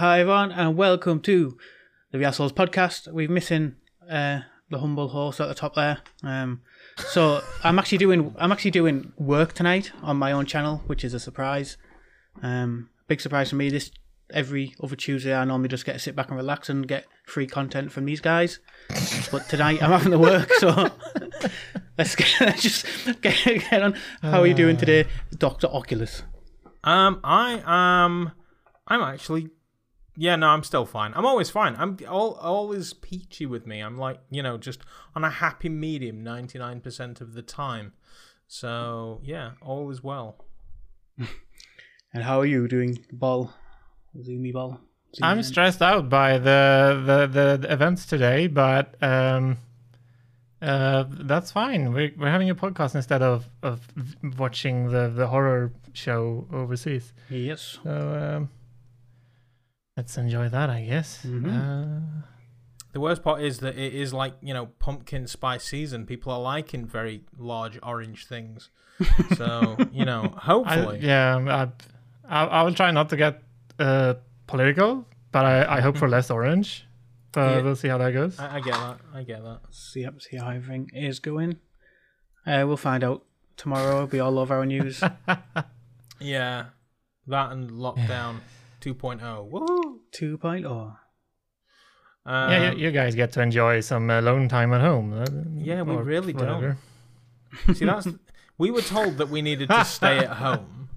Hi everyone, and welcome to the VR Souls podcast. We're missing uh, the humble horse at the top there. Um, so I'm actually doing I'm actually doing work tonight on my own channel, which is a surprise. Um, big surprise for me. This every other Tuesday, I normally just get to sit back and relax and get free content from these guys. But tonight I'm having to work, so let's get let's just get, get on. How are you doing today, Doctor Oculus? Um, I am. I'm actually. Yeah, no, I'm still fine. I'm always fine. I'm all, always peachy with me. I'm like, you know, just on a happy medium 99% of the time. So, yeah, all is well. And how are you doing, Ball? Zoomy Ball? Zoom I'm in? stressed out by the the, the, the events today, but um, uh, that's fine. We're we're having a podcast instead of of watching the the horror show overseas. Yes. So um, let's enjoy that, I guess. Mhm. Uh, The worst part is that it is like, you know, pumpkin spice season. People are liking very large orange things. So, you know, I, hopefully. yeah, I, I I will try not to get uh, political, but I, I hope for less orange. But Yeah. we'll see how that goes. I, I get that. I get that. See, see how everything is going. Uh, we'll find out tomorrow. It'll all love our news. Yeah. That and lockdown 2.0. Woohoo! 2.0. Um, yeah, you, you guys get to enjoy some alone time at home. uh, Yeah, we or really don't. See, that's we were told that we needed to stay at home.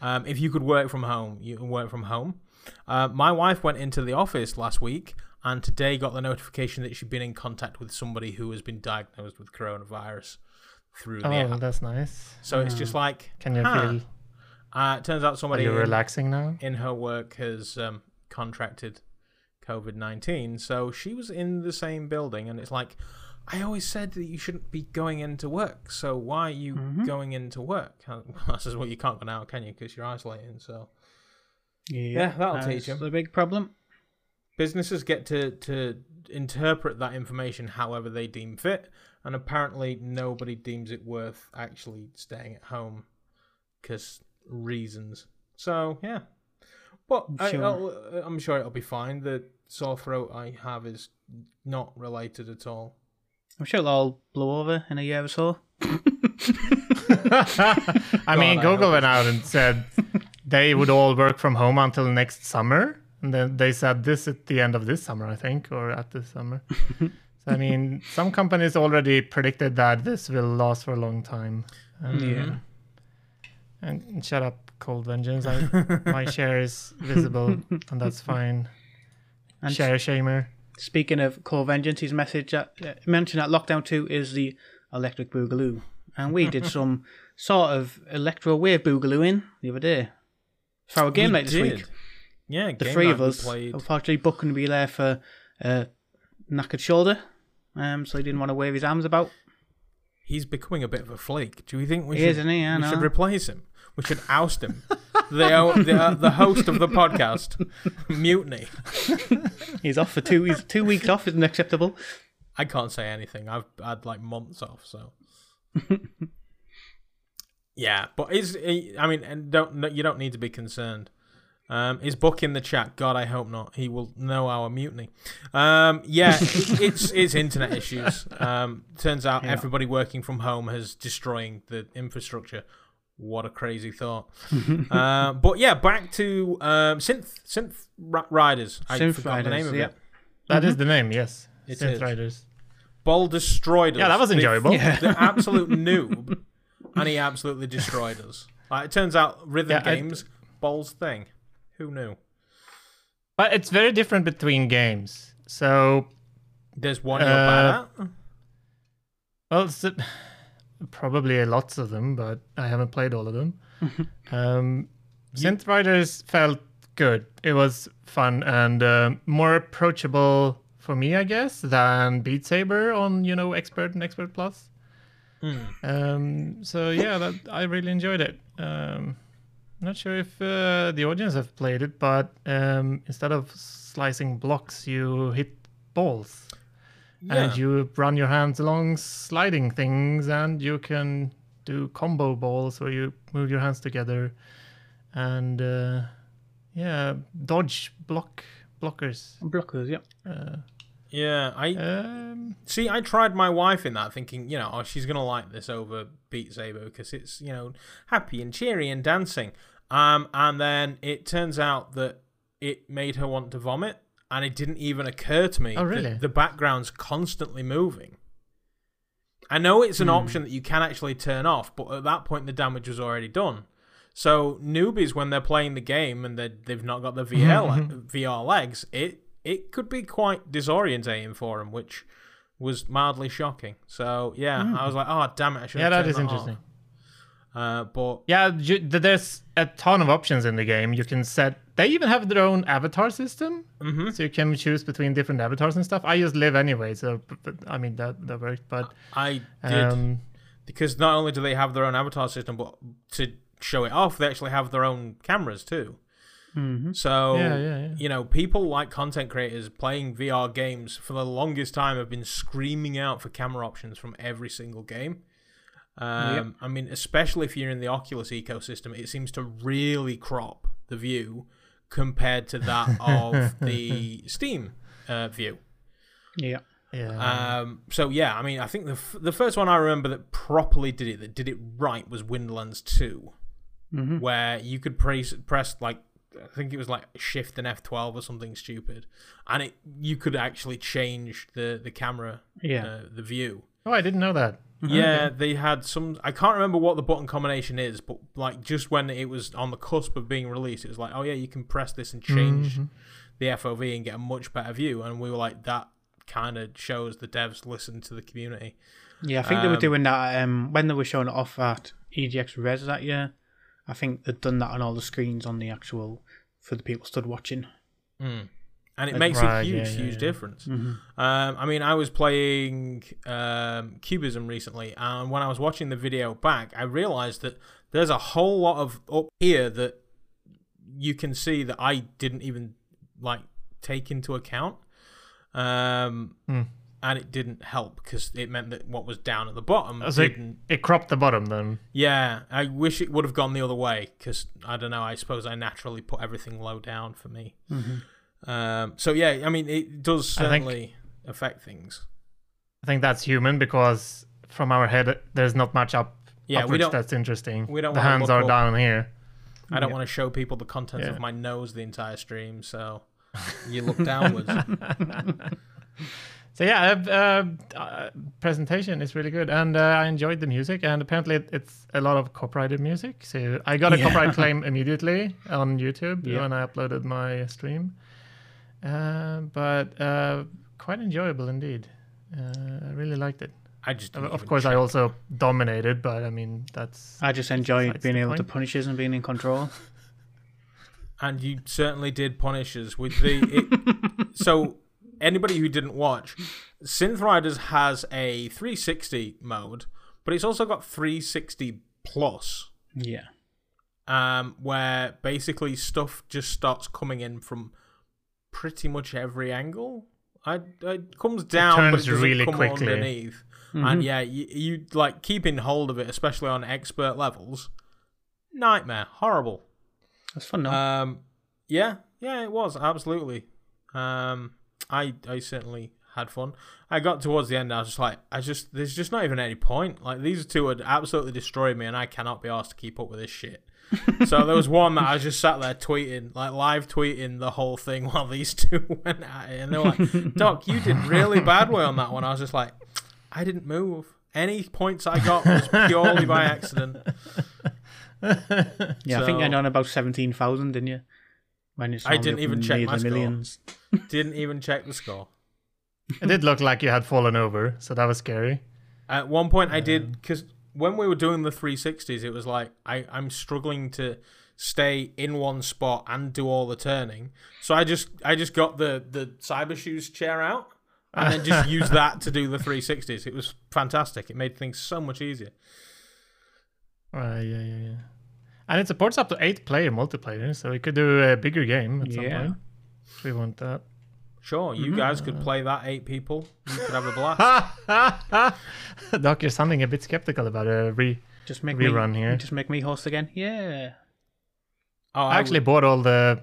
Um, if you could work from home, you can work from home. Uh, my wife went into the office last week and today got the notification that she'd been in contact with somebody who has been diagnosed with coronavirus through the Oh, app. that's nice. So it's just like, Can you huh. feel? uh, it turns out Are somebody you in, relaxing now? in her work has um, contracted COVID 19. So she was in the same building, and it's like, I always said that you shouldn't be going into work. So why are you Mhm. going into work? That's just what you can't go now, can you? Because you're isolating. So Yeah, Yeah, that'll that's teach 'em. The big problem. businesses get to, to interpret that information however they deem fit. And apparently, nobody deems it worth actually staying at home because reasons. So, yeah. But I, Sure. I'll, uh, I'm sure it'll be fine. The sore throat I have is not related at all. I'm sure it'll all blow over in a year or so. I mean, I Google went out and said they would all work from home until next summer, and then they said this at the end of this summer, I think, or at this summer. so I mean, some companies already predicted that this will last for a long time. And, Yeah. And shut up, Cold Vengeance. I, my share is visible, and that's fine. And share shamer. speaking of Cold Vengeance, his message that, uh, mentioned that Lockdown 2 is the electric boogaloo. And we did some sort of electro wave boogalooing the other day. For our game We night this did. week. Yeah, The game three of us, played. unfortunately, Buck couldn't be there for uh, knackered shoulder. Um, so he didn't want to wave his arms about. He's becoming a bit of a flake. Do we think we He should? is, he? We should replace him. We should oust him. the, the uh, the host of the podcast, mutiny. He's off for two. He's two weeks off. Isn't acceptable. I can't say anything. I've had like months off, so. yeah, but is I mean, and don't no, you don't need to be concerned. Um, is Buck in the chat? God, I hope not. He will know our mutiny. Um, yeah, it's it's internet issues. Um, turns out Yeah. everybody working from home has destroying the infrastructure. What a crazy thought. uh, but yeah, back to um, synth synth Ri- riders. I Synth forgot the name Riders, of yeah. it. That is the name, yes. It Synth is. Riders. Ball destroyed us. Yeah, that was The- enjoyable. Yeah. The absolute noob, and he absolutely destroyed us. Like, it turns out rhythm Yeah, I- games, Ball's thing. Who knew? But it's very different between games. So There's one you're Uh, bad at. Well, it's, uh, probably lots of them, but I haven't played all of them. um, Synth Riders felt good. It was fun and um more approachable for me, I guess, than Beat Saber on you know Expert and Expert Plus. Hmm. Um, so yeah, that, I really enjoyed it. Um, not sure if uh, the audience have played it, but um, instead of slicing blocks, you hit balls Yeah. and you run your hands along sliding things and you can do combo balls where you move your hands together and uh, yeah, dodge block blockers. Blockers, yep. Uh, Yeah, I um, see. I tried my wife in that, thinking, you know, oh, she's gonna like this over Beat Saber because it's you know happy and cheery and dancing. Um, and then it turns out that it made her want to vomit, and it didn't even occur to me Oh, really? that the background's constantly moving. I know it's an Hmm. option that you can actually turn off, but at that point the damage was already done. So newbies, when they're playing the game and they they've not got the VR le- VR legs, it it could be quite disorientating for them, which was mildly shocking. So yeah, I was like, oh damn it, I should. Yeah, that is interesting. off." Interesting. Uh, but Yeah, you, there's a ton of options in the game. You can set. They even have their own avatar system, mhm. so you can choose between different avatars and stuff. I just live anyway, so but, I mean that that worked. But I did um, because not only do they have their own avatar system, but to show it off, they actually have their own cameras too. Mm-hmm. So yeah, yeah, yeah. you know, people like content creators playing VR games for the longest time have been screaming out for camera options from every single game. Um, Yep. I mean, especially if you're in the Oculus ecosystem, it seems to really crop the view compared to that of the Steam uh, view. Yeah. yeah. Um, so yeah, I mean, I think the f- the first one I remember that properly did it, that did it right, was Windlands Two, Mm-hmm. where you could press press like I think it was like Shift and F twelve or something stupid, and it you could actually change the the camera, Yeah. uh, the view. oh, I didn't know that. Yeah, they had some. I can't remember what the button combination is, but like just when it was on the cusp of being released, it was like, oh yeah, you can press this and change Mhm. the FOV and get a much better view. And we were like, that kind of shows the devs listen to the community. Yeah, I think they were Um, doing that um, when they were showing it off at EGX Rezzed that year. I think they'd done that on all the screens on the actual for the people stood watching. Mm. And it Like- makes a huge, yeah, yeah, huge yeah. difference. Mm-hmm. Um, I mean, I was playing um, Cubism recently, and when I was watching the video back, I realized that there's a whole lot of up here that you can see that I didn't even like take into account. Um, Hmm. And it didn't help because it meant that what was down at the bottom so it- didn't. It cropped the bottom then. Yeah, I wish it would have gone the other way because I don't know. I suppose I naturally put everything low down for me. Mm-hmm. Um, so yeah, I mean, it does I think- certainly affect things. I think that's human because from our head, there's not much up. Yeah, we don't. that's interesting. we don't the hands are up- down here. I don't Yeah. want to show people the contents Yeah. of my nose the entire stream, so you look downwards. So yeah, uh, uh, presentation is really good, and uh, I enjoyed the music. And apparently, it's a lot of copyrighted music. So I got a Yeah. copyright claim immediately on YouTube when I uploaded my stream. Uh, but uh, quite enjoyable indeed. Uh, I really liked it. I just didn't Of even course, I also dominated, but I mean that's I just enjoyed being the able to point. punish us and being in control. and you certainly did punish us with the. It, so anybody who didn't watch, Synth Riders has a 360 mode, but it's also got 360 plus. Yeah. um, where basically stuff just starts coming in from pretty much every angle. I, it comes down, but turns it really come quickly. underneath. Mm-hmm. And yeah, you, you like keeping hold of it, especially on expert levels. Nightmare, horrible. That's fun though. Um, yeah, yeah, it was absolutely. Um, I I certainly had fun. I got towards the end, I was just like, I just there's just not even any point. Like these two had absolutely destroyed me, and I cannot be asked to keep up with this shit. So there was one that I just sat there tweeting, like live tweeting the whole thing while these two went at it, and they were like, "Doc, you did really badly on that one." I was just like, I didn't move. Any points I got was purely by accident. yeah, I think so- I done about seventeen thousand, didn't you? When I didn't even check the my score. millions. Didn't even check the score. it did look like you had fallen over, so that was scary. At one point, I did because when we were doing the 360s, it was like I I'm struggling to stay in one spot and do all the turning. So I just I just got the the Cybershoes chair out and then just used that to do the 360s. It was fantastic. It made things so much easier. Uh, yeah, yeah, yeah. And it supports up to eight player multiplayer, so we could do a bigger game at some Yeah. point. If we want that. Sure, you guys could play that eight people. You could have a blast. Doc, you're sounding a bit skeptical about a re. Just make Rerun me here. Just make me host again. Yeah. Oh, I actually bought all the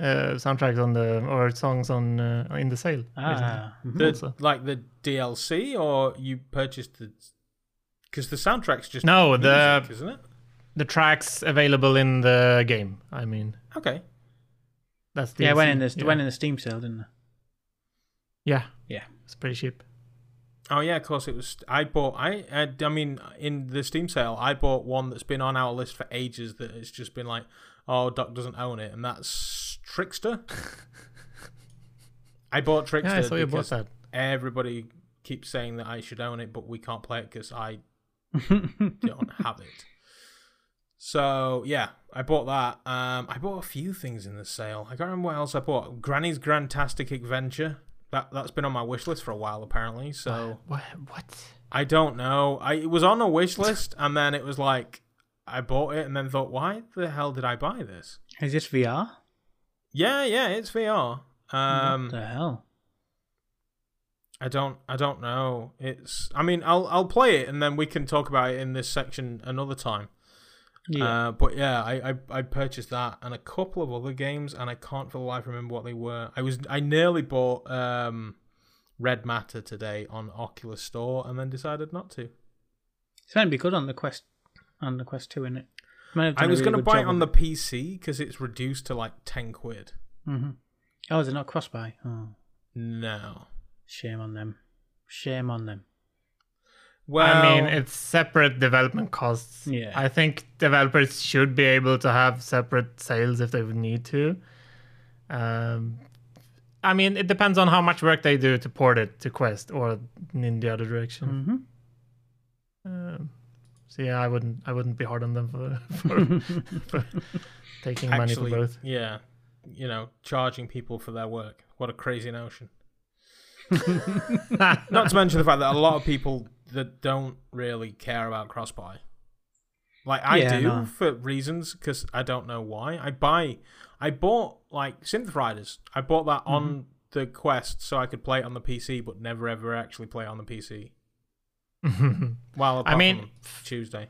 uh, soundtracks on the or songs on uh, in the sale. Ah, mhm. The, like the DLC, or you purchased the? Because the soundtrack's just No, the isn't it? the tracks available in the game. I mean, Okay. that's the yeah, went in the yeah. went in the Steam sale, didn't it? Yeah, Yeah. it's pretty cheap. Oh yeah, of course it was. I bought. I. I, I mean, in the Steam sale, I bought one that's been on our list for ages. That it's just been like, oh, Doc doesn't own it, and that's Trickster. I bought Trickster Yeah, I saw you bought that. everybody keeps saying that I should own it, but we can't play it because I don't have it. So yeah, I bought that. Um, I bought a few things in the sale. I can't remember what else I bought. Granny's Grantastic Adventure. That that's been on my wish list for a while apparently. So What? What? I don't know. I it was on a wish list and then it was like I bought it and then thought, why the hell did I buy this? Is this VR? Yeah, yeah, it's VR. Um, what the hell? I don't I don't know. It's I mean I'll I'll play it and then we can talk about it in this section another time. Yeah. Uh, but yeah, I, I I purchased that and a couple of other games and I can't for the life remember what they were. I was I nearly bought um Red Matter today on Oculus Store and then decided not to. it's going to be good on the Quest on the Quest Two, isn't it? Might have done I was really going to buy it on the PC because it's reduced to like 10 quid. hmm Oh, is it not cross buy? Oh, No. shame on them. Shame on them. Well, I mean, it's separate development costs. Yeah. I think developers should be able to have separate sales if they would need to. Um, I mean, it depends on how much work they do to port it to Quest or in the other direction. hmm Um, so yeah, I wouldn't, I wouldn't be hard on them for for, for taking money actually, for both. yeah, you know, charging people for their work. What a crazy notion. Not to mention the fact that a lot of people that don't really care about cross buy. Like I Yeah, do no. for reasons because I don't know why. I buy, I bought like Synth Riders. I bought that Mm-hmm. on the Quest so I could play it on the PC, but never ever actually play it on the PC. Well, I mean, Tuesday.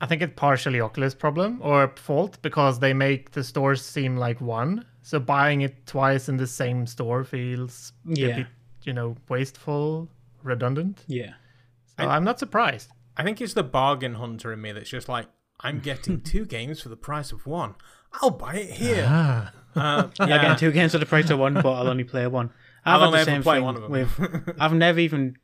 I think it's partially Oculus problem or fault because they make the stores seem like one. So buying it twice in the same store feels Yeah. bit, you know, wasteful, redundant. Yeah. So I- I'm not surprised. I think it's the bargain hunter in me that's just like, I'm getting two games for the price of one. I'll buy it here. Ah. Uh, Yeah, yeah, getting two games for the price of one, but I'll only play one. I've I'll had only the same thing one of them. with. I've never even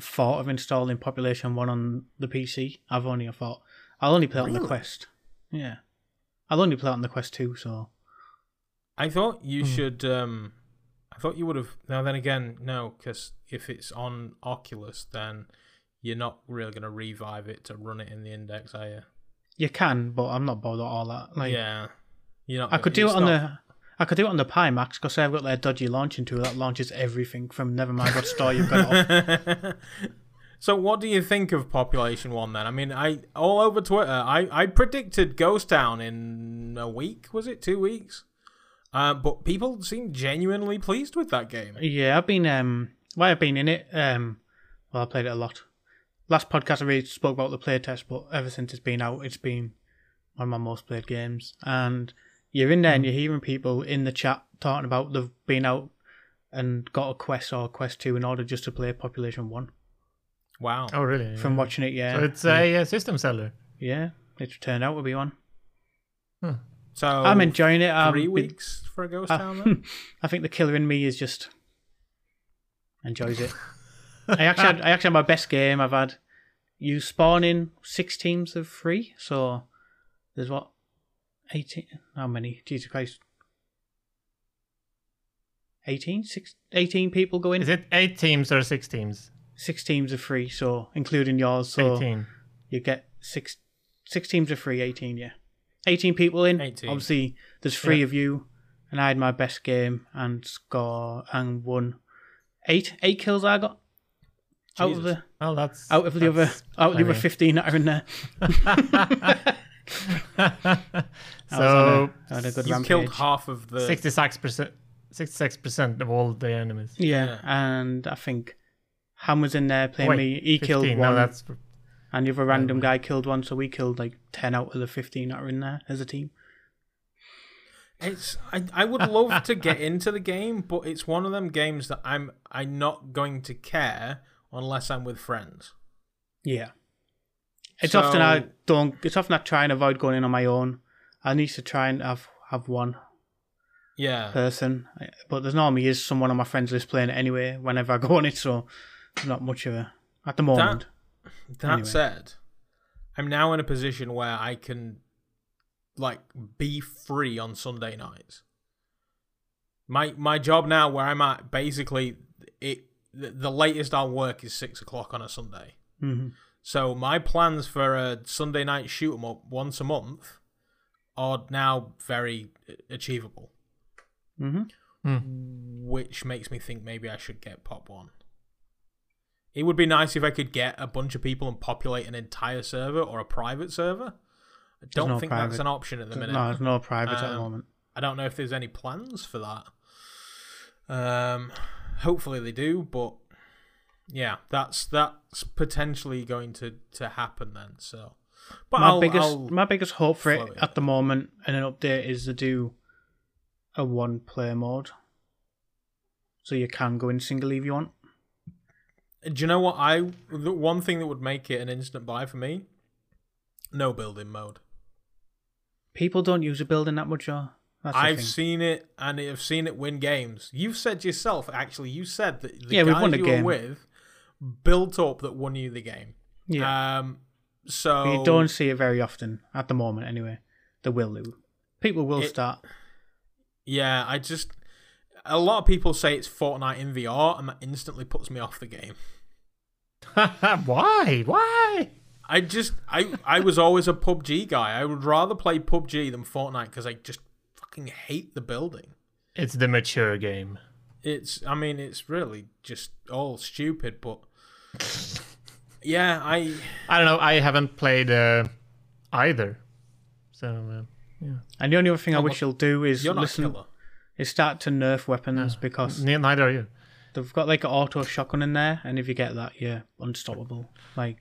thought of installing Population One on the PC. I've only thought I'll only play it on the Quest. Yeah, I'll only play it on the Quest Two. So I thought you Hmm. should. Um, I thought you would have. Now then again, no, because if it's on Oculus, then you're not really going to revive it to run it in the index, are you? you can, but I'm not bothered at all that. Like, yeah, you're not. I could do it on not- the. I could do it on the Pimax because I've got their dodgy launching tool that launches everything from never mind what store you've got off. so what do you think of Population One then? I mean, I all over Twitter, I I predicted Ghost Town in a week. Was it two weeks? Uh, but people seem genuinely pleased with that game. Yeah, I've been um why I've been in it. Um well I played it a lot. Last podcast I really spoke about the playtest, but ever since it's been out it's been one of my most played games. And you're in there and you're hearing people in the chat talking about they've been out and got a quest or a quest two in order just to play Population One. Wow. Oh, really? From Yeah. watching it, yeah. So it's a, uh system seller. yeah, it's turned out to be one. So I'm enjoying it. Um, three it- weeks for a Ghost Uh, Town. Then? I think the killer in me is just enjoys it. I actually had, I actually had my best game I've had. You spawn in six teams of three, so there's what eighteen? How many? Jesus Christ! 18? Six, 18 people go in. Is it eight teams or six teams? Six teams of three, so including yours. So 18. you get six six teams of three, 18, yeah. 18 people in. 18. Obviously, there's three Yeah. of you, and I had my best game and score and won eight eight kills I got out of the Oh, that's out of the other that's out of the other 15 that are in there. So on a, I had a good You rampage. killed half of the. sixty-six percent, sixty-six percent of all the enemies. yeah, Yeah. and I think Ham was in there playing Wait, me. He 15, killed No, one, that's and the other random right. guy killed one. So we killed like 10 out of the 15 that are in there as a team. It's I, I would love to get into the game, but it's one of them games that I'm I'm not going to care unless I'm with friends. Yeah. It's often I don't. It's often I try and avoid going in on my own. I need to try and have have one Yeah. person, but there's normally is someone on my friends list playing it anyway. Whenever I go on it, so not much of a at the moment. That Anyway. said, I'm now in a position where I can like be free on Sunday nights. My my job now, where I'm at, basically, it the, the latest I'll work is six o'clock on a Sunday. hmm So my plans for a Sunday night shoot 'em up once a month are now very achievable, hmm which makes me think maybe I should get Pop One. It would be nice if I could get a bunch of people and populate an entire server or a private server. I don't no think that's an option at the minute. No, there's no private at the Um, moment. I don't know if there's any plans for that. Um, hopefully they do, but yeah, that's that's potentially going to to happen then. So, but my I'll, biggest I'll- my biggest hope for it it. at the moment and an update is to do a one player mode, so you can go in single if you want. do you know what I the one thing that would make it an instant buy for me? No building mode. People don't use a building that much, or that's I've seen it and I've seen it win games. You've said yourself, actually, you said that the Yeah, guys you game. were with built up that won you the game. yeah. Um, so you don't see it very often at the moment, anyway. They will do. People will It- start. Yeah, I just a lot of people say it's Fortnite in VR, and that instantly puts me off the game. Why? Why? I just I I was always a PUBG guy. I would rather play PUBG than Fortnite because I just fucking hate the building. It's the mature game. It's I mean it's really just all stupid, but yeah, I I don't know. I haven't played uh, either. So uh, yeah, And the only other thing I wish you'll do is you're not a listen. killer. Is start to nerf weapons because neither are you. they've got like an auto shotgun in there, and if you get that, you're unstoppable. Like,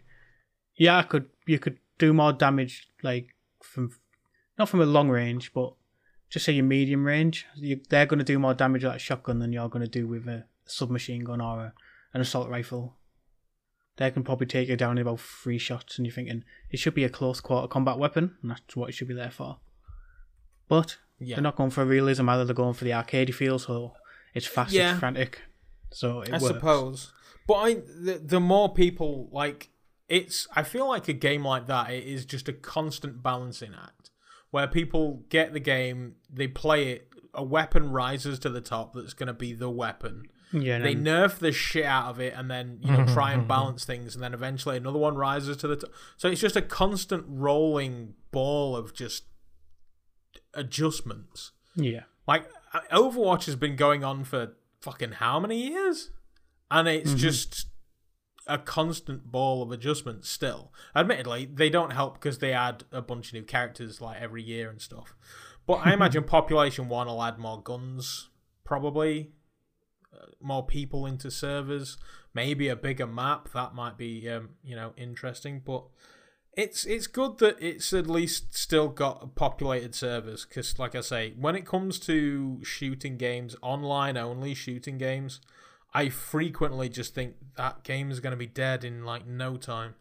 yeah, I could you could do more damage like from not from a long range, but just say your medium range. You, they're going to do more damage with that shotgun than you're going to do with a submachine gun or a, an assault rifle. They can probably take you down in about three shots, and you're thinking it should be a close quarter combat weapon, and that's what it should be there for. But Yeah, they're not going for realism either. They're going for the arcadey feel, so it's fast, Yeah. it's frantic. So it I works. suppose. But I the, the more people like it's I feel like a game like that it is just a constant balancing act where people get the game, they play it, a weapon rises to the top that's going to be the weapon. Yeah, They nerf the shit out of it and then you know try and balance things and then eventually another one rises to the top. So it's just a constant rolling ball of just adjustments. yeah, Like uh, Overwatch has been going on for fucking how many years? And it's just a constant ball of adjustments still. Admittedly, they don't help because they add a bunch of new characters like every year and stuff. But I imagine Population 1 will add more guns, probably. Uh, more people into servers, maybe a bigger map. That might be, um, you know, interesting. But it's it's good that it's at least still got populated servers because like i say when it comes to shooting games online only shooting games i frequently just think that game is going to be dead in like no time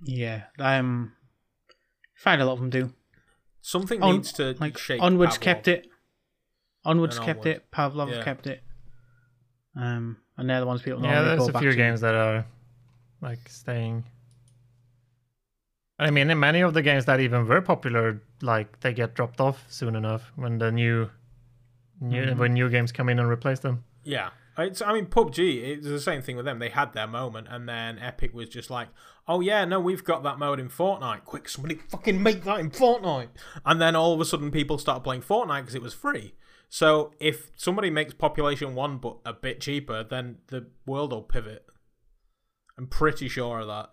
yeah. Um, find a lot of them do. something On- needs to Like shake onwards Pavlov. kept it. Onwards And kept Onward. it. Pavlov Yeah. kept it. Um, and they're the ones people know. Yeah, there's go a back few to. games that are like staying. I mean, in many of the games that even were popular, like they get dropped off soon enough when the new, new Mm-hmm. when new games come in and replace them. Yeah. It's, I mean, PUBG, it's the same thing with them. They had their moment, and then Epic was just like, oh, yeah, no, we've got that mode in Fortnite. Quick, somebody fucking make that in Fortnite. And then all of a sudden, people started playing Fortnite because it was free. So if somebody makes Population 1 but a bit cheaper, then the world will pivot. I'm pretty sure of that.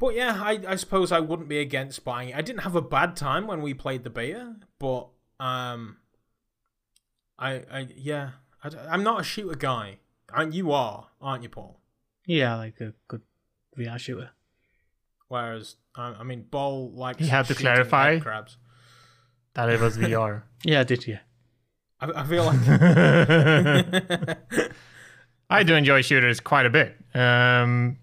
But yeah, I, I suppose I wouldn't be against buying it. I didn't have a bad time when we played the beta, but um, I, I yeah, I, am not a shooter guy. And you are, aren't you, Paul? Yeah, like a good VR shooter. Whereas, I, I mean, Ball likes. You have to clarify. crabs. that it was VR. Yeah, I did. Yeah. I, I feel like I do enjoy shooters quite a bit. Um,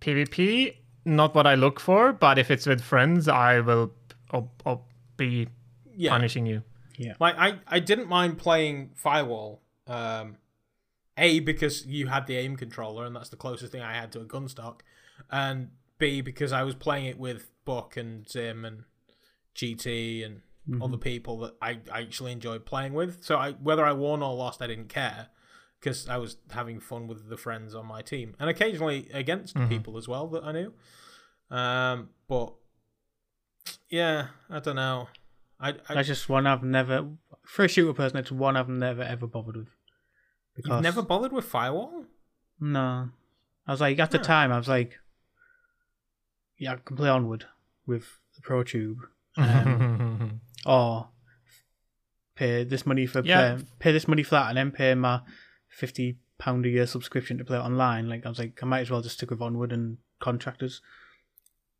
PvP, not what I look for, but if it's with friends, I will I'll, I'll be yeah. punishing you. Yeah. Like I, I didn't mind playing Firewall. Um, a because you had the aim controller and that's the closest thing I had to a gun stock, and B because I was playing it with Buck and Zim and GT and other people that I, I actually enjoyed playing with. So I whether I won or lost, I didn't care because I was having fun with the friends on my team and occasionally against people as well that I knew. Um, but yeah, I don't know. I, I That's just one I've never for a shooter person. It's one I've never ever bothered with. You've never bothered with Firewall. No, I was like at the Huh. time I was like, yeah, I can play onward with the Pro Tube, um, or pay this money for Yeah. play, pay this money for that, and then pay my fifty pound a year subscription to play it online. Like I was like, I might as well just stick with onward and contractors.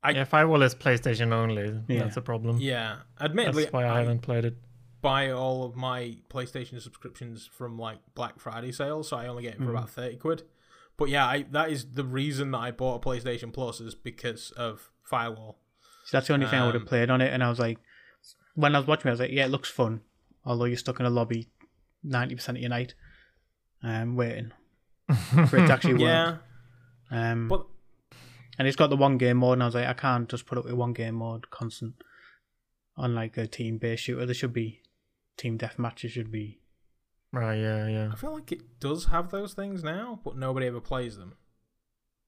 yeah, Firewall is PlayStation only. Yeah. That's a problem. Yeah, admittedly, That's why I haven't played it. Buy all of my PlayStation subscriptions from like Black Friday sales, so I only get it for about thirty quid. But yeah, I, that is the reason that I bought a PlayStation Plus is because of Firewall. So that's the only thing I would have Um, played on it. And I was like, when I was watching it, I was like, yeah, it looks fun. Although you're stuck in a lobby 90% of your night, um, waiting for it to actually work. Yeah, Um, but and it's got the one game mode, and I was like, I can't just put up with one game mode constant on like a team based shooter. There should be team death matches should be. Right, yeah, yeah. I feel like it does have those things now, but nobody ever plays them.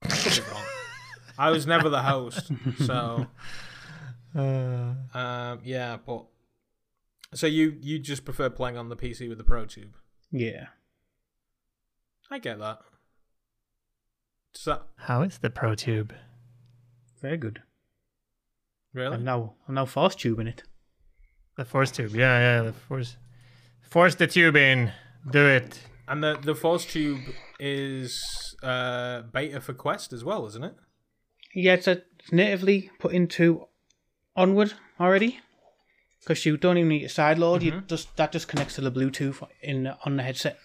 Could be wrong. I was never the host, so Uh, um, yeah. But so you you just prefer playing on the PC with the Pro Tube? Yeah. I get that. Does that how is the Pro Tube? Very good. really? I'm now I'm now force tubing it. The Force Tube, yeah, yeah, the Force. Force the tube in. Do it. And the the Force Tube is uh, beta for Quest as well, isn't it? Yeah, it's, a, it's natively put into Onward already. Because you don't even need a side load. You just that just connects to the Bluetooth in on the headset.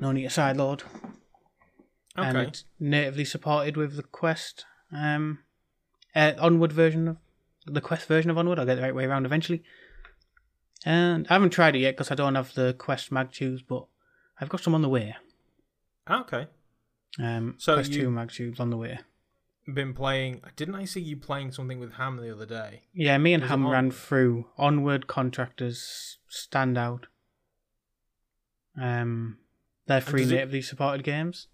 No need a side load. and it's natively supported with the Quest um, uh, Onward version of the Quest version of Onward. I'll get the right way around eventually. And I haven't tried it yet because I don't have the Quest mag tubes, but I've got some on the way. Okay. Um, So Quest you- two mag tubes on the way. Been playing. Didn't I see you playing something with Ham the other day? Yeah, me and Was Ham ran through Onward Contractors Standout. Um, they're three natively supported games.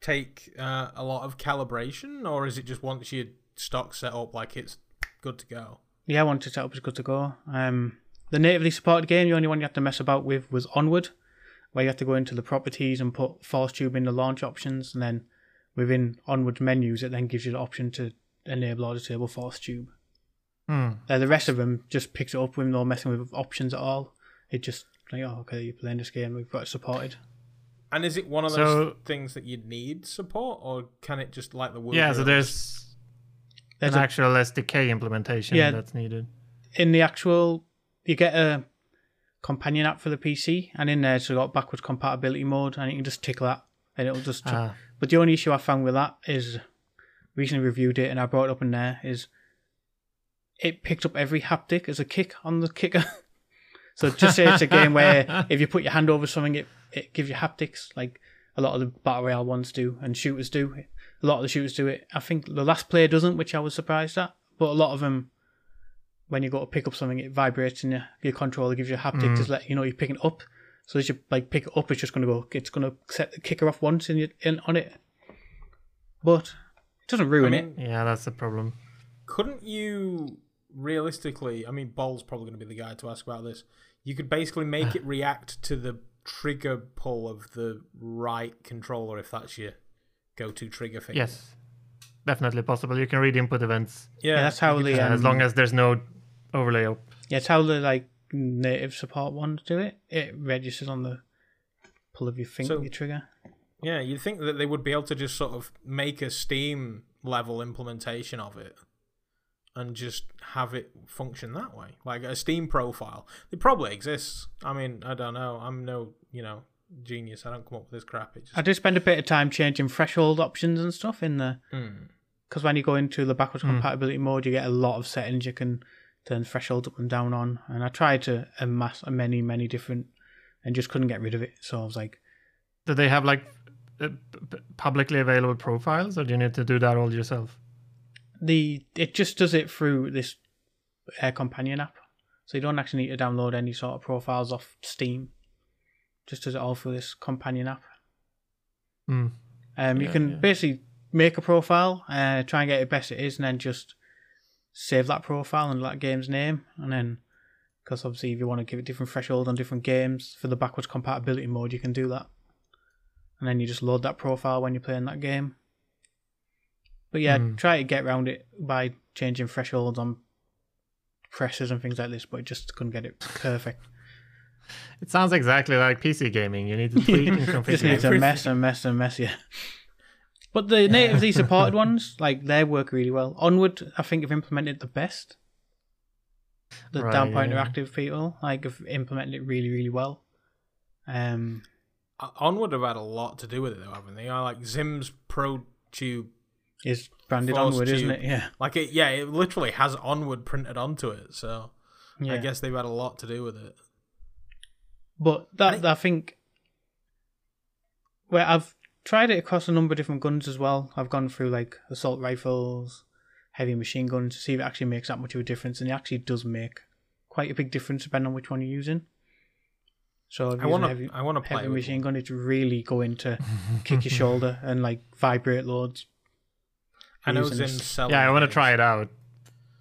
Take uh, a lot of calibration, or is it just once your stock set up, like it's good to go? Yeah, once up, it's good to go. Um, the natively supported game, the only one you had to mess about with was Onward, where you had to go into the properties and put Force Tube in the launch options, and then within Onward's menus, it then gives you the option to enable or disable Force Tube. Hmm. Uh, the rest of them just picks it up with no messing with options at all. It just like, oh, okay, you're playing this game, we've got it supported. And is it one of those So- things that you need support, or can it just like the word? Yeah, so there's There's an a, actual SDK implementation Yeah. that's needed. in the actual, you get a companion app for the PC, and in there it's got backwards compatibility mode, and you can just tick that, and it'll just. Ah, But the only issue I found with that is recently reviewed it and I brought it up in there is it picked up every haptic as a kick on the kicker. so just say it's a game where if you put your hand over something, it, it gives you haptics like a lot of the battle royale ones do and shooters do. A lot of the shooters do it. I think the last player doesn't, which I was surprised at. But a lot of them, when you go to pick up something, it vibrates in your, your controller, gives you a haptic to let you know you're picking it up. So as you like pick it up, it's just gonna go. It's gonna set the kicker off once in, your, in on it, but it doesn't I ruin mean, it. yeah, that's the problem. couldn't you realistically? I mean, Ball's probably going to be the guy to ask about this. You could basically make it react to the trigger pull of the right controller if that's your go-to trigger thing. Yes, definitely possible. You can read input events yeah, Yeah, that's how the just- uh, as um, long as there's no overlay up. Yeah, it's how the like native support ones do it. It registers on the pull of your finger, So- your trigger. Yeah, you'd think that they would be able to just sort of make a Steam level implementation of it. and just have it function that way, like a Steam profile. It probably exists. I mean, I don't know. I'm no, you know, genius. I don't come up with this crap. It just I do spend a bit of time changing threshold options and stuff in the Mm. because when you go into the backwards Hmm. compatibility mode, you get a lot of settings you can turn threshold up and down on. And I tried to amass many, many different, and just couldn't get rid of it. So I was like, Do they have like uh, p- p- publicly available profiles, or do you need to do that all yourself? the it just does it through this uh, companion app, so you don't actually need to download any sort of profiles off Steam. Just does it all through this companion app. Hmm. Um, you can yeah. basically make a profile, uh, try and get it best it is, and then just save that profile and that game's name, and then because obviously if you want to give it different threshold on different games for the backwards compatibility mode, you can do that, and then you just load that profile when you're playing that game. But yeah, Hmm. try to get around it by changing thresholds on presses and things like this, but just couldn't get it perfect. It sounds exactly like PC gaming. You need to tweak and just configure. needs it. to mess and mess and mess, yeah. But the natively supported ones, like they work really well. Onward, I think have implemented the best. The Right, Downpour yeah. interactive people, like have implemented it really, really well. Um, Uh, Onward have had a lot to do with it, though, haven't they? I like Zim's Pro Tube. is branded Force Onward, isn't it? Yeah. Like it, yeah, it literally has Onward printed onto it. So yeah. I guess they've had a lot to do with it. But that And it- I think where I've tried it across a number of different guns as well. I've gone through like assault rifles, heavy machine guns to see if it actually makes that much of a difference, and it actually does make quite a big difference depending on which one you're using. So if I you're want to. heavy, I want to play heavy with machine gun, it's really going to kick your shoulder and like vibrate loads. I know using Zim's this. selling. Yeah, I want to try it out,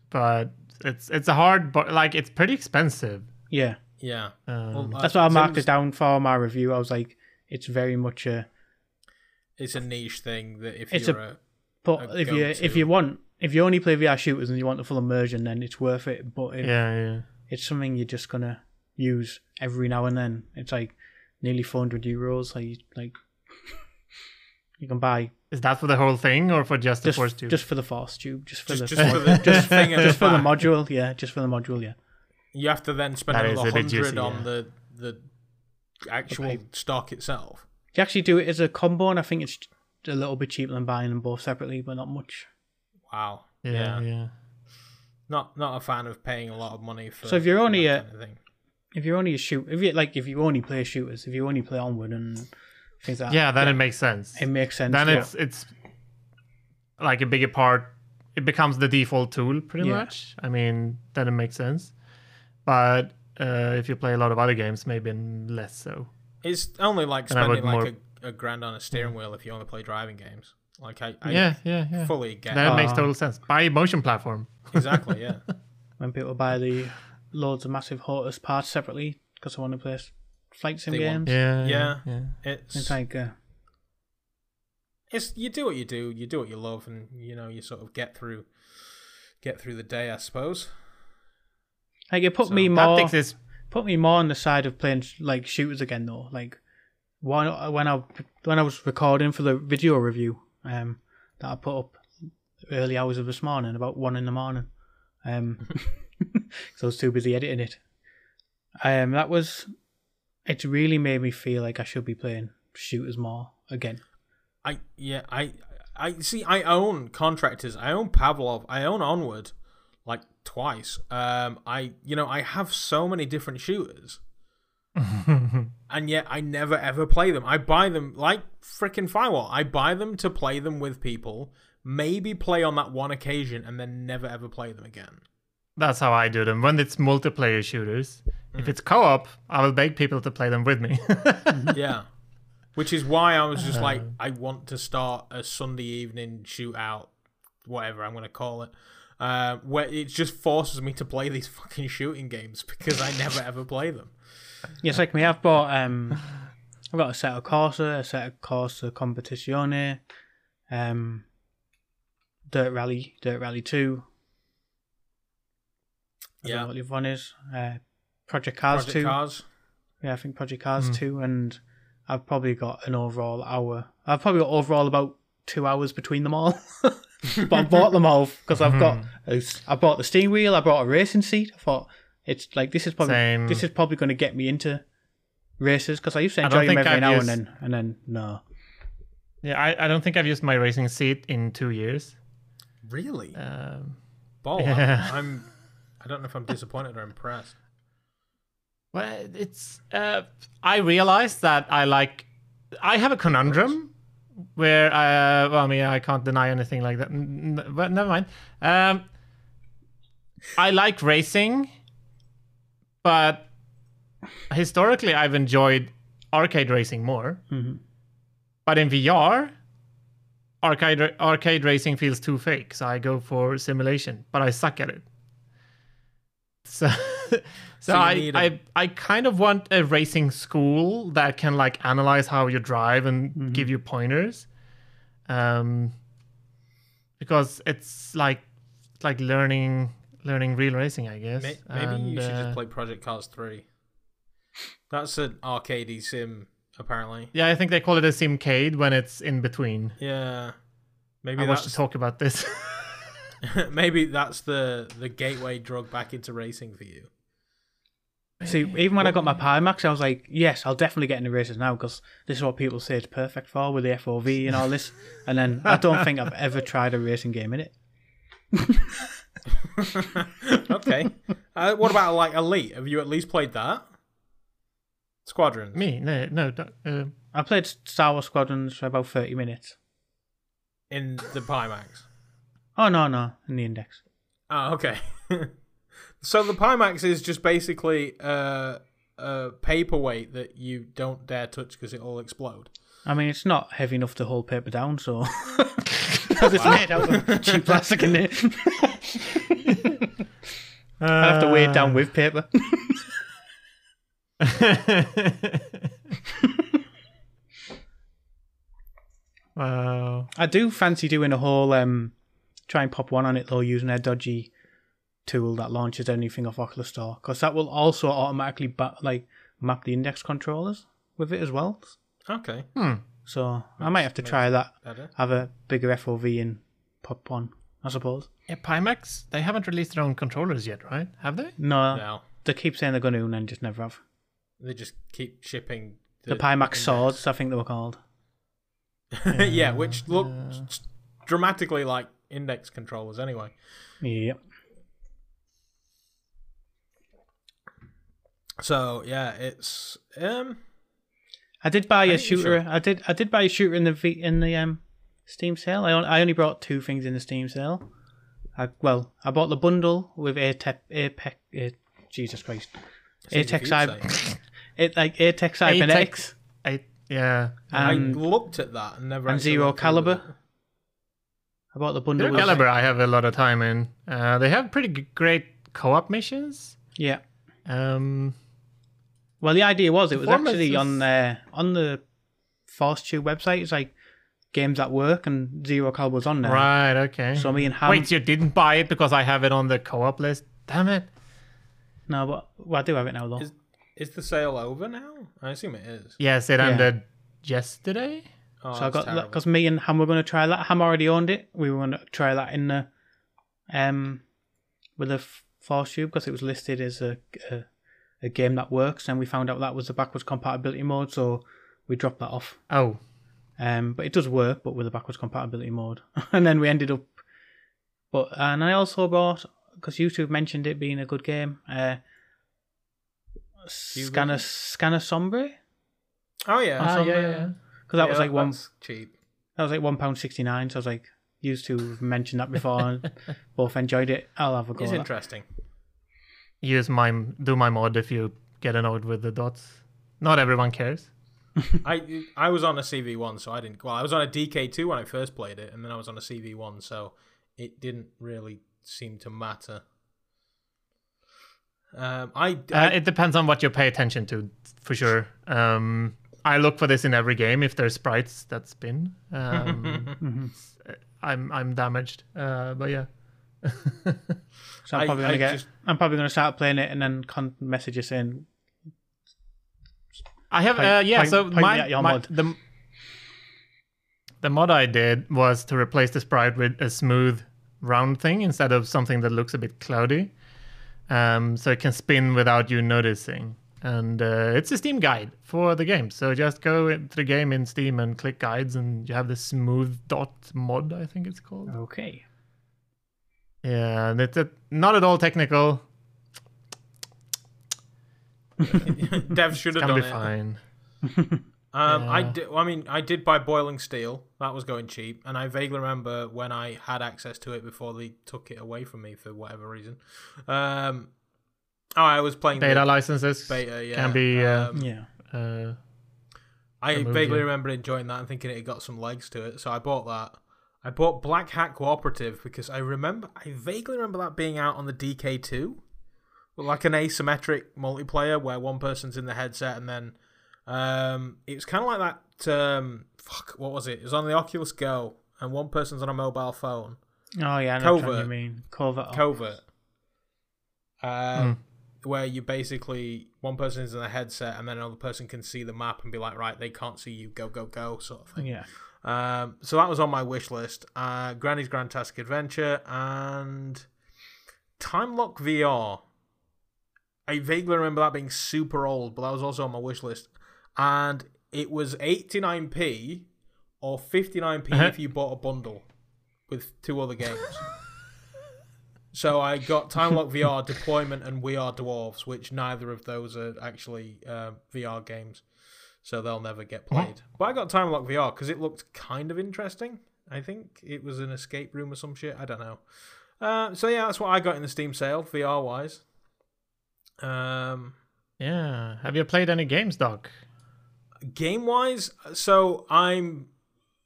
but it's it's a hard, but like it's pretty expensive. Yeah, Yeah, Um, Well, uh, that's what I marked Zim's- it down for my review. I was like, it's very much a it's a niche thing that if It's you're a- a, But a if you go-to. if you want if you only play VR shooters and you want the full immersion, then it's worth it. But if yeah, yeah. it's something you're just gonna use every now and then, it's like nearly 400 euros. Like like you can buy Is that for the whole thing or for just the just force tube? just for the force tube, just for just, the just for the just thing just the for the module. Yeah, just for the module. Yeah. You have to then spend That is another a bit hundred on yeah. the the actual Okay. stock itself. You actually do it as a combo, and I think it's a little bit cheaper than buying them both separately, but not much. Wow. yeah, yeah. Not not a fan of paying a lot of money for. So if you're only that a- kind of thing. If you're only a shoot, if you like, if you only play shooters, if you only play onward and things like that, Yeah, then it makes sense. it makes sense. then yeah. it's it's like a bigger part. It becomes the default tool, pretty Yeah. much. I mean, then it makes sense. But uh, if you play a lot of other games, maybe less so. It's only like And I would spending like more- a, a grand on a steering wheel if you only play driving games. Like I, I yeah, yeah, yeah. fully get that it makes Ah. total sense. Buy a motion platform. exactly. Yeah. when people buy the loads of massive HOTAS parts separately because I want to play s- flight sim They want- games. Yeah, Yeah. yeah. It's It's like uh, it's you do what you do, you do what you love, and you know you sort of get through get through the day, I suppose. like it put So me more Tactics is put me more on the side of playing like shooters again though. Like when when I when I was recording for the video review um that I put up early hours of this morning, about one in the morning, um, because I was too busy editing it. Um, that was it. really made me feel like I should be playing shooters more again. I yeah I I see. I own contractors. I own Pavlov. I own Onward, twice. Um, I you know I have so many different shooters, and yet I never ever play them. I buy them like freaking Firewall. I buy them to play them with people. Maybe play on that one occasion and then never ever play them again. That's how I do them. When it's multiplayer shooters, Hmm. if it's co-op, I will beg people to play them with me. yeah. Which is why I was just like, Uh. I want to start a Sunday evening shootout, whatever I'm going to call it, uh, where it just forces me to play these fucking shooting games because I never ever play them. Yes, like me, I've bought um, I've got Assetto Corsa, Assetto Corsa Competizione, um, Dirt Rally, Dirt Rally Two. I don't Yeah. know what the other one is. Uh, Project Cars Project Two. Cars. Yeah, I think Project Cars Hmm. Two, and I've probably got an overall hour. I've probably got overall about two hours between them all. but I bought them all because I've got Mm-hmm. a s- I bought the steering wheel, I bought a racing seat. I thought it's like this is probably Same. this is probably going to get me into races because I used to I don't enjoy them think every I've now used- and then, and then no. Yeah, I, I don't think I've used my racing seat in two years. Really? Um, Ball. yeah. I'm, I'm. I don't know if I'm disappointed or impressed. well, it's. Uh, I realized that I like. I have a conundrum where I. Uh, well, I mean, I can't deny anything like that. But never mind. Um, I like racing, but historically, I've enjoyed arcade racing more. Mhm. But in VR, arcade arcade racing feels too fake, so I go for simulation. But I suck at it. So, so, So I, a- I I kind of want a racing school that can like analyze how you drive and give you pointers. Um, because it's like like learning learning real racing, I guess. May- Maybe And, you should uh, just play Project Cars 3. That's an arcadey sim, apparently. Yeah, I think they call it a simcade when it's in between. Yeah. Maybe I watched to talk about this. maybe that's the the gateway drug back into racing for you. See, even when I got my Pimax, I was like, yes, I'll definitely get into races now because this is what people say it's perfect for with the FOV and all this. And then I don't think I've ever tried a racing game in it. okay. Uh, what about like Elite? Have you at least played that? Squadrons. Me? No, no. don't- Uh, I played Star Wars Squadrons for about 30 minutes. in the Pimax. Oh, no, no, in the index. Oh, okay. so the Pimax is just basically uh, a paperweight that you don't dare touch because it'll explode. I mean, it's not heavy enough to hold paper down, so. Because it's made out of cheap plastic in it. I have to weigh it down with paper. wow. I do fancy doing a whole um, try and pop one on it though, using a dodgy tool that launches anything off Oculus Store, because that will also automatically ba- like map the index controllers with it as well. Okay. Hmm. So I might have to try that. Better. Have a bigger FOV and pop one, I suppose. Yeah, Pimax, they haven't released their own controllers yet, right? Have they? No, No. they keep saying they're going to, and then just never have. They just keep shipping The, Pimax swords, I think they were called. yeah, which look dramatically like index controllers anyway. Yep. So yeah, it's um I did buy a shooter. should. I did. I did buy a shooter in the v, in the um Steam sale. I only, I only brought two things in the Steam sale. I, well, I bought the bundle with Apex. Apex uh, Jesus Christ. seems Atex if you'd Cyber. It like A-Tech Cybernetics I, yeah. and I looked at that and never and Zero went through with Caliber. I bought the bundle. Zero with- Caliber, I have a lot of time in. Uh, they have pretty great co-op missions. Yeah. Um, Well, the idea was it was Performance actually is- on the on the ForceTube website. It's like games that work, and Zero Caliber was on there. right. Okay. So me and Ham. Wait, you didn't buy it because I have it on the co-op list? Damn it. No, but well, I do have it now though. Is, is the sale over now? I assume it is. Yes, it Yeah. ended yesterday. Oh, So I that's got terrible. because me and Ham were going to try that. Ham already owned it. We were going to try that in the um with the f- Force Tube because it was listed as a, a a game that works. And we found out that was the backwards compatibility mode, so we dropped that off. Oh, Um, but it does work, but with a backwards compatibility mode. and then we ended up. But and I also bought because YouTube mentioned it being a good game. Uh, You Scanner got Scanner Sombre Oh yeah. Ah, some, yeah, yeah. because that Yeah, was like one cheap. That was like one pound sixty nine. So I was like, used to have mentioned that before, and both enjoyed it. I'll have a go. It's at that. Use my do my mod if you get annoyed with the dots. Not everyone cares. I I was on a CV one, so I didn't. Well, I was on a DK two when I first played it, and then I was on a CV one, so it didn't really seem to matter. Um, I, Uh, it depends on what you pay attention to, for sure. Um, I look for this in every game if there's sprites that spin. Um, I'm I'm damaged, uh, but yeah. So I'm probably I gonna get. just- I'm probably gonna start playing it and then con- message you saying, I have Point- uh, yeah. point- so point my, your my mod. the the mod I did was to replace the sprite with a smooth round thing instead of something that looks a bit cloudy, um, so it can spin without you noticing. And uh, it's a Steam guide for the game. So just go into the game in Steam and click guides, and you have the smooth dot mod, I think it's called. Okay. Yeah, and it's uh, not at all technical. Dev should have gonna done be it. fine. Um, I Yeah. did. I mean, I did buy Boiling Steel. That was going cheap, and I vaguely remember when I had access to it before they took it away from me for whatever reason. Um, oh, I was playing the Beta licenses beta. Yeah, can be. Uh, Um, Yeah. uh, I removed, vaguely yeah. remember enjoying that and thinking it got some legs to it, so I bought that. I bought Black Hat Cooperative because I remember, I vaguely remember that being out on the DK2, like an asymmetric multiplayer where one person's in the headset and then um, it was kind of like that. Um, fuck, what was it? It was on the Oculus Go and one person's on a mobile phone. Oh yeah, I know what you mean. Covert. Covert. Um, Where you basically one person is in the headset and then another person can see the map and be like, right, they can't see you, go, go, go, sort of thing. Yeah. Um, so that was on my wish list. Uh, Granny's Grandtastic Adventure and Time Lock VR. I vaguely remember that being super old, but that was also on my wish list. And it was 89p or 59p Uh-huh. if you bought a bundle with two other games. so I got Time Lock VR, Deployment, and We Are Dwarves, which neither of those are actually uh, VR games so they'll never get played. But I got Time Lock VR because it looked kind of interesting. I think it was an escape room or some shit. I don't know. Uh, so yeah, that's what I got in the Steam sale, VR wise. Um, yeah. Have you played any games, Doc? game wise, so I'm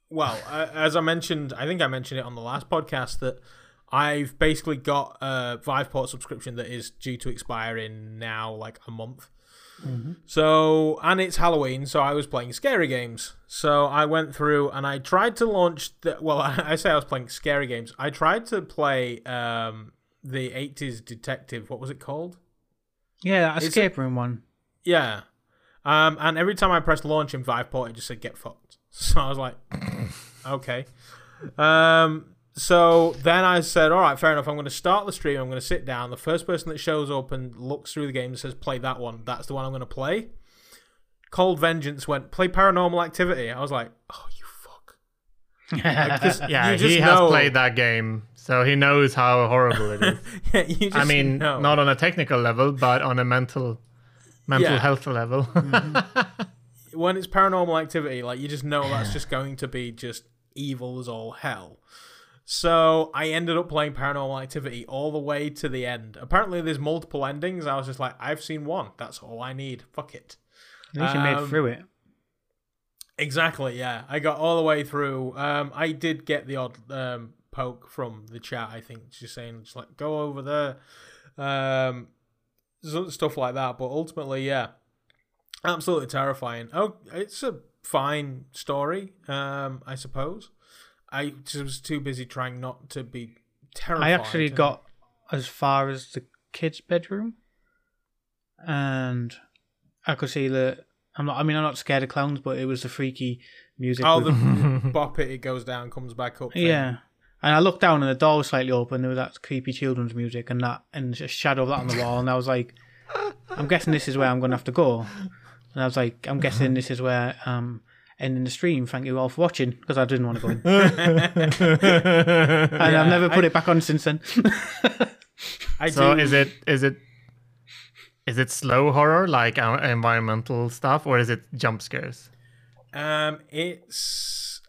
well, uh, as I mentioned, I think I mentioned it on the last podcast that I've basically got a Viveport subscription that is due to expire in now like a month. So, and it's Halloween, so I was playing scary games. So I went through and I tried to launch the. Well, I say I was playing scary games. I tried to play um, the 80s detective. What was it called? Yeah, that Is it- escape room one. Yeah. Um, and every time I pressed launch in Viveport, it just said get fucked. So I was like, okay. Um, so then I said, all right, fair enough. I'm going to start the stream. I'm going to sit down. The first person that shows up and looks through the game and says, play that one, that's the one I'm going to play. Cold Vengeance went, play Paranormal Activity. I was like, oh, you fuck. Like, Yeah, he has know- played that game, so he knows how horrible it is. yeah, you just I mean, know. not on a technical level, but on a mental mental Yeah. health level. Mm-hmm. when it's paranormal activity, like you just know that's just going to be just evil as all hell. So I ended up playing paranormal activity all the way to the end. Apparently, there's multiple endings. I was just like, I've seen one. That's all I need. Fuck it. At least you made Um, it through it. Exactly. Yeah, I got all the way through. Um, I did get the odd um poke from the chat. I think just saying, just like go over there, um, stuff like that. But ultimately, yeah, absolutely terrifying. Oh, it's a fine story. Um, I suppose. I just was too busy trying not to be terrified. I actually and- got as far as the kids' bedroom, and I could see that. I'm not. I mean, I'm not scared of clowns, but it was the freaky music. Oh, with- the bop it, it goes down, comes back up. thing. yeah. And I looked down, and the door was slightly open. There was that creepy children's music, and that, and a shadow of that on the wall. And I was like, I'm guessing this is where I'm going to have to go. And I was like, I'm guessing this is where um ending the stream. Thank you all for watching, because I didn't want to go in, and Yeah, I've never put I- it back on since then. I so do. is it is it is it slow horror like uh, environmental stuff, or is it jump scares? Um, it's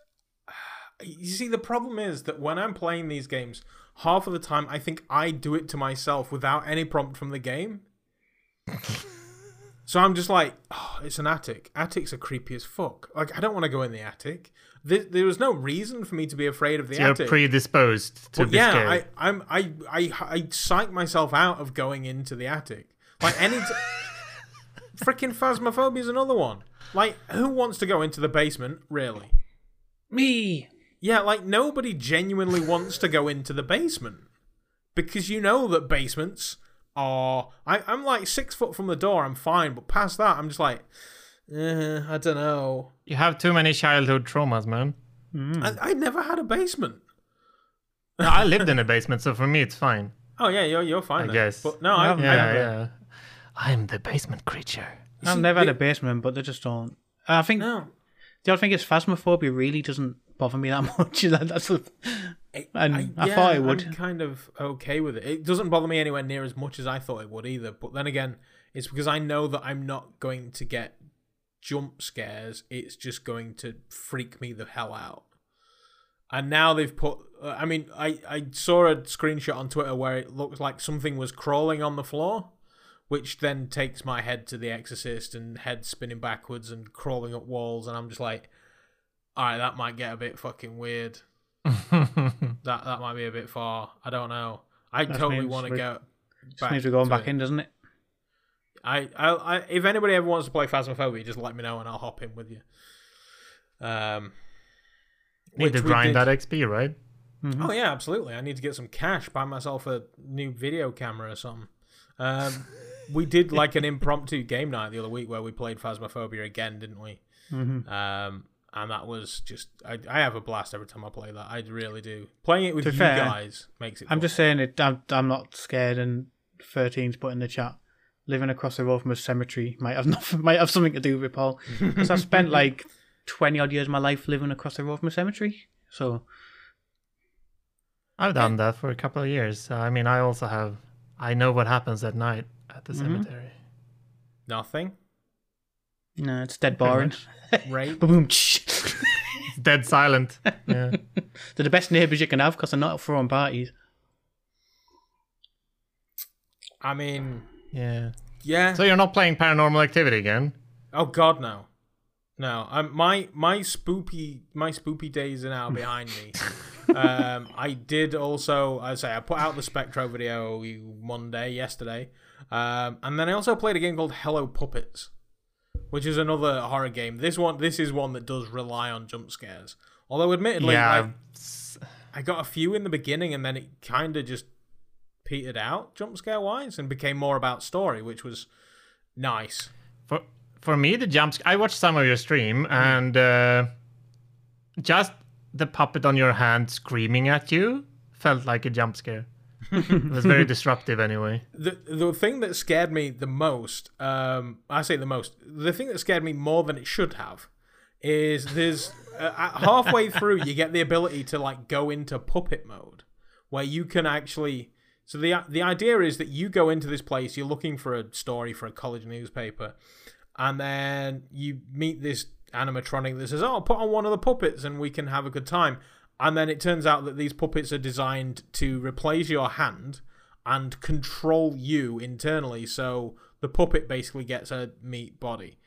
you see the problem is that when I'm playing these games, half of the time I think I do it to myself without any prompt from the game. So I'm just like, oh, it's an attic. Attics are creepy as fuck. Like I don't want to go in the attic. There, there was no reason for me to be afraid of the attic. You're predisposed to But be yeah, scared. I, I'm I, I I psych myself out of going into the attic. Like any t- freaking phasmophobia is another one. Like who wants to go into the basement? Really? Me. Yeah, like nobody genuinely wants to go into the basement because you know that basements are. I, I'm like six foot from the door. I'm fine, but past that, I'm just like, eh, I don't know. You have too many childhood traumas, man. Mm. I, I never had a basement. No, I lived in a basement, so for me it's fine. Oh yeah, you're you're fine. I then. guess. But no, I, haven't Yeah, I, yeah. I'm the basement creature. I've see, never had a basement, but they just don't. I think no. the other thing is phasmophobia really doesn't bother me that much. That- That's a, I, And I thought it would. I'm kind of okay with it. It doesn't bother me anywhere near as much as I thought it would either. But then again, it's because I know that I'm not going to get jump scares. It's just going to freak me the hell out. And now they've put. Uh, I mean, I I saw a screenshot on Twitter where it looked like something was crawling on the floor, which then takes my head to The Exorcist and head spinning backwards and crawling up walls, and I'm just like, all right, that might get a bit fucking weird that that might be a bit far. I don't know. I That totally want to go. just means we're going back it. in, doesn't it? I, I, I, if anybody ever wants to play Phasmophobia, just let me know and I'll hop in with you. Um, Need which to grind that XP, right? Mhm. Oh yeah, absolutely. I need to get some cash, buy myself a new video camera or something. Um, we did like an impromptu game night the other week where we played Phasmophobia again, didn't we? Mhm. Um, and that was just I, I have a blast every time I play that. I really do. Playing it with To you fair, guys makes it. I'm fun. just saying it. I'm, I'm not scared. And 13's put in the chat. Living across the road from a cemetery might have nothing, might have something to do with it, Paul. Because I've spent like 20 odd years of my life living across the road from a cemetery. So I've done that for a couple of years. So, I mean, I also have. I know what happens at night at the Mhm. cemetery. nothing. no, it's dead boring. Right. Boom. It's dead silent. Yeah. They're the best neighbours you can have because they're not throwing parties. I mean, Yeah. yeah. So you're not playing Paranormal Activity again? Oh God, no, no. Um, my my spoopy my spoopy days are now behind me. um, I did also, I say, I put out the Spectro video Monday yesterday, um, and then I also played a game called Hello Puppets, which is another horror game. This one, this is one that does rely on jump scares. Although, admittedly, yeah. like, I got a few in the beginning, and then it kind of just petered out jump scare wise, and became more about story, which was nice. For for me, the jumps. I watched some of your stream, Mm-hmm. and uh, just the puppet on your hand screaming at you felt like a jump scare. It was very disruptive, anyway. the the thing that scared me the most, um, I say the most, the thing that scared me more than it should have, is there's uh, halfway through you get the ability to like go into puppet mode, where you can actually. So the the idea is that you go into this place, you're looking for a story for a college newspaper, and then you meet this animatronic that says, "Oh, put on one of the puppets and we can have a good time." And then it turns out that these puppets are designed to replace your hand and control you internally. So the puppet basically gets a meat body.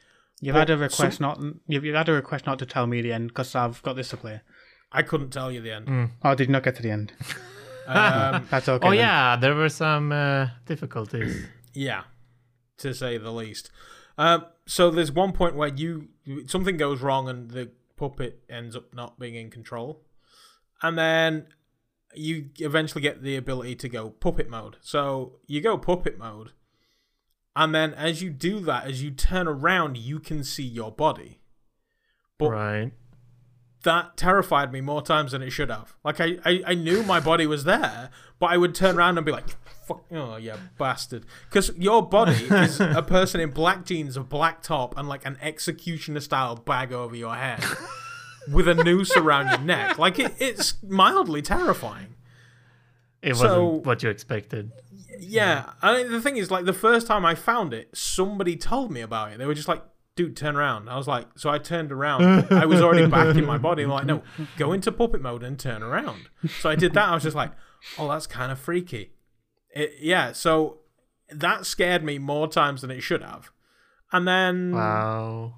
You've But had a request not. You've, you've had a request not to tell me the end because I've got this to play. I couldn't tell you the end. Oh, did not get to the end. Um, That's okay. Oh then. yeah, there were some uh, difficulties. yeah, to say the least. Um, so there's one point where you something goes wrong and the puppet ends up not being in control, and then you eventually get the ability to go puppet mode. So you go puppet mode, and then as you do that, as you turn around, you can see your body. But right. that terrified me more times than it should have. Like I, I, I knew my body was there, but I would turn around and be like, "Fuck, oh yeah, bastard!" Because your body is a person in black jeans, a black top, and like an executioner style bag over your head, with a noose around your neck. Like it, it's mildly terrifying. It So- wasn't what you expected. Yeah, I mean, the thing is, like the first time I found it, somebody told me about it. They were just like, "Dude, turn around." I was like, so I turned around. I was already back in my body. They're like, no, go into puppet mode and turn around. So I did that. I was just like, oh, that's kind of freaky. It, yeah, so that scared me more times than it should have. And then Wow.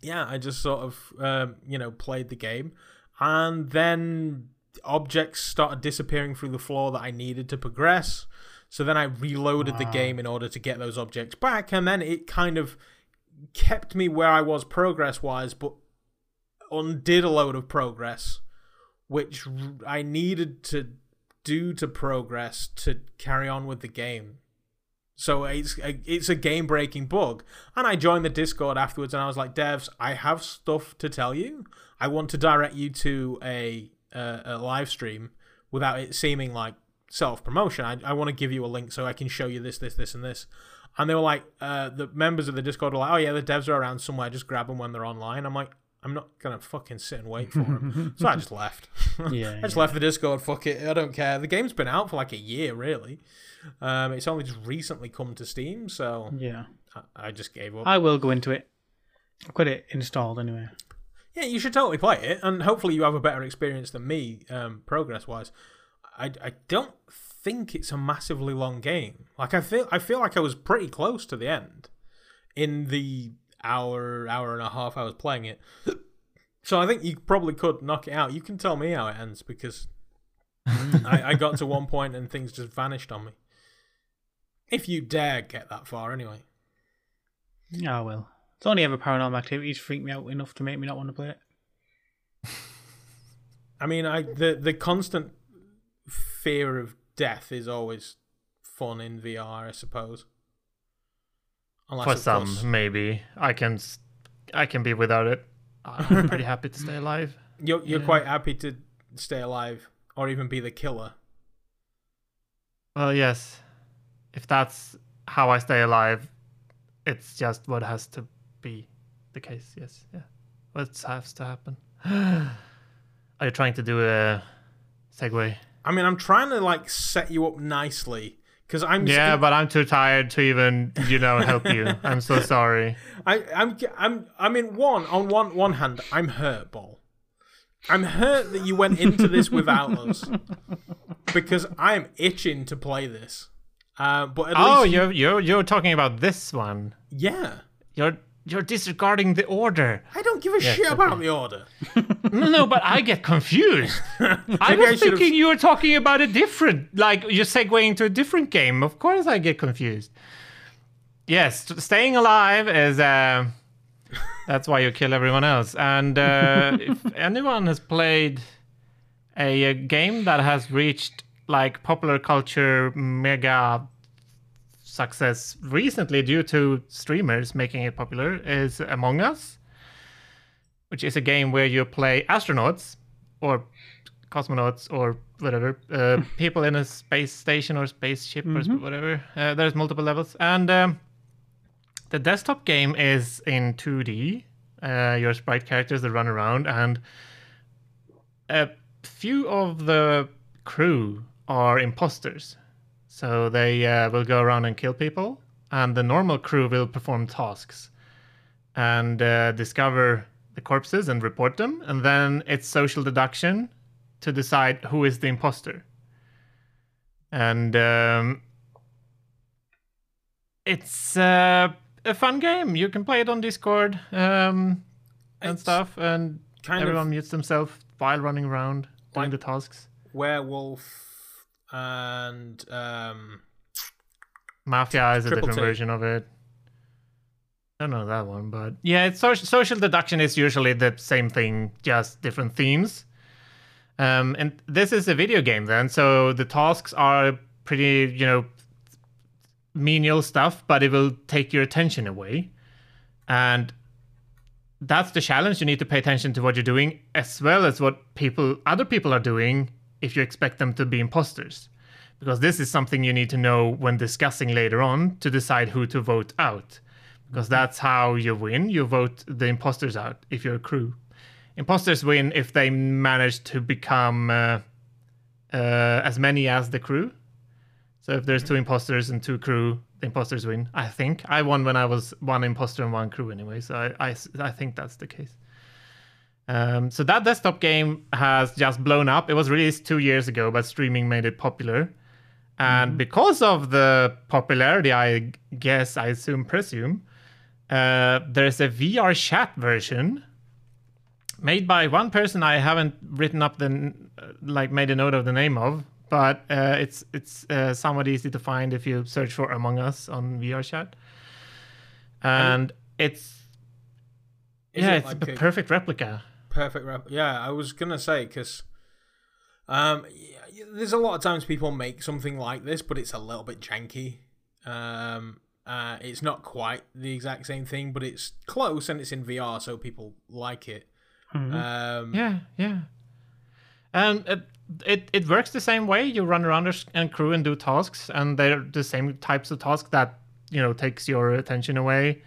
Yeah, I just sort of, um, you know, played the game. And then objects started disappearing through the floor that I needed to progress. So then I reloaded the game in order to get those objects back. And then it kind of kept me where I was progress wise, but undid a load of progress, which I needed to do to progress to carry on with the game. So it's a, it's a game breaking bug. And I joined the Discord afterwards and I was like, devs, I have stuff to tell you. I want to direct you to a, uh, a live stream without it seeming like self promotion. I, I want to give you a link so I can show you this, this, this, and this. And they were like, uh, the members of the Discord were like, oh yeah, the devs are around somewhere. Just grab them when they're online. I'm like, I'm not gonna fucking sit and wait for him. so I just left. Yeah, I just yeah. left the Discord. Fuck it, I don't care. The game's been out for like a year, really. Um, it's only just recently come to Steam, so Yeah. I, I just gave up. I will go into it. I've got it installed anyway. yeah, you should totally play it, and hopefully you have a better experience than me, um, progress wise. I, I don't think it's a massively long game. Like I feel I feel like I was pretty close to the end in the hour hour and a half I was playing it. So I think you probably could knock it out. You can tell me how it ends because I, I got to one point and things just vanished on me. If you dare get that far, anyway. Yeah, I will. It's only ever paranormal activities freak me out enough to make me not want to play it. I mean, I the the constant fear of death is always fun in VR, I suppose. Unless, For some, course, maybe I can, s- I can be without it. I'm pretty happy to stay alive. you're you're yeah. quite happy to stay alive or even be the killer. Well, yes, if that's how I stay alive, it's just what has to be the case. Yes, yeah, what has to happen. Are you trying to do a segue? I mean, I'm trying to like set you up nicely because I'm Yeah, but I'm too tired to even, you know, help you. I'm so sorry. I, I'm, I'm, I mean, one on one one hand, I'm hurt, ball. I'm hurt that you went into this without us because I'm itching to play this. Uh, but at Oh, least, you're you're you're talking about this one. yeah, You're you're disregarding the order. I don't give a Yes, shit about the order. No, no, but I get confused. I Maybe I was should've- thinking you were talking about a different, like you're segueing to a different game. Of course, I get confused. Yes, t- staying alive is. Uh, that's why you kill everyone else. And uh, if anyone has played a, a game that has reached like popular culture mega success recently due to streamers making it popular, is Among Us which is a game where you play astronauts or cosmonauts or whatever, uh, people in a space station or spaceship or whatever. Uh, there's multiple levels, and um, the desktop game is in 2D. Uh, your sprite characters that run around, and a few of the crew are imposters. So they uh, will go around and kill people, and the normal crew will perform tasks and uh, discover the corpses and report them, and then it's social deduction to decide who is the imposter. And um, it's uh, a fun game. You can play it on Discord um, and It's stuff, and kind everyone of mutes themselves while running around doing Like- the tasks. werewolf and um, Mafia is a different T. version of it. I don't know that one, but yeah, it's social, social deduction is usually the same thing, just different themes. Um, and this is a video game then, so the tasks are pretty, you know, menial stuff, but it will take your attention away. And that's the challenge. You need to pay attention to what you're doing, as well as what people, other people are doing, if you expect them to be imposters because this is something you need to know when discussing later on to decide who to vote out. Because that's how you win. You vote the imposters out if you're a crew. Imposters win if they manage to become uh, uh, as many as the crew. So if there's two imposters and two crew, the imposters win. I think I won when I was one imposter and one crew anyway. So I, I, I think that's the case. Um, so that desktop game has just blown up. It was released two years ago, but streaming made it popular. And because of the popularity, I guess, I assume, presume, uh, there's a VR chat version made by one person I haven't written up the uh, like made a note of the name of, but uh, it's it's uh, somewhat easy to find if you search for Among Us on VR chat, and it's yeah, it it's like a a- perfect replica. Perfect rep. Yeah, I was gonna say because um, there's a lot of times people make something like this, but it's a little bit janky. Um, uh, it's not quite the exact same thing, but it's close and it's in VR, so people like it. Mhm. Um, Yeah, yeah. And it, it it works the same way. You run around and crew and do tasks, and they're the same types of tasks that you know takes your attention away.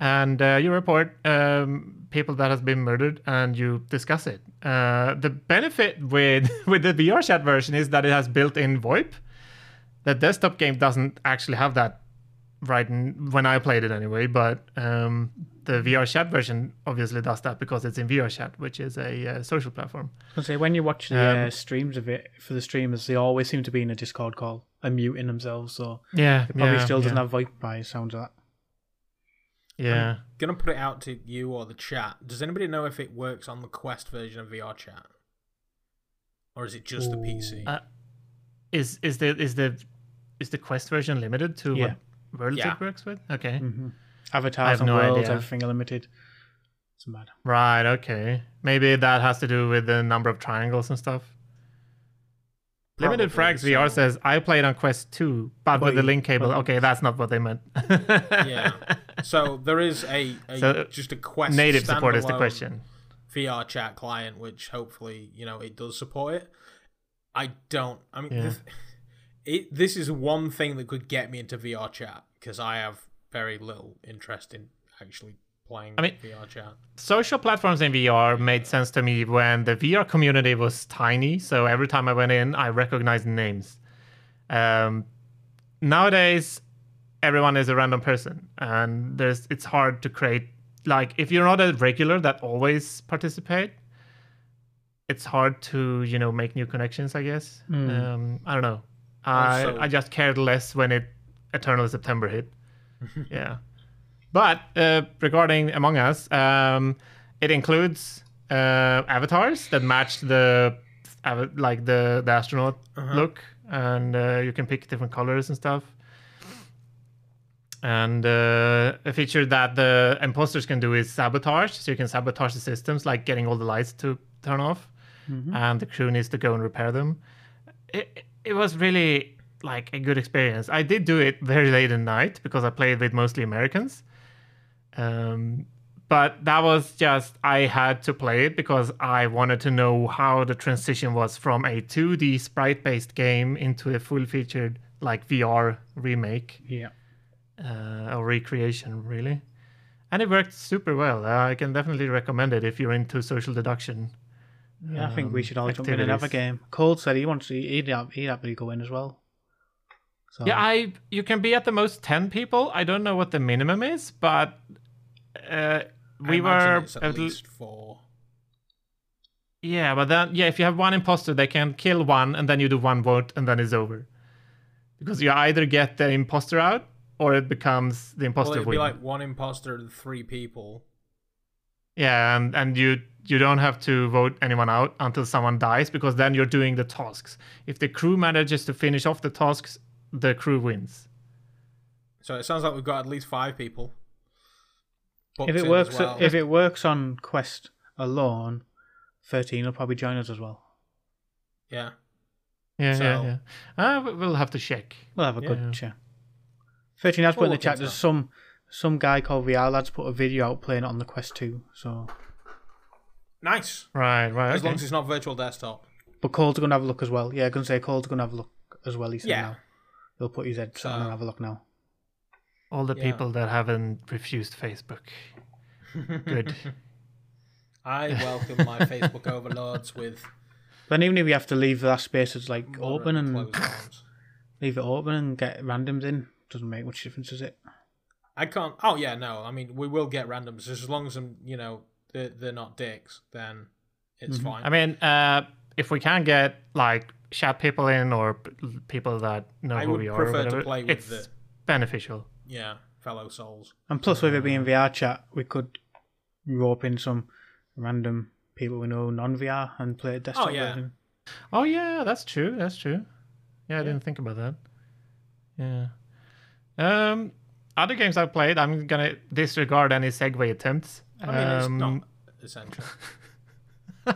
And uh, you report um, people that has been murdered, and you discuss it. Uh, the benefit with with the VR chat version is that it has built-in VoIP. The desktop game doesn't actually have that right n- when I played it anyway, but um, the VR chat version obviously does that because it's in VR chat, which is a uh, social platform. I say when you watch the Um, uh, streams of it for the streamers, they always seem to be in a Discord call and muting themselves, so Yeah, it probably yeah, still doesn't yeah, have VoIP by sounds of that. Yeah, Gonna put it out to you or the chat. Does anybody know if it works on the Quest version of VR chat, or is it just the PC? Uh, is is the is the is the Quest version limited to Yeah. what worlds Yeah. it works with? Okay, hmm Avatars have and no worlds, idea. everything are limited. It's mad. right. Okay, maybe that has to do with the number of triangles and stuff. Limited Frags VR so- says I played on Quest 2, but with the link cable. but- Okay, that's not what they meant. yeah. So there is a, a So, just a Quest Native support is the question. VR chat client, which hopefully you know it does support it. I don't. I mean, Yeah. this, it, this is one thing that could get me into VR chat because I have very little interest in actually playing I mean- VR chat. social platforms in VR made sense to me when the VR community was tiny. So every time I went in, I recognized names. Um, nowadays, everyone is a random person, and there's it's hard to create like if you're not a regular that always participate. It's hard to you know make new connections. I guess. Mm. Um, I don't know. I Also- I just cared less when it Eternal September hit. yeah. But uh, regarding Among Us, um, it includes uh, avatars that match the like the the astronaut Uh-huh. look, and uh, you can pick different colors and stuff. And uh, a feature that the imposters can do is sabotage, so you can sabotage the systems, like getting all the lights to turn off, and the crew needs to go and repair them. It it was really like a good experience. I did do it very late at night because I played with mostly Americans. Um, but that was just I had to play it because I wanted to know how the transition was from a 2D sprite-based game into a full-featured like VR remake Yeah. uh, or recreation, really. And it worked super well. Uh, I can definitely recommend it if you're into social deduction. Yeah, I think we um, should all jump in and have a activities. game. Cold said he wants to. He'd, he'd happily go in as well. So, Yeah, I you can be at the most ten people. I don't know what the minimum is, but uh, we were at l- least four. yeah, but then yeah, if you have one imposter, they can kill one, and then you do one vote, and then it's over. Because you either get the imposter out, or it becomes the imposter. Well, it'd win. be like one imposter and three people. Yeah, and, and you you don't have to vote anyone out until someone dies because then you're doing the tasks. If the crew manages to finish off the tasks, the crew wins. So it sounds like we've got at least five people. Booked if in it as works, well. if it works on Quest alone, thirteen will probably join us as well. yeah. Yeah, So- yeah, yeah. Uh, we- we'll have to check. We'll have a Yeah. good chat. Thirteen has put in the chat. There's some some guy called VR lads put a video out playing it on the Quest Two. So, Nice. Right, right. As okay. long as it's not virtual desktop. but Cole's gonna have a look as well. Yeah, gonna say Cole's gonna have a look as well. He said Yeah. now. He'll put his head on So- and have a look now. All the Yeah. people that haven't refused Facebook. Good. I welcome my Facebook overlords with Then even if you have to leave that space it's like open moderate and leave it open and get randoms in, doesn't make much difference, does it? I can't. Oh yeah, no. I mean, we will get randoms as long as them, you know, they're, they're not dicks. Then it's Mhm. fine. I mean, uh, if we can get like chat people in or people that know I who we are, or prefer whatever, to play with it's the beneficial. Yeah fellow souls. And plus, with it being VR chat, we could rope in some random people we know non VR and play a desktop Oh, yeah. version. Oh yeah, that's true. That's true. Yeah, I didn't think about that. Yeah. Um, other games I've played, I'm gonna disregard any segue attempts. I mean, it's Um, not essential.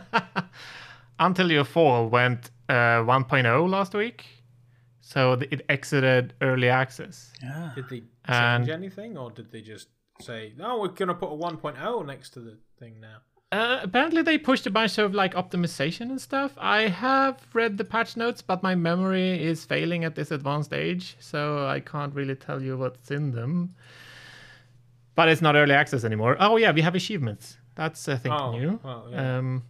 Until You Fall went uh, 1.0 last week. So it exited early access. Yeah. Did they change And- anything, or did they just say, "No, we're gonna put a 1.0 next to the thing now"? Uh, apparently, they pushed a bunch of like optimization and stuff. I have read the patch notes, but my memory is failing at this advanced age, so I can't really tell you what's in them. But it's not early access anymore. Oh yeah, we have achievements. That's I think Oh, new. well, yeah. Um,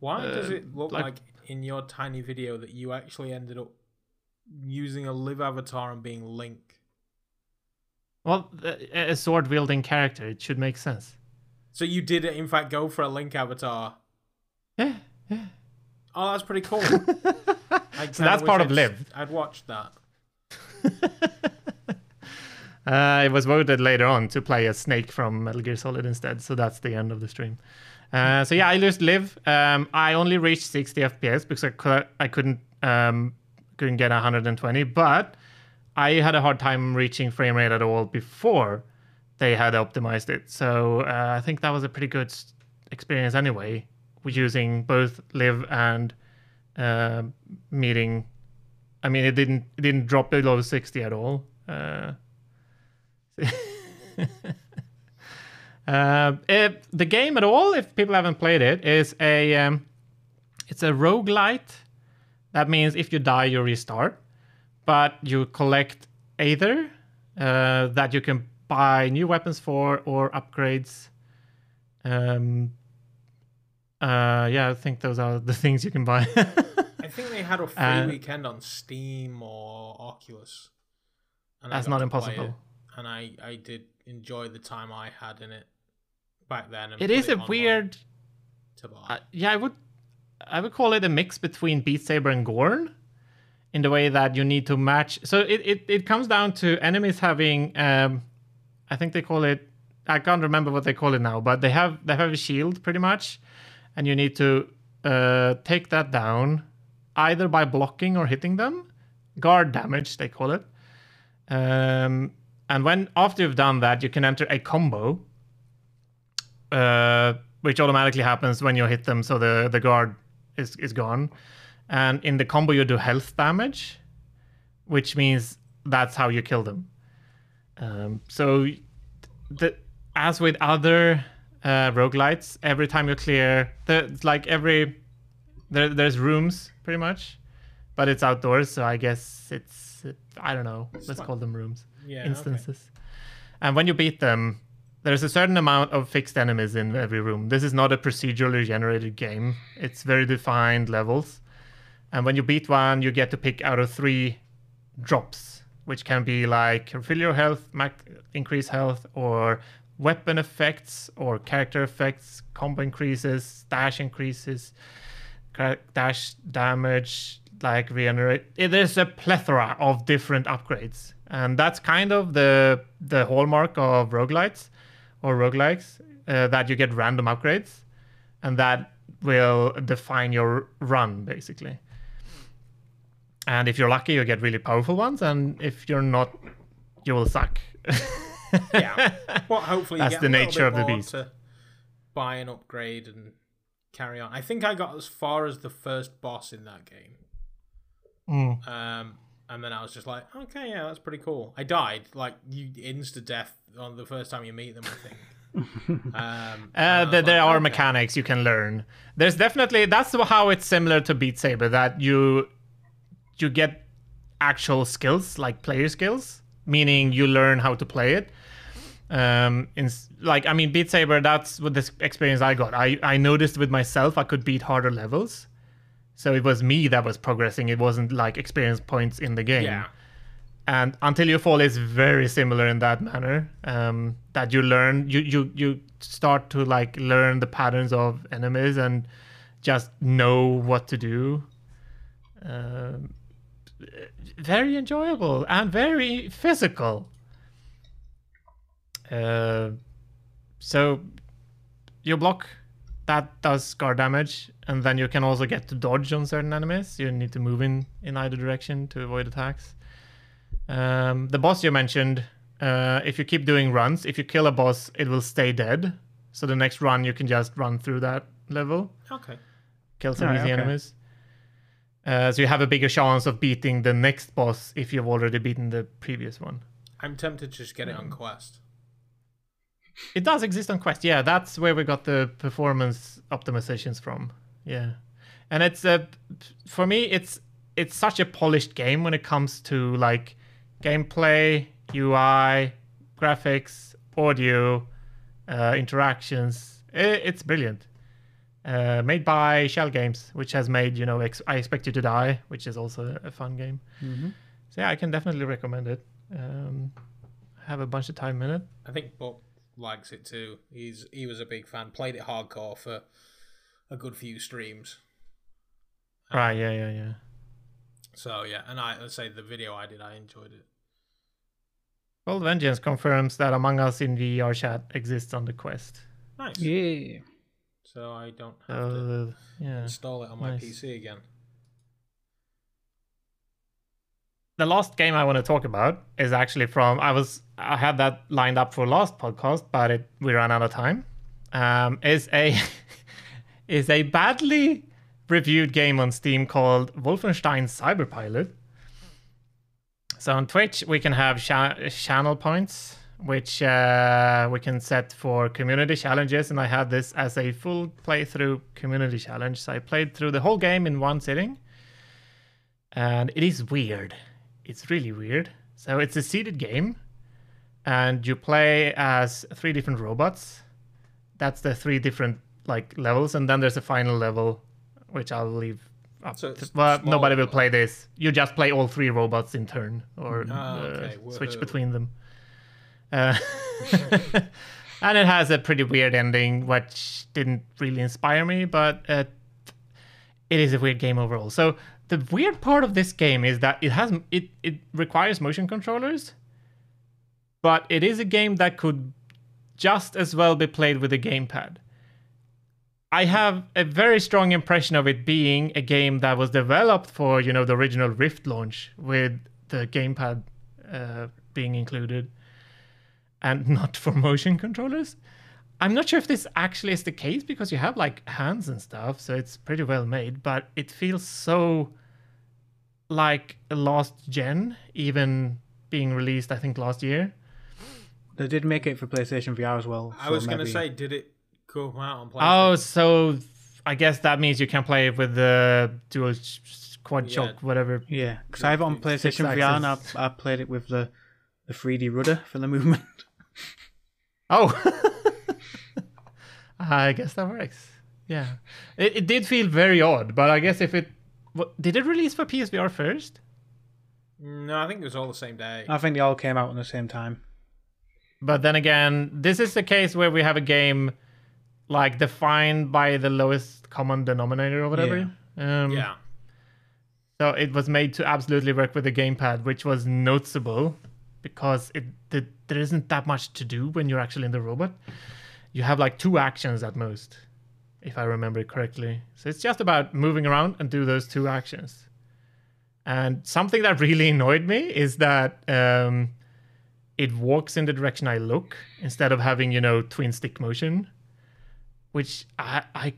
Why does uh, it look like- like... in your tiny video that you actually ended up using a LIV avatar and being Link? well, a sword wielding character. It should make sense. So you did, in fact, go for a Link avatar. Yeah, yeah. Oh, that's pretty cool. So that's part of LIV. I'd watched that. Uh, it was voted later on to play a Snake from Metal Gear Solid instead, so that's the end of the stream. Uh, so yeah, I just live. Um, I only reached 60 FPS because I, I couldn't um, couldn't get 120, but I had a hard time reaching frame rate at all before they had optimized it. So uh, I think that was a pretty good experience anyway, using both LIV and uh, meeting. I mean, it didn't it didn't drop below 60 at all. Uh, uh, the game at all, if people haven't played it, is a um, it's a roguelite. That means if you die, you restart, but you collect either uh, that you can buy new weapons for or upgrades. Um, uh, yeah, I think those are the things you can buy. I think they had a free Uh, weekend on Steam or Oculus. And I not impossible. it, and I, I did enjoy the time I had in it back then. It a online weird To buy. Uh, yeah, I would, I would call it a mix between Beat Saber and Gorn, in the way that you need to match. So it it, it comes down to enemies having, um, I think they call it. I can't remember what they call it now, but they have they have a shield pretty much, and you need to uh, take that down, either by blocking or hitting them, guard damage they call it. Um, and when after you've done that, you can enter a combo uh, which automatically happens when you hit them, so the, the guard is, is gone. And in the combo, you do health damage, which means that's how you kill them. Um, so, the, as with other uh, roguelites, every time you clear, the, it's like every there, there's rooms pretty much, but it's outdoors, so I guess it's I don't know. Let's like- call them rooms yeah, okay. instances. And when you beat them, there's a certain amount of fixed enemies in every room. This is not a procedurally generated game. It's very defined levels. And when you beat one, you get to pick out of three drops, which can be like refill your health, increase health, or weapon effects, or character effects, combo increases, dash increases, dash damage, like regenerate. Is a plethora of different upgrades, and that's kind of the the hallmark of roguelites or roguelikes uh, that you get random upgrades, and that will define your run basically. And if you're lucky, you get really powerful ones, and if you're not, you will suck. yeah. Well, hopefully you That's the nature of the beast. To buy an upgrade and carry on. I think I got as far as the first boss in that game. Mm. Um, and then I was just like, okay, yeah, that's pretty cool. I died like you insta death on the first time you meet them. I think. um, Uh, there, there like, are okay. mechanics you can learn. There's definitely that's how it's similar to Beat Saber that you you get actual skills like player skills, meaning you learn how to play it. Um, in like I mean, Beat Saber. That's what this experience I got. I I noticed with myself I could beat harder levels, so it was me that was progressing. It wasn't like experience points in the game Yeah. and until you fall is very similar in that manner um, that you learn you, you you start to like learn the patterns of enemies and just know what to do um, very enjoyable and very physical uh, so you block that does guard damage and then you can also get to dodge on certain enemies you need to move in in either direction to avoid attacks um, the boss you mentioned, uh, if you keep doing runs, if you kill a boss, it will stay dead. So the next run, you can just run through that level, Okay. kill some Alright, easy okay. enemies. Uh, so you have a bigger chance of beating the next boss if you've already beaten the previous one. I'm tempted to just get it on Quest. It does exist on Quest. Yeah, that's where we got the performance optimizations from. Yeah, and it's a for me it's it's such a polished game when it comes to like gameplay, UI, graphics, audio, uh, interactions. I- it's brilliant. Uh, made by Schell Games, which has made you know ex- I Expect You to Die, which is also a fun game. Mm-hmm. So yeah, I can definitely recommend it. Um, have a bunch of time in it. I think Buck likes it too. He's he was a big fan. Played it hardcore for a good few streams. Right? Yeah, yeah, yeah. So yeah, and I let's say the video I did, I enjoyed it. Well, Vengeance confirms that Among Us in VR chat exists on the Quest. Nice. Yeah. So I don't have to Uh, yeah. install it on my nice. PC again. The last game I want to talk about is actually from I was I had that lined up for last podcast, but it we ran out of time. Um, is a is a badly reviewed game on Steam called Wolfenstein Cyberpilot. So on Twitch we can have cha- channel points, which uh, we can set for community challenges, and I had this as a full playthrough community challenge. So I played through the whole game in one sitting, and it is weird. It's really weird. So it's a seeded game, and you play as three different robots. That's the three different like levels, and then there's a final level, which I'll leave. Up So to, it's well, nobody will play this. You just play all three robots in turn, or Ah, uh, switch between them. Uh, and it has a pretty weird ending, which didn't really inspire me, but uh, it is a weird game overall. So the weird part of this game is that it has it it requires motion controllers, but it is a game that could just as well be played with a gamepad. I have a very strong impression of it being a game that was developed for you know the original Rift launch with the gamepad uh, being included, and not for motion controllers. I'm not sure if this actually is the case because you have like hands and stuff, so it's pretty well made, but it feels so like a last gen, even being released, I think, last year. They did make it for PlayStation VR as well. I so was gonna say, did it come out on oh, PlayStation? Oh, so I guess that means you can play it with the dual sh- sh- quad Yeah. shock, whatever. Yeah, because I have it on PlayStation VR and I, axis. I played it with the the 3D rudder for the movement. Oh, I guess that works. Yeah, it, it did feel very odd, but I guess if it what, did it release for PSVR first? no, I think it was all the same day. I think they all came out at the same time. But then again, this is the case where we have a game like defined by the lowest common denominator or whatever. Um, yeah, So it was made to absolutely work with the gamepad, which was noticeable because it the, there isn't that much to do when you're actually in the robot. You have like two actions at most, if I remember it correctly. So it's just about moving around and do those two actions. And something that really annoyed me is that um, it walks in the direction I look instead of having you know twin stick motion, which I I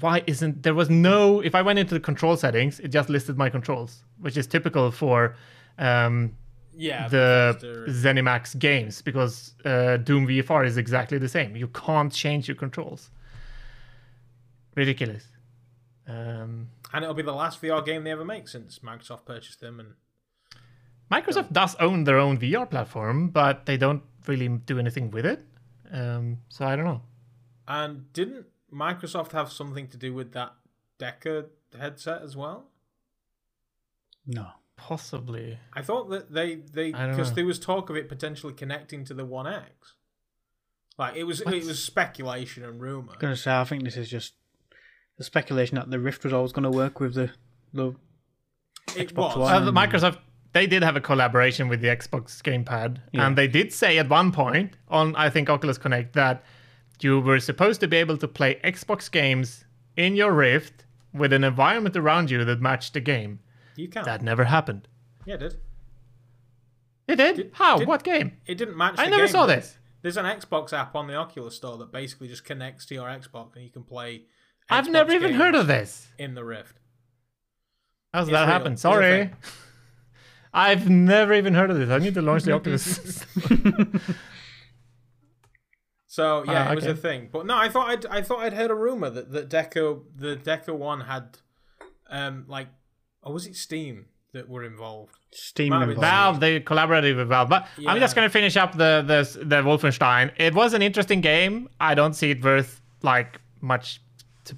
why isn't there was no if I went into the control settings it just listed my controls which is typical for um, yeah. the ZeniMax games because uh, Doom VFR is exactly the same you can't change your controls ridiculous um, and it'll be the last VR game they ever make since Microsoft purchased them. And Microsoft does own their own VR platform but they don't really do anything with it um, so I don't know and didn't Microsoft have something to do with that Deca headset as well? No. Possibly I thought that they they because there was talk of it potentially connecting to the One X. Like it was What? it was speculation and rumor. I'm gonna say I think this is just the speculation that the Rift was always gonna work with the the It Xbox was. One. Uh, the Microsoft they did have a collaboration with the Xbox gamepad, Yeah. and they did say at one point on I think Oculus Connect that you were supposed to be able to play Xbox games in your Rift with an environment around you that matched the game. You can. That never happened. yeah, it did. It did? Did- How? did- what game? It didn't match. I never game, saw this. There's an Xbox app on the Oculus Store that basically just connects to your Xbox and you can play. I've Xbox never even heard of this. in the Rift. How's It's that real. happen? Sorry. I've never even heard of this. I need to launch the Oculus. So yeah, Ah, it was a thing. But no, I thought I'd I thought I'd heard a rumor that that Deca the Deca one had, um, like, or was it Steam that were involved? Steam Might involved. Valve, they collaborated with Valve. But I'm just gonna finish up the, the the Wolfenstein. It was an interesting game. I don't see it worth like much. To,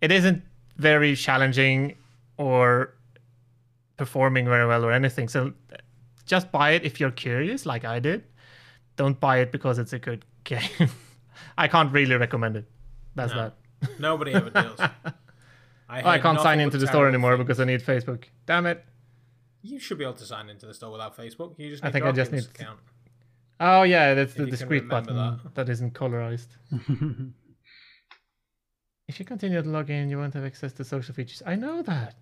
it isn't very challenging or performing very well or anything. So just buy it if you're curious, like I did. Don't buy it because it's a good game. I can't really recommend it. That's No. that. Nobody ever does. I, Oh, I can't sign into the store anymore things. because I need Facebook. Damn it. You should be able to sign into the store without Facebook. You just I think your I just need to- account. Oh yeah, that's the you can discrete button that. that isn't colorized. If you continue to log in, you won't have access to social features. I know that.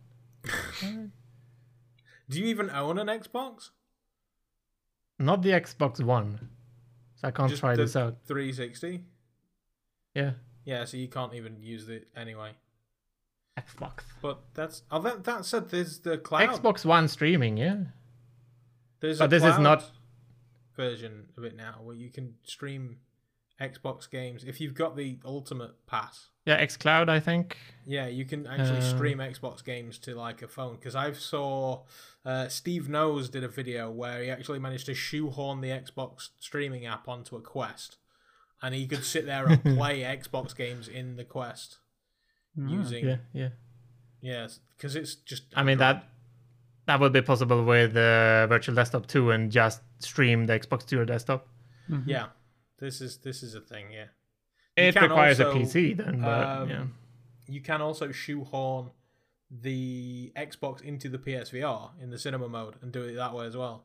Do you even own an Xbox? Not the Xbox One. So I can't Just try the this out. 360. Yeah. Yeah, so you can't even use it anyway. Xbox. But that's oh, that said, there's the cloud. Xbox One streaming, yeah. There's but a this is not- version of it now where you can stream Xbox games if you've got the Ultimate Pass. Yeah, xCloud, I think. Yeah, you can actually Uh, stream Xbox games to like a phone. Because I've saw uh, Steve Knows did a video where he actually managed to shoehorn the Xbox streaming app onto a Quest, and he could sit there and play Xbox games in the Quest using Yeah, yeah. yes, because it's just. I mean that that would be possible with uh, Virtual Desktop too, and just stream the Xbox to your desktop. Yeah, this is this is a thing. Yeah. You It requires also, a PC then, but um, yeah. You can also shoehorn the Xbox into the PSVR in the cinema mode and do it that way as well.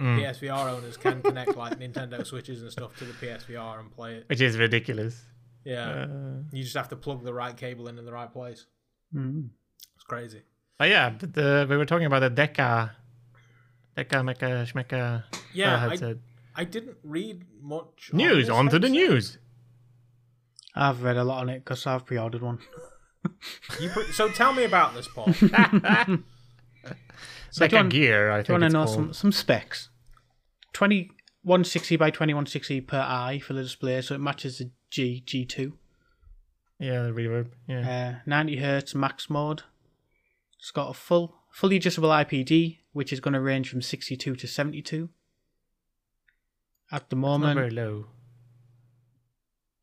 Mm. PSVR owners can connect like Nintendo Switches and stuff to the PSVR and play it. Which is ridiculous. Yeah, Uh, you just have to plug the right cable in in the right place. Mm. It's crazy. but yeah, but the, we were talking about the Deca, Deca Mecha Schmeca Yeah, uh, I, headset. I didn't read much. on News, this on to the news. I've read a lot on it because I've pre-ordered one. You pre- so tell me about this, Paul. So Deca want- Gear, I Do you think want to know called. some, some specs? 2160 by 2160 per eye for the display, so it matches the G G2. Yeah, the reverb. Yeah. Uh, 90 hertz max mode. It's got a full, fully adjustable IPD, which is going to range from 62 to 72. At the moment, very low.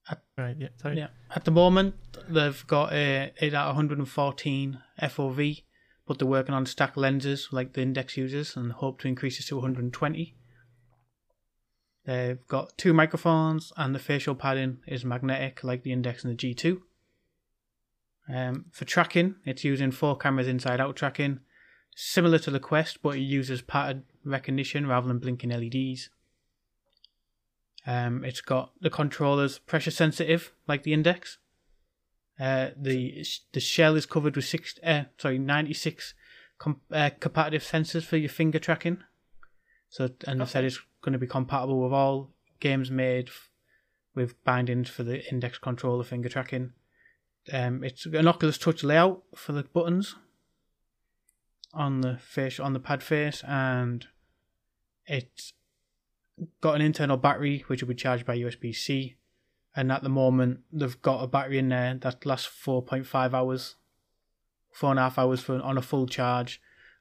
At- right, yeah, sorry. yeah, at the moment they've got a it at 114 FOV, but they're working on stack lenses like the Index users and hope to increase it to 120. They've got two microphones and the facial padding is magnetic like the Index and the G2. Um, for tracking, it's using four cameras inside out tracking, similar to the Quest, but it uses pattern recognition rather than blinking LEDs. Um, it's got the controllers pressure sensitive like the Index. Uh, the the shell is covered with six, uh, sorry, ninety six com- uh, sensors for your finger tracking. So, and they said it's going to be compatible with all games made f- with bindings for the Index controller finger tracking. Um, it's an Oculus Touch layout for the buttons on the face on the pad face, and it's got an internal battery which will be charged by USB C. And at the moment, they've got a battery in there that lasts 4.5 hours, four and a half hours for on a full charge.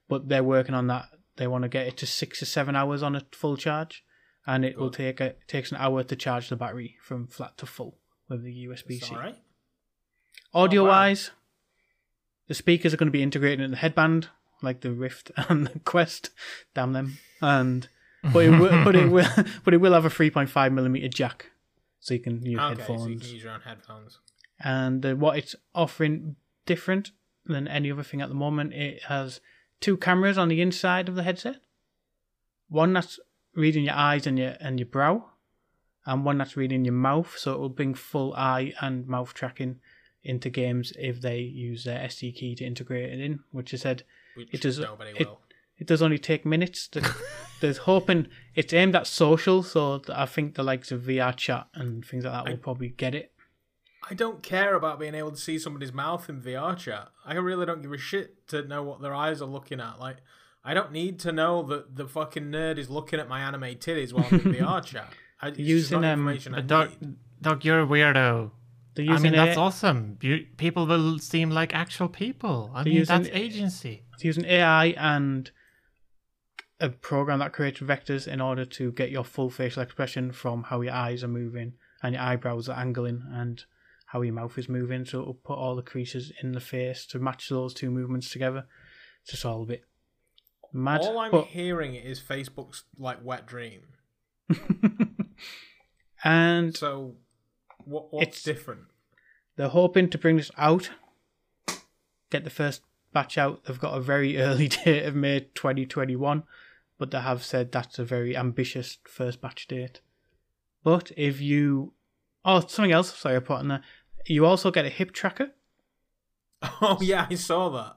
But they're working on that. They want to get it to six or seven hours on a full charge, and it will take a, it takes an hour to charge the battery from flat to full with the USB C. all right. Audio Oh, wow. wise, the speakers are going to be integrated in the headband, like the Rift and the Quest. Damn them! And but it will, but it will, but it will have a 3.5 millimeter jack, so you can use Okay, so headphones. you can use your own headphones. And uh, what it's offering different than any other thing at the moment, it has two cameras on the inside of the headset. One that's reading your eyes and your and your brow, and one that's reading your mouth. So it will bring full eye and mouth tracking into games if they use their SDK to integrate it in. Which I said Which It does- nobody it- will. it does only take minutes. There's, there's hoping it's aimed at social, so I think the likes of VR chat and things like that will probably get it. I don't care about being able to see somebody's mouth in VR chat. I really don't give a shit to know what their eyes are looking at. Like, I don't need to know that the fucking nerd is looking at my anime titties while I'm in VR chat. I, Using, not um, information I But Doc, need. Doc, you're a weirdo. They're I using mean, that's A- awesome. You, people will seem like actual people. I mean, using- that's agency. they're using AI and a program that creates vectors in order to get your full facial expression from how your eyes are moving and your eyebrows are angling and how your mouth is moving. So it'll put all the creases in the face to match those two movements together. It's just all a bit mad. All I'm but- hearing is Facebook's like wet dream. and So, what what's It's- different? they're hoping to bring this out, get the first batch out. They've got a very early date of May 2021, but they have said that's a very ambitious first batch date. But if you. Oh, something else, sorry, I put in there. You also get a hip tracker. Oh yeah, I saw that.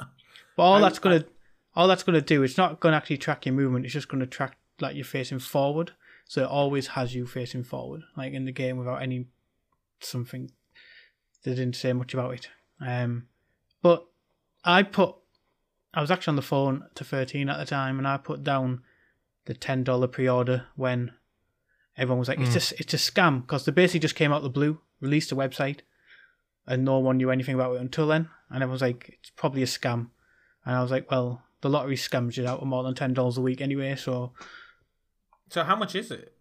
But all I- that's gonna all that's gonna do, it's not gonna actually track your movement. It's just gonna track like you're facing forward. So it always has you facing forward, like in the game, without any something. They didn't say much about it. Um, but I put, I was actually on the phone to thirteen at the time, and I put down the ten dollar pre-order when everyone was like, "It's a it's a scam," because they basically just came out the blue, released a website, and no one knew anything about it until then. And everyone was like, "It's probably a scam," and I was like, "Well, the lottery scams you out of more than ten dollars a week anyway, so So how much is it?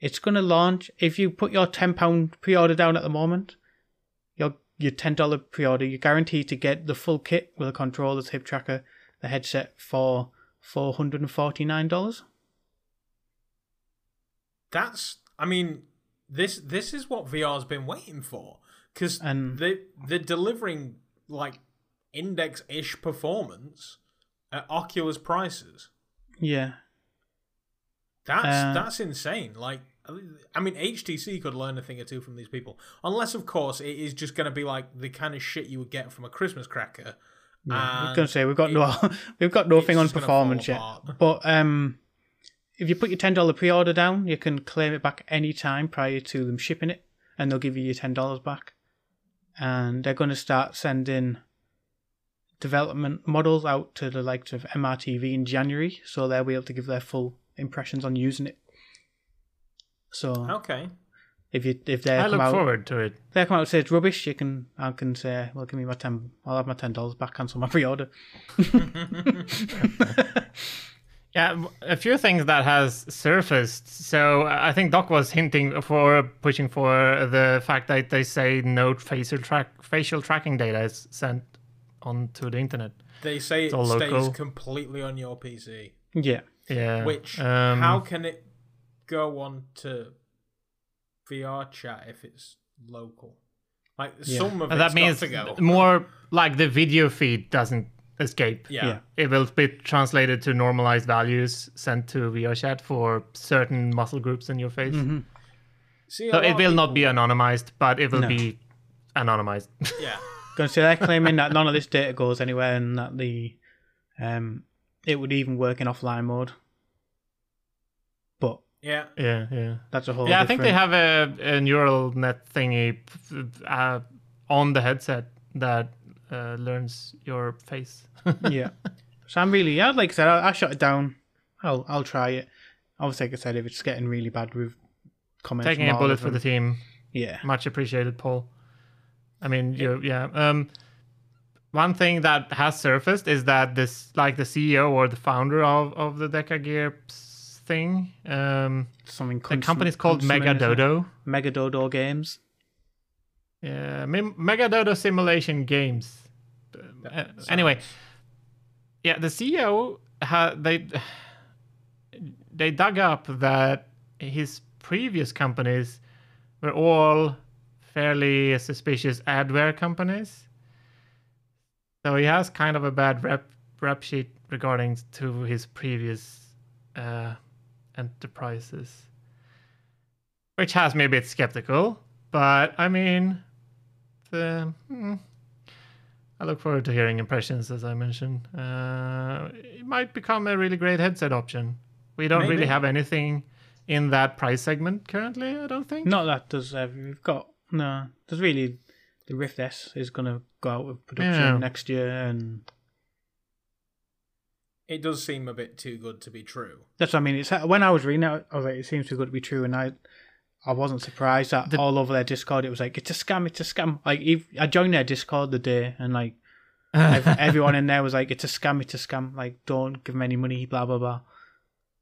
it's gonna launch if you put your ten pound pre-order down at the moment. Your your ten dollar pre-order, you're guaranteed to get the full kit with a controller, the hip tracker, the headset for four hundred and forty nine dollars. That's. I mean, this this is what VR's been waiting for because And- they they're delivering like index ish performance at Oculus prices. Yeah, That's Uh, that's insane. Like, I mean, HTC could learn a thing or two from these people, unless of course it is just going to be like the kind of shit you would get from a Christmas cracker. yeah. I was gonna say we've got it- no we've got nothing on just gonna fall performance yet. But um, if you put your ten dollar pre-order down, you can claim it back any time prior to them shipping it, and they'll give you your ten dollars back. And they're going to start sending development models out to the likes of MRTV in January, so they'll be able to give their full impressions on using it. So Okay. if you if they I come look out, forward to it. if they come out and say it's rubbish, you can I can say, well, give me my ten, I'll have my ten dollars back, cancel my pre-order. Yeah, a few things that has surfaced. So I think Doc was hinting for pushing for the fact that they say no facial track facial tracking data is sent onto the internet. They say it all stays local. completely on your PC. Yeah. Yeah. Which um, how can it go on to VR chat if it's local? Like Yeah. some of and that it's means got to go. more like the video feed doesn't escape. Yeah. Yeah. It will be translated to normalized values sent to VR chat for certain muscle groups in your face. hmm See, So it of will not be anonymized, but it will No. be anonymized. Yeah. Going to say they're claiming that none of this data goes anywhere, and that the um it would even work in offline mode. But Yeah. yeah, yeah. that's a whole. Yeah, I think they have a, a neural net thingy uh, on the headset that uh, learns your face. yeah. So I'm really, yeah, like I said, I, I shut it down. I'll I'll try it. Obviously, like I said, if it's getting really bad with comments, Taking a bullet for the team. yeah, Much appreciated, Paul. I mean, you, yeah. Um, one thing that has surfaced is that this, like the CEO or the founder of, of the Deca Gear thing, um, something. the company's called Mega Dodo. Mega Dodo Games. Yeah, Me- Megadodo Simulation Games. Uh, anyway, yeah, the CEO ha- they they dug up that his previous companies were all fairly suspicious adware companies. So he has kind of a bad rep rep sheet regarding to his previous uh, enterprises, which has me a bit skeptical. But I mean, the, hmm, I look forward to hearing impressions, as I mentioned. Uh, it might become a really great headset option. We don't really have anything in that price segment currently. I don't think. Not that does uh, we've got no. There's really the Rift S is going to go out of production Yeah. next year, and It does seem a bit too good to be true. that's what I mean. It's when I was reading it, I was like, it seems too good to be true, and I. I wasn't surprised that The- all over their Discord it was like it's a scam, it's a scam. Like if, I joined their Discord the day and like everyone in there was like it's a scam, it's a scam. Like don't give them any money, blah blah blah.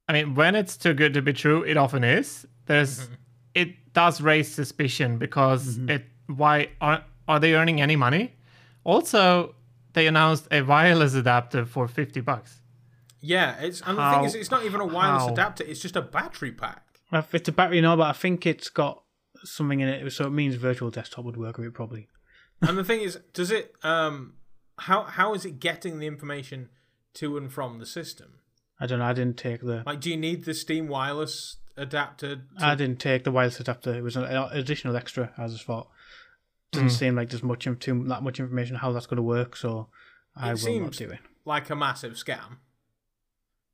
I mean, when it's too good to be true, it often is. There's, Mm-hmm. it does raise suspicion because Mm-hmm. it. Why are are they earning any money? Also, they announced a wireless adapter for fifty bucks. Yeah, it's and the thing is, it's not even a wireless how? adapter. It's just a battery pack. If It's a battery, no, but I think it's got something in it, so it means virtual desktop would work with it probably. And the thing is, does it? Um, how how is it getting the information to and from the system? I don't know. I didn't take the Like, do you need the Steam wireless adapter? To, I didn't take the wireless adapter. It was an additional extra. I just thought doesn't Hmm. seem like there's much too that much information how that's going to work. So I It will not do it. like a massive scam.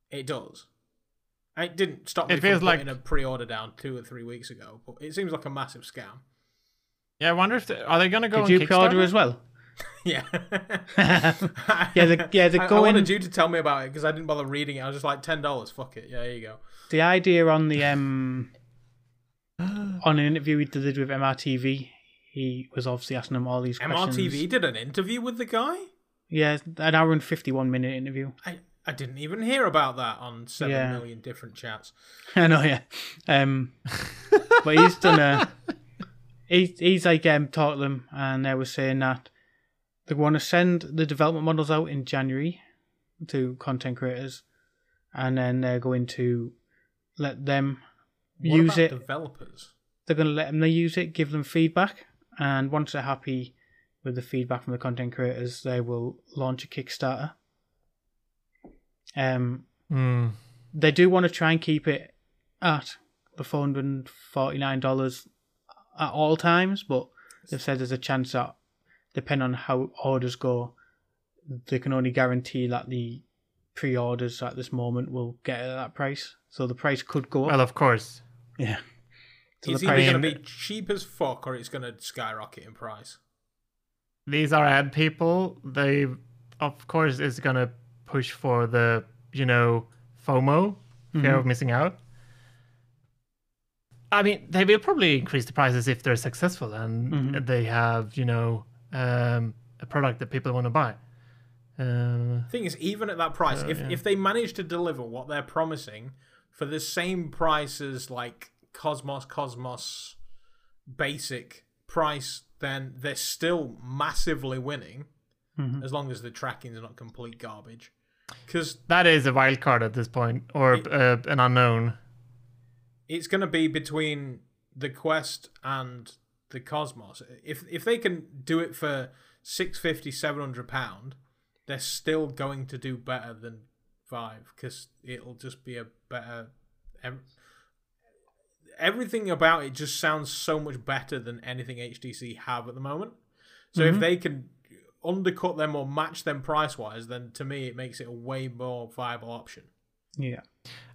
It does. It didn't stop me It from feels like- putting a pre-order down two or three weeks ago, but it seems like a massive scam. Yeah, I wonder if they, are they going to go Did on you pre-order Kickstarter? as well? Yeah. Yeah, the- yeah, they're I, I wanted you to tell me about it because I didn't bother reading it. I was just like ten dollars. Fuck it. Yeah, there you go. The idea on the um on an interview he did with MRTV, he was obviously asking them all these questions. MRTV did an interview with the guy. Yeah, an hour and fifty-one minute interview. I, I didn't even hear about that on seven Yeah. million different chats. I know, yeah. Um, but he's done a. He, he's like um, taught them, and they were saying that they want to send the development models out in January to content creators, and then they're going to let them What use it. Developers. They're going to let them use it, give them feedback, and once they're happy with the feedback from the content creators, they will launch a Kickstarter. Um, Hmm. they do want to try and keep it at the four hundred and forty nine dollars at all times, but they've said there's a chance that depending on how orders go, they can only guarantee that the pre orders at this moment will get at that price. So the price could go up. Well, of course. yeah. So it's either going to be cheap as fuck or it's going to skyrocket in price. These are ad people. They, of course, is going to push for the, you know, FOMO, fear of missing out. I mean, they will probably increase the prices if they're successful and they have, you know, um, a product that people want to buy. Uh, thing is, even at that price, if, yeah. if they manage to deliver what they're promising for the same price as like Cosmos, Cosmos basic price, then they're still massively winning Mhm. as long as the tracking is not complete garbage. Because that is a wild card at this point, or uh, an unknown. it's going to be between the Quest and the Cosmos. If if they can do it for 650 700 pound, they're still going to do better than 5 cuz it'll just be a better ev- everything about it just sounds so much better than anything HTC have at the moment. So if they can undercut them or match them price wise, then to me it makes it a way more viable option. Yeah.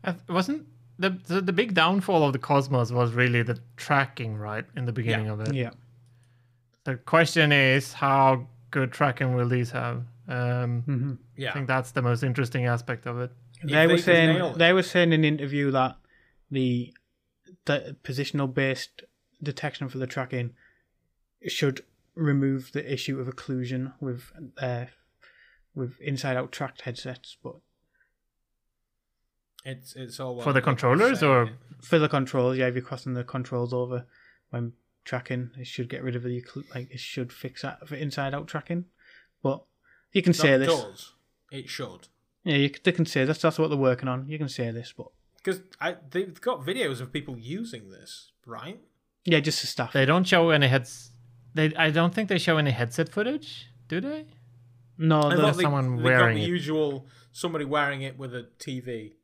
I th- wasn't the, the the big downfall of the Cosmos was really the tracking, right, in the beginning Yeah. of it. Yeah. The question is, how good tracking will these have? Um, hmm Yeah. I think that's the most interesting aspect of it. If They were they can nail saying it. they were saying in an interview that the the positional based detection for the tracking should remove the issue of occlusion with uh, with inside out tracked headsets, but It's it's all well For the controllers saying or- it. for the controls, yeah, if you're crossing the controls over when tracking, it should get rid of the occlu- like it should fix that for inside out tracking. But you can say this, does. It should. yeah, you, they can say this. That's what they're working on. You can say this, but Because they've got videos of people using this, right? yeah, just the stuff. They don't show any heads. They I don't think they show any headset footage, do they? no, I the, thought they, someone they wearing got the it. usual somebody wearing it with a TV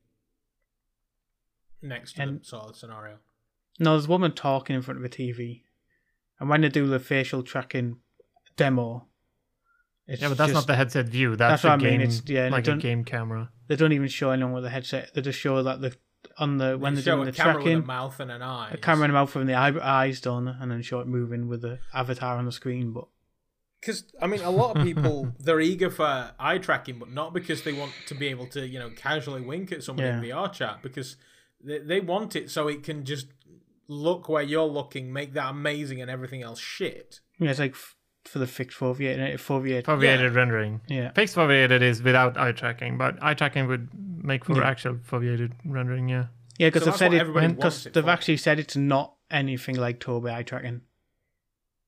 next to them sort of scenario. No, there's a woman talking in front of a TV, and when they do the facial tracking demo, it's Yeah, but that's just, not the headset view. That's, That's what a I mean, game, it's- yeah, like a game camera. They don't even show anyone with a headset. They just show that the on the when they they're show doing a the camera tracking, with a mouth and an eye. a camera in the mouth and the eye, eyes done, and then show it moving with the avatar on the screen. But because I mean, a lot of people they're eager for eye tracking, but not because they want to be able to, you know, casually wink at somebody in VR chat. Because they, they want it so it can just look where you're looking, make that amazing, and everything else shit. Yeah, it's like f- for the fixed foveated, foveated. Foveated rendering. Yeah. Fixed foveated is without eye tracking, but eye tracking would make for Yeah. actual foveated rendering. Yeah. Yeah, because So they've said it. Because they've for. actually said it's not anything like Tobii eye tracking.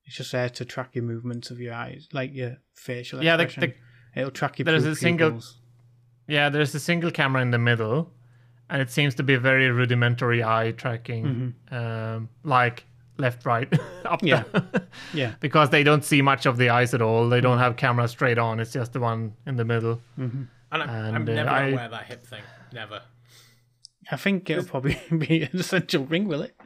It's just there to track your movements of your eyes, like your facial Yeah, the- expression. It'll track your. There's a single- pupils. Yeah, there's a single camera in the middle, and it seems to be very rudimentary eye tracking, um, like left, right, up, Mm-hmm. Yeah. down. Yeah. because they don't see much of the eyes at all. They don't have camera straight on. It's just the one in the middle. And I'm, I'm And, uh, never I- gonna wear that hip thing. Never. I think it'll probably be an essential ring, will it?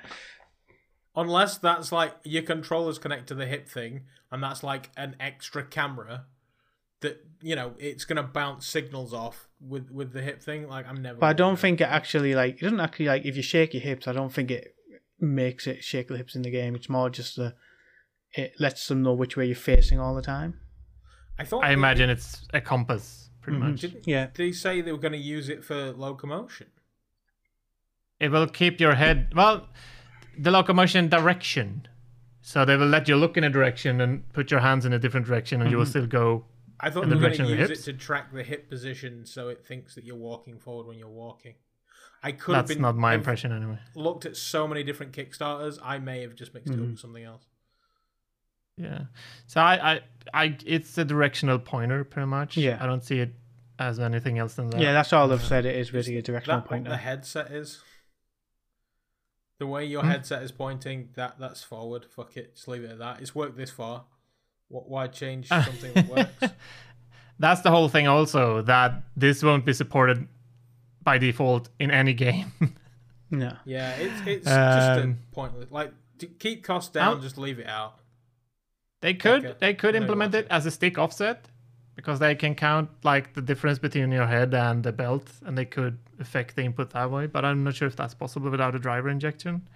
Unless that's like your controllers connect to the hip thing, and that's like an extra camera that you know it's gonna bounce signals off with with the hip thing. Like I'm never. But I don't think it actually like it doesn't actually like if you shake your hips. I don't think it makes it shake the hips in the game. It's more just the it lets them know which way you're facing all the time. I thought. I imagine it's a compass, pretty Mhm. much. Didn't Yeah. they say they were going to use it for locomotion? It will keep your head. Well, the locomotion direction. So they will let you look in a direction and put your hands in a different direction, and you will Mm-hmm. still go. I thought In they the were going to use it to track the hip position, so it thinks that you're walking forward when you're walking. I could have That's been. not my I've impression anyway. Looked at so many different Kickstarters. I may have just mixed it Mm-hmm. up with something else. Yeah. So I, I, I, it's a directional pointer, pretty much. Yeah. I don't see it as anything else than that. Yeah, that's all I've said. It is really a directional that what pointer. the headset is? The way your Hmm? headset is pointing, that that's forward. Fuck it, just leave it at that. It's worked this far. What? Why change something that works? That's the whole thing. Also, that this won't be supported by default in any game. No. Yeah, it's it's just a Um, pointless. Like to keep costs down, I'll- just leave it out. They could Okay. they could implement watch it as a stick offset because they can count like the difference between your head and the belt and they could affect the input that way, but I'm not sure if that's possible without a driver injection.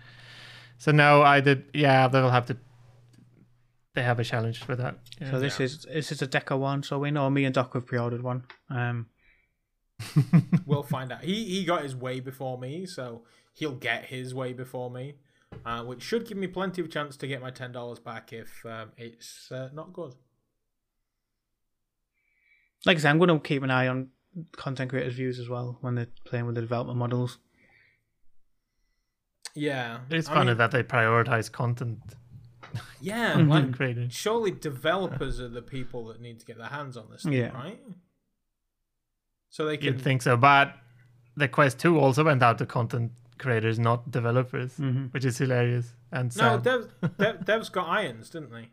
So no, I did yeah, they'll have to they have a challenge for that. Yeah. So this is this is a Deca one. So we know me and Doc have pre-ordered one. Um, We'll find out. He he got his way before me, so he'll get his way before me, uh, which should give me plenty of chance to get my ten dollars back if um, it's uh, not good. like I said, I'm going to keep an eye on content creators' views as well when they're playing with the development models. Yeah, it's I funny mean, that they prioritize content yeah, Mhm. like creators. surely developers are the people that need to get their hands on this, thing, Yeah. right? So they can. You'd think so, but the Quest 2 also went out to content creators, not developers, Mm-hmm. which is hilarious and no, sad. Dev, Dev, Dev's got irons, didn't they?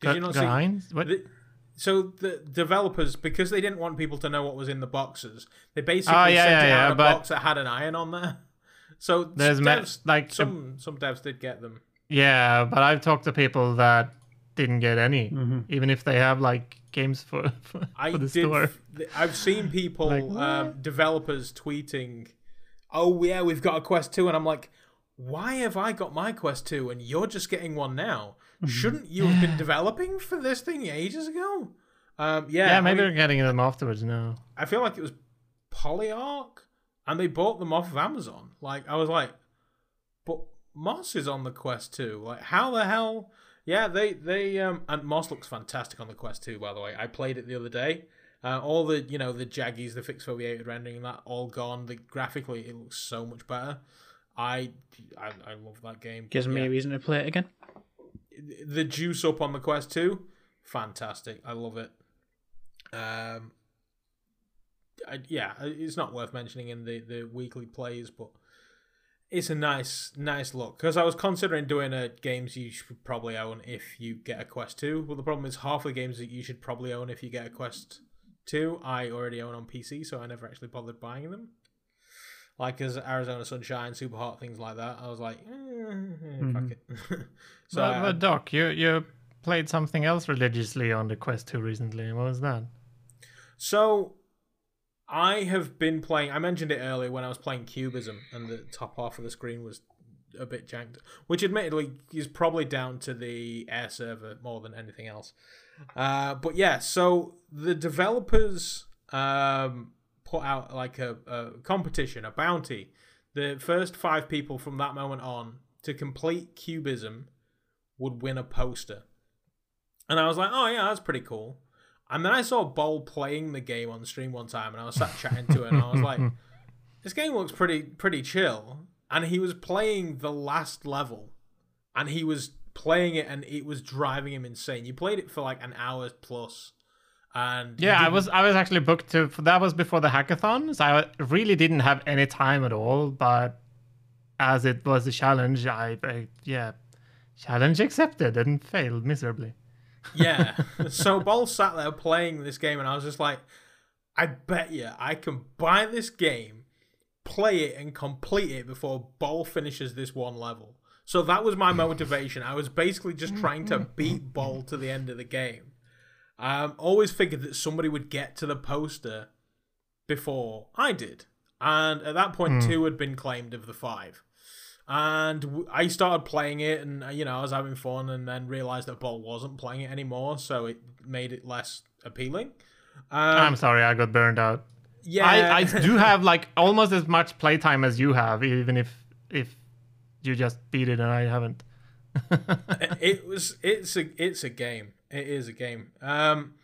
Did you not see? Grinds? What? The, so the developers, because they didn't want people to know what was in the boxes, they basically Oh, yeah, sent yeah, yeah, out a box that had an iron on there. So There's ma- devs, like, some some devs did get them. Yeah, but I've talked to people that didn't get any, Mm-hmm. even if they have like games for, for, I for the did. store. I've seen people, Like, um, developers tweeting, "Oh yeah, we've got a Quest 2. and I'm like, "Why have I got my Quest 2 and you're just getting one now? Mm-hmm. Shouldn't you have been developing for this thing ages ago?" Um, yeah, Yeah, I maybe mean, they're getting them afterwards now. I feel like it was Polyarc, and they bought them off of Amazon. Like I was like, but Moss is on the Quest 2. Like how the hell? Yeah, they they um and Moss looks fantastic on the Quest 2. By the way, I played it the other day. Uh, all the you know the jaggies, the fixed foveated rendering, that all gone. The graphically, it looks so much better. I I, I love that game. Gives me a reason to play it again. the juice up on the Quest 2, fantastic. I love it. Um, I, yeah, it's not worth mentioning in the, the weekly plays, but it's a nice nice look. Because I was considering doing a games you should probably own if you get a Quest 2. Well, the problem is half the games that you should probably own if you get a Quest 2, I already own on PC, so I never actually bothered buying them. Like as Arizona Sunshine, Super Hot, things like that. I was like, eh, fuck it. so but, but Doc, you you played something else religiously on the Quest 2 recently. What was that? So, I have been playing. I mentioned it earlier when I was playing Cubism, and the top half of the screen was a bit janked, which admittedly is probably down to the air server more than anything else. Uh, but yeah, so the developers um, put out like a, a competition, a bounty. The first five people from that moment on to complete cubism would win a poster. And I was like, oh yeah, that's pretty cool. And then I saw Boll playing the game on stream one time, and I was sat chatting to it, and I was like, this game looks pretty pretty chill. And he was playing the last level, and he was playing it, and it was driving him insane. You played it for like an hour plus. plus, and yeah, I was I was actually booked to. That was before the hackathon, so I really didn't have any time at all. But as it was a challenge, I, I yeah, challenge accepted and failed miserably. Yeah. So Boll sat there playing this game, and I was just like, I bet you I can buy this game, play it, and complete it before Boll finishes this one level. So that was my motivation. I was basically just trying to beat Boll to the end of the game. Um, always figured that somebody would get to the poster before I did. And at that point, two had been claimed of the five. And I started playing it, and you know I was having fun, and then realized that Boll wasn't playing it anymore, so it made it less appealing. Um, I'm sorry, I got burned out. Yeah, I, I do have like almost as much playtime as you have, even if if you just beat it and I haven't. it was it's a it's a game. It is a game. Um,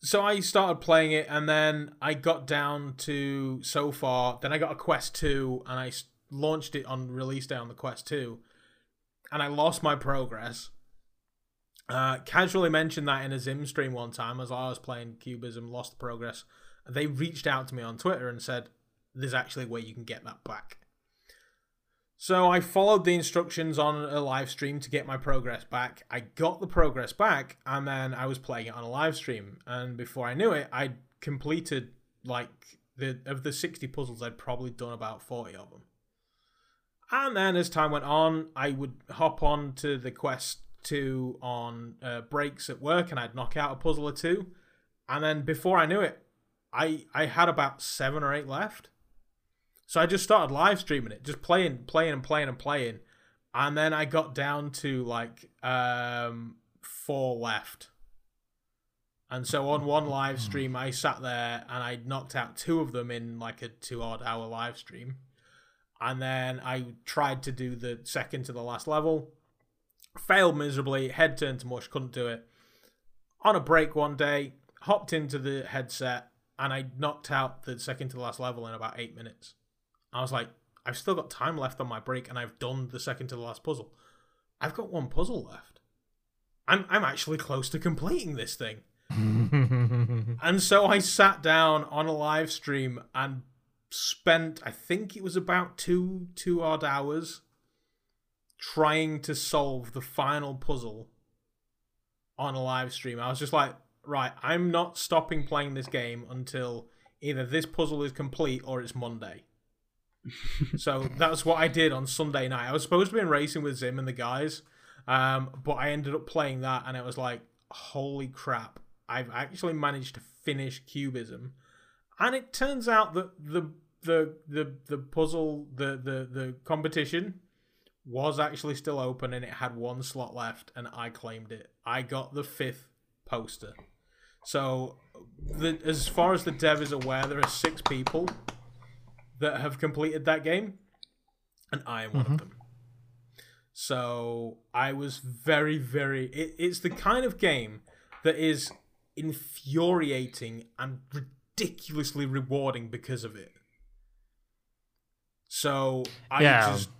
so I started playing it, and then I got down to so far. Then I got a Quest two, and I launched it on release day on the Quest 2, and I lost my progress. Uh, casually mentioned that in a Zim stream one time as I was playing Cubism, lost the progress. They reached out to me on Twitter and said, There's actually a way you can get that back. So I followed the instructions on a live stream to get my progress back. I got the progress back, and then I was playing it on a live stream. And before I knew it, I'd completed like the of the 60 puzzles, I'd probably done about 40 of them. And then as time went on, I would hop on to the quest two on uh, breaks at work, and I'd knock out a puzzle or two. And then before I knew it, I I had about seven or eight left. So I just started live streaming it, just playing, playing, and playing and playing. And then I got down to like um, four left. And so on one live stream, I sat there and I knocked out two of them in like a two odd hour live stream and then I tried to do the second to the last level. Failed miserably, head turned to mush, couldn't do it. On a break one day, hopped into the headset and I knocked out the second to the last level in about eight minutes. I was like, I've still got time left on my break and I've done the second to the last puzzle. I've got one puzzle left. I'm I'm actually close to completing this thing. and so I sat down on a live stream and spent I think it was about two two odd hours trying to solve the final puzzle on a live stream. I was just like, right, I'm not stopping playing this game until either this puzzle is complete or it's Monday. so that's what I did on Sunday night. I was supposed to be in racing with Zim and the guys, um, but I ended up playing that and it was like, holy crap, I've actually managed to finish Cubism and it turns out that the the the the puzzle the the the competition was actually still open and it had one slot left and I claimed it. I got the fifth poster. So the, as far as the dev is aware, there are six people that have completed that game, and I am one Mhm. of them. So I was very, very. It, it's the kind of game that is infuriating and ridiculously rewarding because of it. So I Yeah. just.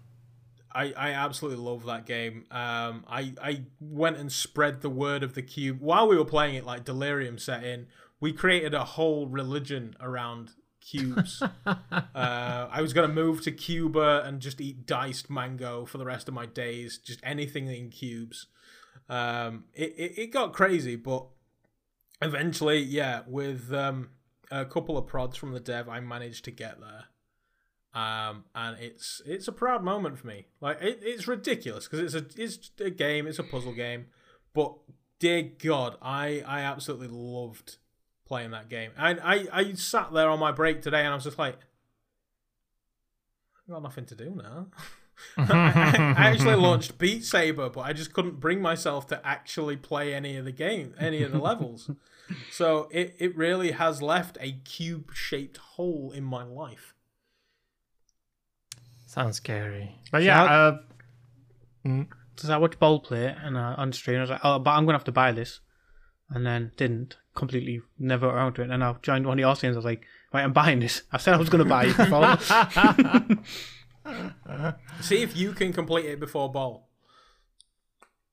I, I absolutely love that game. Um, I I went and spread the word of the cube while we were playing it. Like Delirium set in, we created a whole religion around cubes. uh, I was gonna move to Cuba and just eat diced mango for the rest of my days. Just anything in cubes. Um, it, it it got crazy, but eventually, yeah, with um, a couple of prods from the dev, I managed to get there. Um, and it's it's a proud moment for me. Like it, it's ridiculous because it's a it's a game, it's a puzzle game, but dear God, I I absolutely loved playing that game. And I I sat there on my break today and I was just like, I've got nothing to do now. I, I actually launched Beat Saber, but I just couldn't bring myself to actually play any of the game, any of the levels. So it, it really has left a cube shaped hole in my life. Sounds scary. But yeah, how- uh, mm, So I watched Boll play and uh, on stream. I was like, oh, but I'm gonna have to buy this, and then didn't completely never around to it. And I joined one of the Austrians. I was like, right, I'm buying this. I said I was gonna buy it before. See if you can complete it before Boll.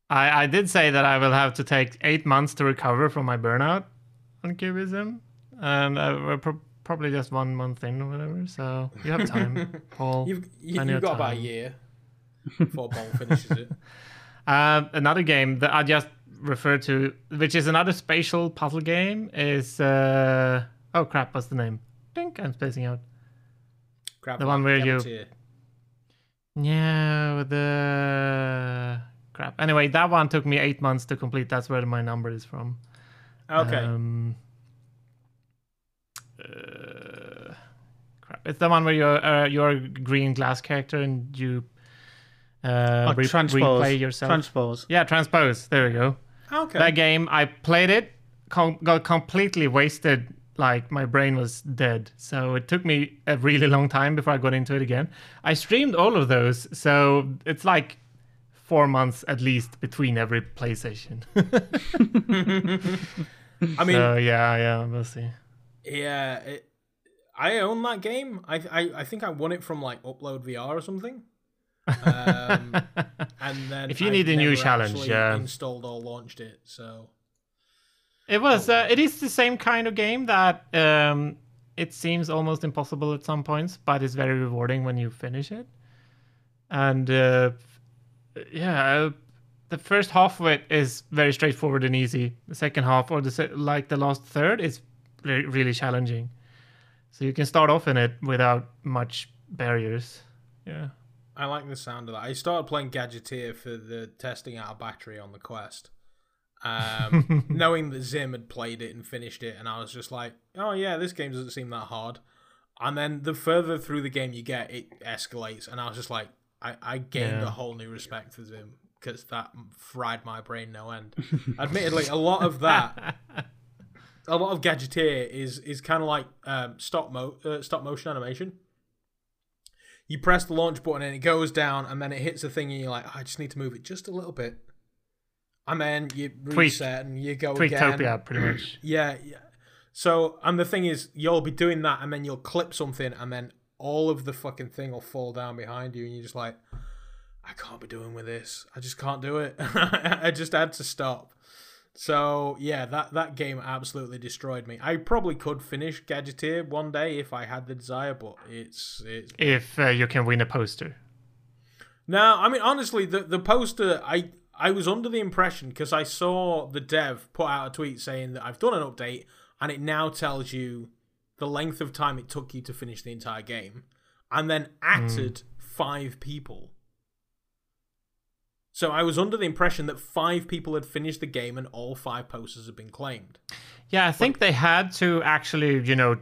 I, I did say that I will have to take eight months to recover from my burnout on Cubism, and uh, we're pro- probably just one month in or whatever. So you have time, Paul. You've you, you've of got about a year before Boll finishes it. Uh, another game that I just referred to, which is another spatial puzzle game, is uh, oh crap, what's the name? Think I'm spacing out. Grab The one where you-. Yeah, the crap. Anyway, that one took me eight months to complete. That's where my number is from. Okay. Um, uh, crap. It's the one where you're uh, you're a green glass character and you uh, oh, re- transpose. replay yourself. Transpose. yeah, transpose. There we go. okay. That game, I played it, com- got completely wasted. Like my brain was dead, so it took me a really long time before I got into it again. I streamed all of those, so it's like four months at least between every PlayStation. I mean, so yeah, yeah, we'll see. yeah, it, I own that game. I, I I think I won it from like Upload VR or something. Um, and then If you I've need a new challenge, yeah. installed or launched it. So It was. Uh, it is the same kind of game that um, it seems almost impossible at some points, but it's very rewarding when you finish it. And uh, yeah, uh, the first half of it is very straightforward and easy. The second half, or the like the last third, is re- really challenging. So you can start off in it without much barriers. Yeah. I like the sound of that. I started playing Gadgeteer for the testing out a battery on the Quest. Um, knowing that Zim had played it and finished it, and I was just like, oh yeah, this game doesn't seem that hard. And then the further through the game you get, it escalates, and I was just like, I, I gained Yeah. a whole new respect for Zim because that fried my brain no end. Admittedly, a lot of that, a lot of Gadgeteer is is kind of like um, stop mo uh, stop motion animation you press the launch button and it goes down and then it hits a thing and you're like, "Oh, I just need to move it just a little bit. And then you reset and you go again. Tweaktopia, pretty much. Yeah, yeah. So, and the thing is, you'll be doing that and then you'll clip something and then all of the fucking thing will fall down behind you and you're just like, I can't be doing with this. I just can't do it. I just had to stop. So yeah, that that game absolutely destroyed me. I probably could finish Gadgeteer one day if I had the desire, but it's it's If uh, you can win a poster. no, I mean honestly, the the poster I I was under the impression because I saw the dev put out a tweet saying that I've done an update and it now tells you the length of time it took you to finish the entire game, and then acted hmm. five people. So I was under the impression that five people had finished the game and all five posters had been claimed. Yeah, I think they had to actually, you know,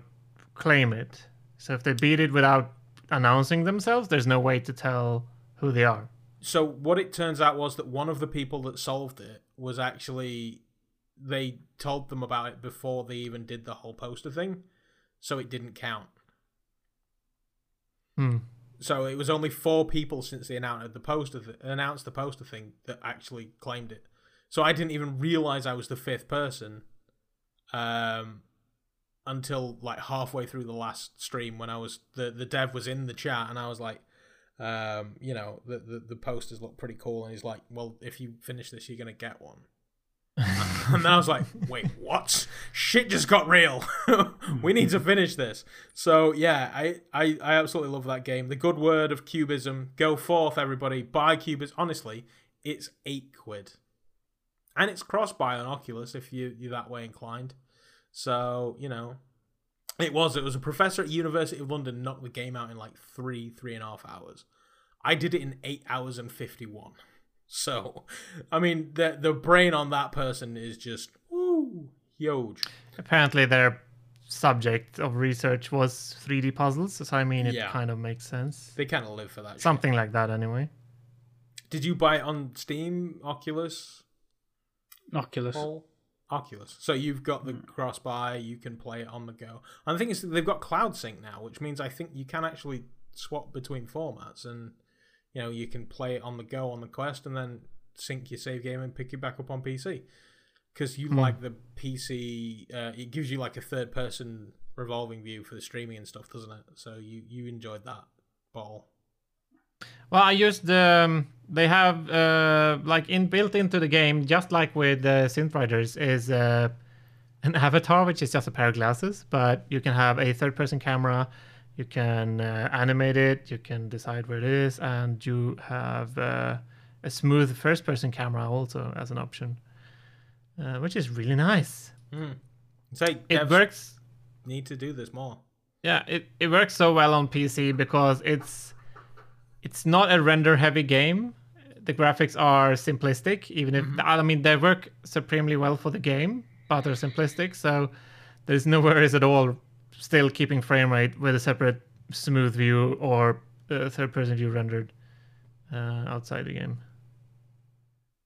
claim it. So if they beat it without announcing themselves, there's no way to tell who they are. So what it turns out was that one of the people that solved it was actually they told them about it before they even did the whole poster thing, so it didn't count. Hmm. So it was only four people since they announced the poster th- announced the poster thing that actually claimed it. So I didn't even realize I was the fifth person um, until like halfway through the last stream when I was the the dev was in the chat and I was like, um, you know, the, the the posters look pretty cool and he's like, well, if you finish this, you're gonna get one. and then I was like, wait, what? Shit just got real. we need to finish this. So yeah, I, I, I absolutely love that game. The good word of cubism. Go forth, everybody. Buy Cubism. Honestly, it's eight quid. And it's cross buy on Oculus if you, you're that way inclined. So, you know. It was. It was a professor at University of London knocked the game out in like three, three and a half hours. I did it in eight hours and fifty one. So, I mean, the the brain on that person is just woo huge. Apparently, they're subject of research was 3D puzzles. So I mean, it Yeah. kind of makes sense. They kind of live for that. shit. Something like that, anyway. Did you buy it on Steam, Oculus, Oculus. Paul? Oculus. So you've got the mm. cross buy. You can play it on the go. And the thing is, they've got cloud sync now, which means I think you can actually swap between formats, and you know you can play it on the go on the Quest, and then sync your save game and pick it back up on PC. Because you like the PC, uh, it gives you like a third-person revolving view for the streaming and stuff, doesn't it? So you you enjoyed that Boll. Well, I used um, they have uh, like inbuilt into the game, just like with uh, Synth Riders, is uh, an avatar, which is just a pair of glasses. But you can have a third-person camera, you can uh, animate it, you can decide where it is, and you have uh, a smooth first-person camera also as an option, uh, which is really nice. Say It works need to do this more. yeah, it, it works so well on PC because it's it's not a render heavy game. The graphics are simplistic, even if I mean they work supremely well for the game, but they're simplistic. So there's no worries at all. Still keeping frame rate with a separate smooth view or uh, third person view rendered uh, outside the game.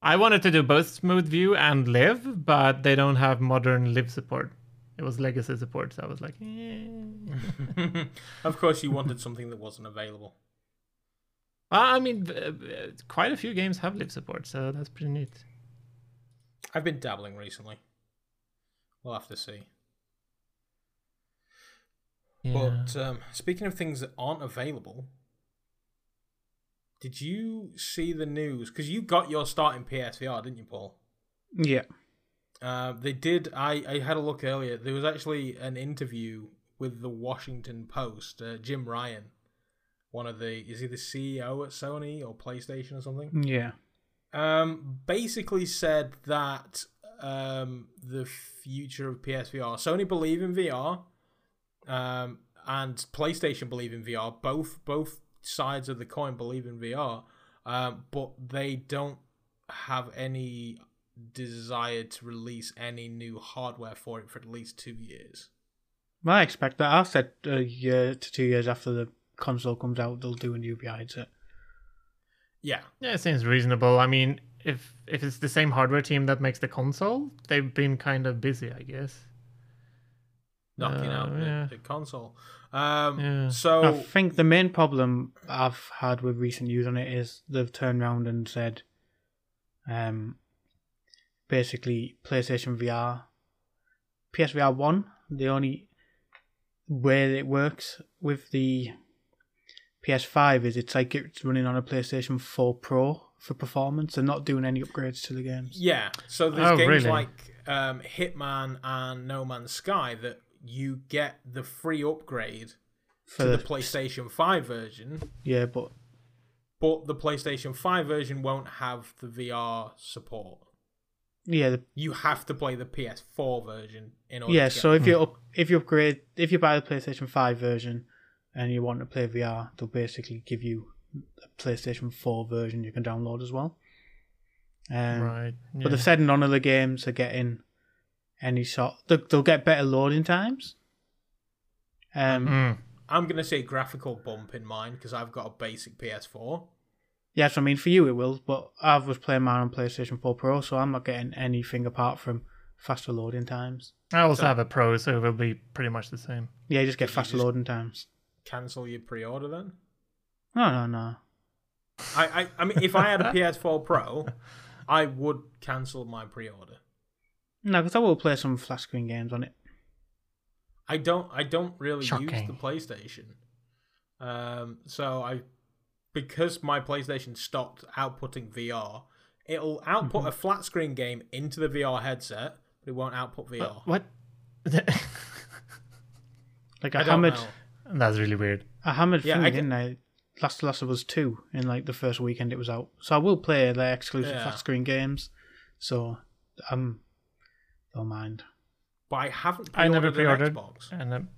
I wanted to do both smooth view and LIV, but they don't have modern LIV support. It was legacy support, so I was like, eh. of course, you wanted something that wasn't available. Well, I mean, uh, quite a few games have LIV support, so that's pretty neat. I've been dabbling recently. We'll have to see. Yeah. But um, speaking of things that aren't available, did you see the news? Because you got your start in PSVR, didn't you, Paul? Yeah. Uh, they did. I, I had a look earlier. There was actually an interview with the Washington Post. Uh, Jim Ryan, one of the is he the CEO at Sony or PlayStation or something? Yeah. um, basically said that um, the future of PSVR, Sony believe in VR, um, and PlayStation believe in VR. Both both sides of the coin believe in VR, um, but they don't have any desire to release any new hardware for it for at least two years. I expect that. I said a year to two years after the console comes out, they'll do a new VR headset. Yeah, yeah, it seems reasonable. I mean, if if it's the same hardware team that makes the console, they've been kind of busy, I guess. Knocking Uh, out the, yeah. the console. Um, Yeah. So I think the main problem I've had with recent news on it is they've turned around and said, um, basically PlayStation VR, PSVR one, the only way it works with the PS5 is it's like it's running on a PlayStation 4 Pro for performance and not doing any upgrades to the games. Yeah, so there's Oh, games really? like um, Hitman and No Man's Sky that you get the free upgrade For to the PlayStation 5 version, yeah, but but the PlayStation 5 version won't have the VR support. yeah, the You have to play the PS4 version in order Yeah, to get so if you up, if you upgrade if you buy the PlayStation Five version and you want to play VR, they'll basically give you a PlayStation Four version you can download as well. Um, right. But yeah. they've said none of the games are getting any sort. They'll, they'll get better loading times. Um, Mm. I'm going to say graphical bump in mine because I've got a basic PS4. yes, I mean for you it will, but I was playing mine on PlayStation Four Pro, so I'm not getting anything apart from faster loading times. I also So- have a pro, so it will be pretty much the same. Yeah, you just get faster just- loading times. Cancel your pre-order then. No, no, no. I, I, I mean, if I had a PS4 Pro, I would cancel my pre-order. No, because I will play some flat screen games on it. I don't I don't really use the PlayStation. Um so I because my PlayStation stopped outputting VR, it'll output Mm-hmm. a flat screen game into the VR headset, but it won't output VR. What? Like I I, don't hammered. know. That's really weird. I hammered Yeah, yeah, I thingy, didn't I? Last Last of Us 2 in like the first weekend it was out. So I will play their exclusive Yeah. flat screen games. So I'm don't mind. But I haven't I never pre-ordered an pre-ordered. Xbox. And um,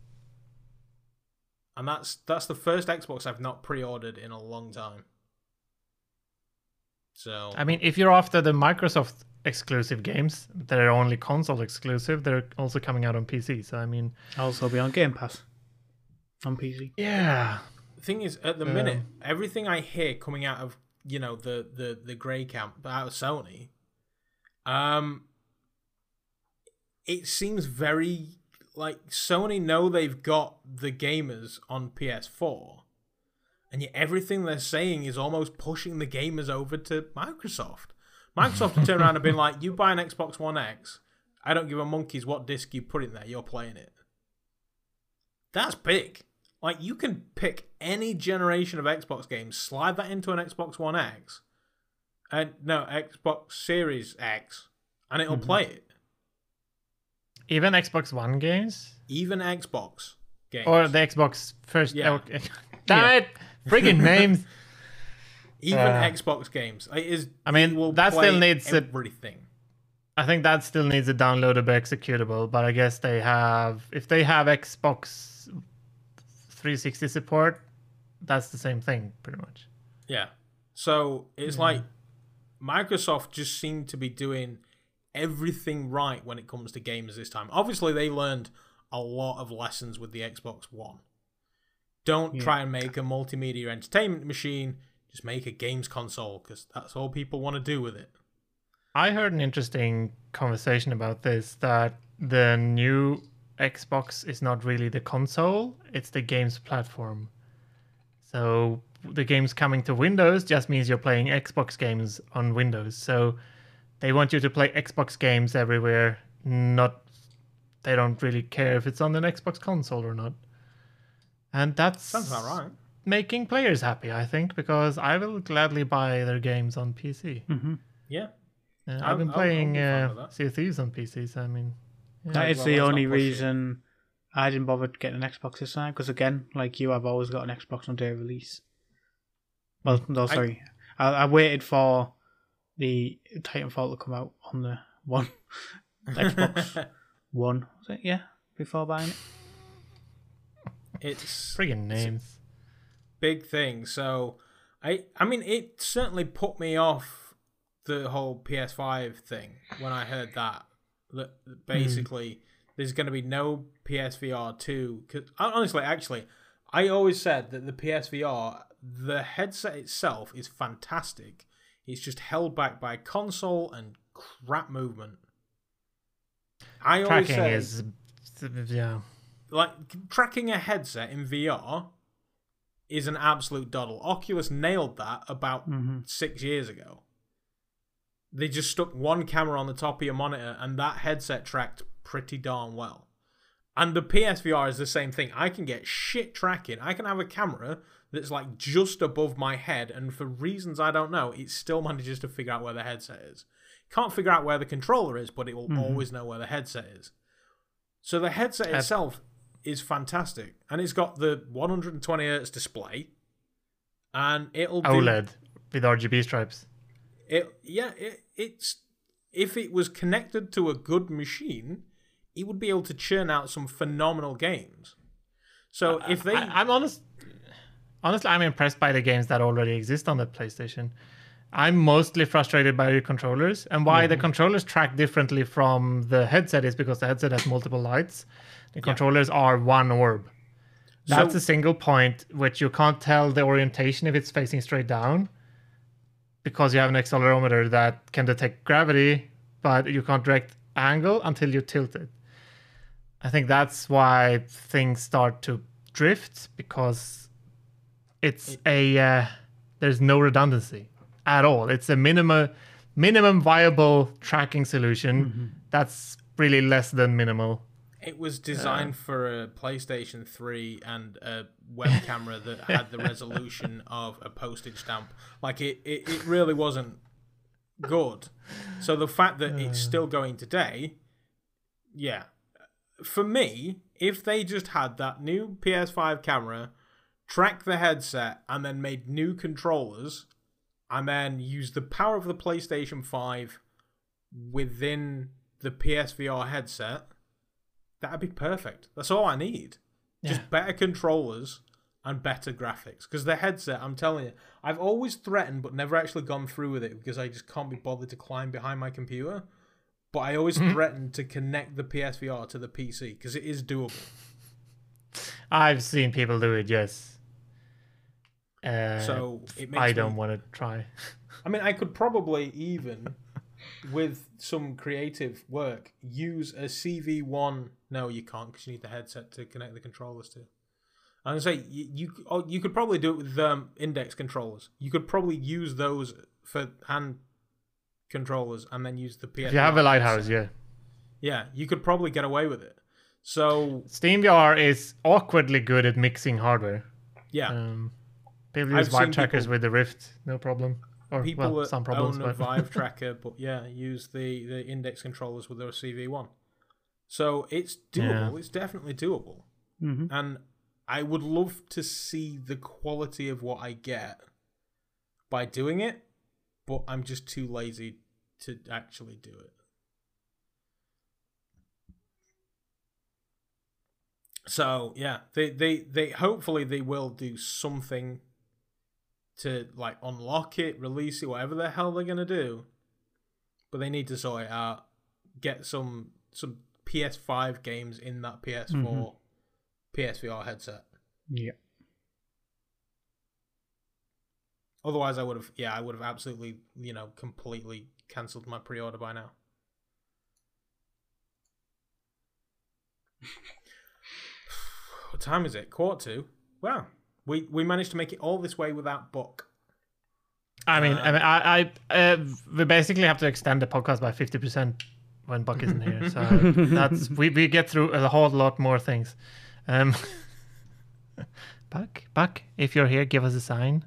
And that's that's the first Xbox I've not pre-ordered in a long time. So I mean, if you're after the Microsoft exclusive games. They're only console exclusive. They're also coming out on PC. So I mean, Also be on Game Pass on PC. yeah, The thing is, at the Um, minute, everything I hear coming out of you know the the the grey camp out of Sony, um, it seems very like Sony know they've got the gamers on PS4, and yet everything they're saying is almost pushing the gamers over to Microsoft. Microsoft have turned around and been like, "You buy an Xbox One X, I don't give a monkey's what disc you put in there. You're playing it." That's big. Like you can pick any generation of Xbox games, slide that into an Xbox One X, and no Xbox Series X, and it'll mm-hmm. play it. Even Xbox One games Even Xbox games, or the Xbox first. Yeah. Okay. Damn it! Friggin' names. even uh, Xbox games. It is. I mean, that still needs a- everything. I think that still needs a downloadable executable, but I guess they have if they have Xbox 360 support, that's the same thing pretty much. Yeah. So it's like Microsoft just seem to be doing everything right when it comes to gamers this time. Obviously, they learned a lot of lessons with the Xbox One. Don't Yeah. try and make a multimedia entertainment machine. Just make a games console because that's all people want to do with it. I heard an interesting conversation about this that the new Xbox is not really the console, it's the games platform. So the games coming to Windows just means you're playing Xbox games on Windows. So they want you to play Xbox games everywhere, not they don't really care if it's on an Xbox console or not. And that's Sounds about right. making players happy, I think, because I will gladly buy their games on PC. hmm Yeah. Uh, I'll- I've been I'll- playing I'll be uh. Sea of Thieves on PC, so I mean, That is well, the only not it. reason I didn't bother getting an Xbox this time. Because again, like you, I've always got an Xbox on day of release. Well, no, I- sorry, I, I waited for the Titanfall to come out on the one Xbox One. Was it? Yeah, before buying it. it's friggin' names. big thing. So, I I mean, it certainly put me off the whole PS5 thing when I heard that. That basically there's going to be no PSVR two. Cause uh, honestly, actually, I always said that the PSVR, the headset itself is fantastic. It's just held back by console and crap movement. I always Tracking say, is, yeah. like tracking a headset in VR is an absolute doddle. Oculus nailed that about hmm six years ago. They just stuck one camera on the top of your monitor, and that headset tracked pretty darn well. And the PSVR is the same thing. I can get shit tracking. I can have a camera that's like just above my head, and for reasons I don't know, it still manages to figure out where the headset is. Can't figure out where the controller is, but it will Mhm. always know where the headset is. So the headset itself is fantastic, and it's got the 120 hertz display, and it'll do OLED with RGB stripes. it yeah, it, it's if it was connected to a good machine, it would be able to churn out some phenomenal games. So if they I, I'm honest. Honestly, I'm impressed by the games that already exist on the PlayStation. I'm mostly frustrated by the controllers, and why the controllers track differently from the headset is because the headset has multiple lights. The controllers are one orb. That's So- a single point which you can't tell the orientation if it's facing straight down because you have an accelerometer that can detect gravity, but you can't direct angle until you tilt it. I think that's why things start to drift because it's a uh, there's no redundancy at all. It's a minimum minimum viable tracking solution mm-hmm. that's really less than minimal. it was designed uh, for a PlayStation 3 and a web camera that had the resolution of a postage stamp. Like it, it, it really wasn't good. So the fact that it's uh. still going today, yeah. For me, if they just had that new PS5 camera, track the headset, and then made new controllers, and then use the power of the PlayStation 5 within the PSVR headset, that'd be perfect. That's all I need. Just better controllers and better graphics. Because the headset, I'm telling you, I've always threatened but never actually gone through with it because I just can't be bothered to climb behind my computer. But I always mm-hmm. threatened to connect the PSVR to the PC because it is doable. I've seen people do it. Yes. Uh, So it makes I don't want to try. I mean, I could probably even, with some creative work, use a CV1. No, you can't because you need the headset to connect the controllers to. I'm gonna say you you, oh, you could probably do it with um, index controllers. You could probably use those for hand controllers and then use the PS. If you have a lighthouse, yeah. yeah, you could probably get away with it. So SteamVR is awkwardly good at mixing hardware. yeah, Um, people I've use Vive trackers people- with the Rift, no problem. Or people well, some problems, own a Vive tracker, but yeah, use the the index controllers with their CV1. So it's doable. Yeah. It's definitely doable, hmm and I would love to see the quality of what I get by doing it, but I'm just too lazy to actually do it. So yeah, they they they hopefully they will do something to like unlock it, release it, whatever the hell they're gonna do. But they need to sort it out. Get some some PS5 games in that PS4 Mhm. PSVR headset. Yeah. Otherwise, I would have yeah, I would have absolutely you know completely cancelled my pre-order by now. what time is it? Quarter to. Wow, we we managed to make it all this way without Buck. I mean, Uh, I mean, I, I uh, we basically have to extend the podcast by fifty percent when Buck isn't here. So that's we, we get through a whole lot more things. Um, Buck, Buck, if you're here, give us a sign.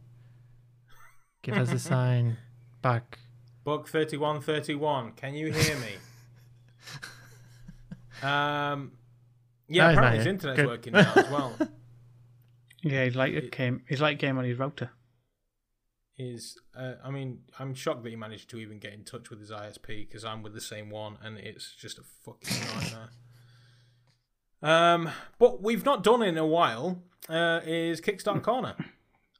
Give us a sign, Buck. Buck thirty one thirty one. Can you hear me? um, yeah, No, apparently his internet's Good. working now as well. Yeah, he's like a game. He's like game on his router. is uh, I mean I'm shocked that he managed to even get in touch with his ISP because I'm with the same one and it's just a fucking nightmare. Um, but we've not done in a while. Uh, is Kickstarter corner?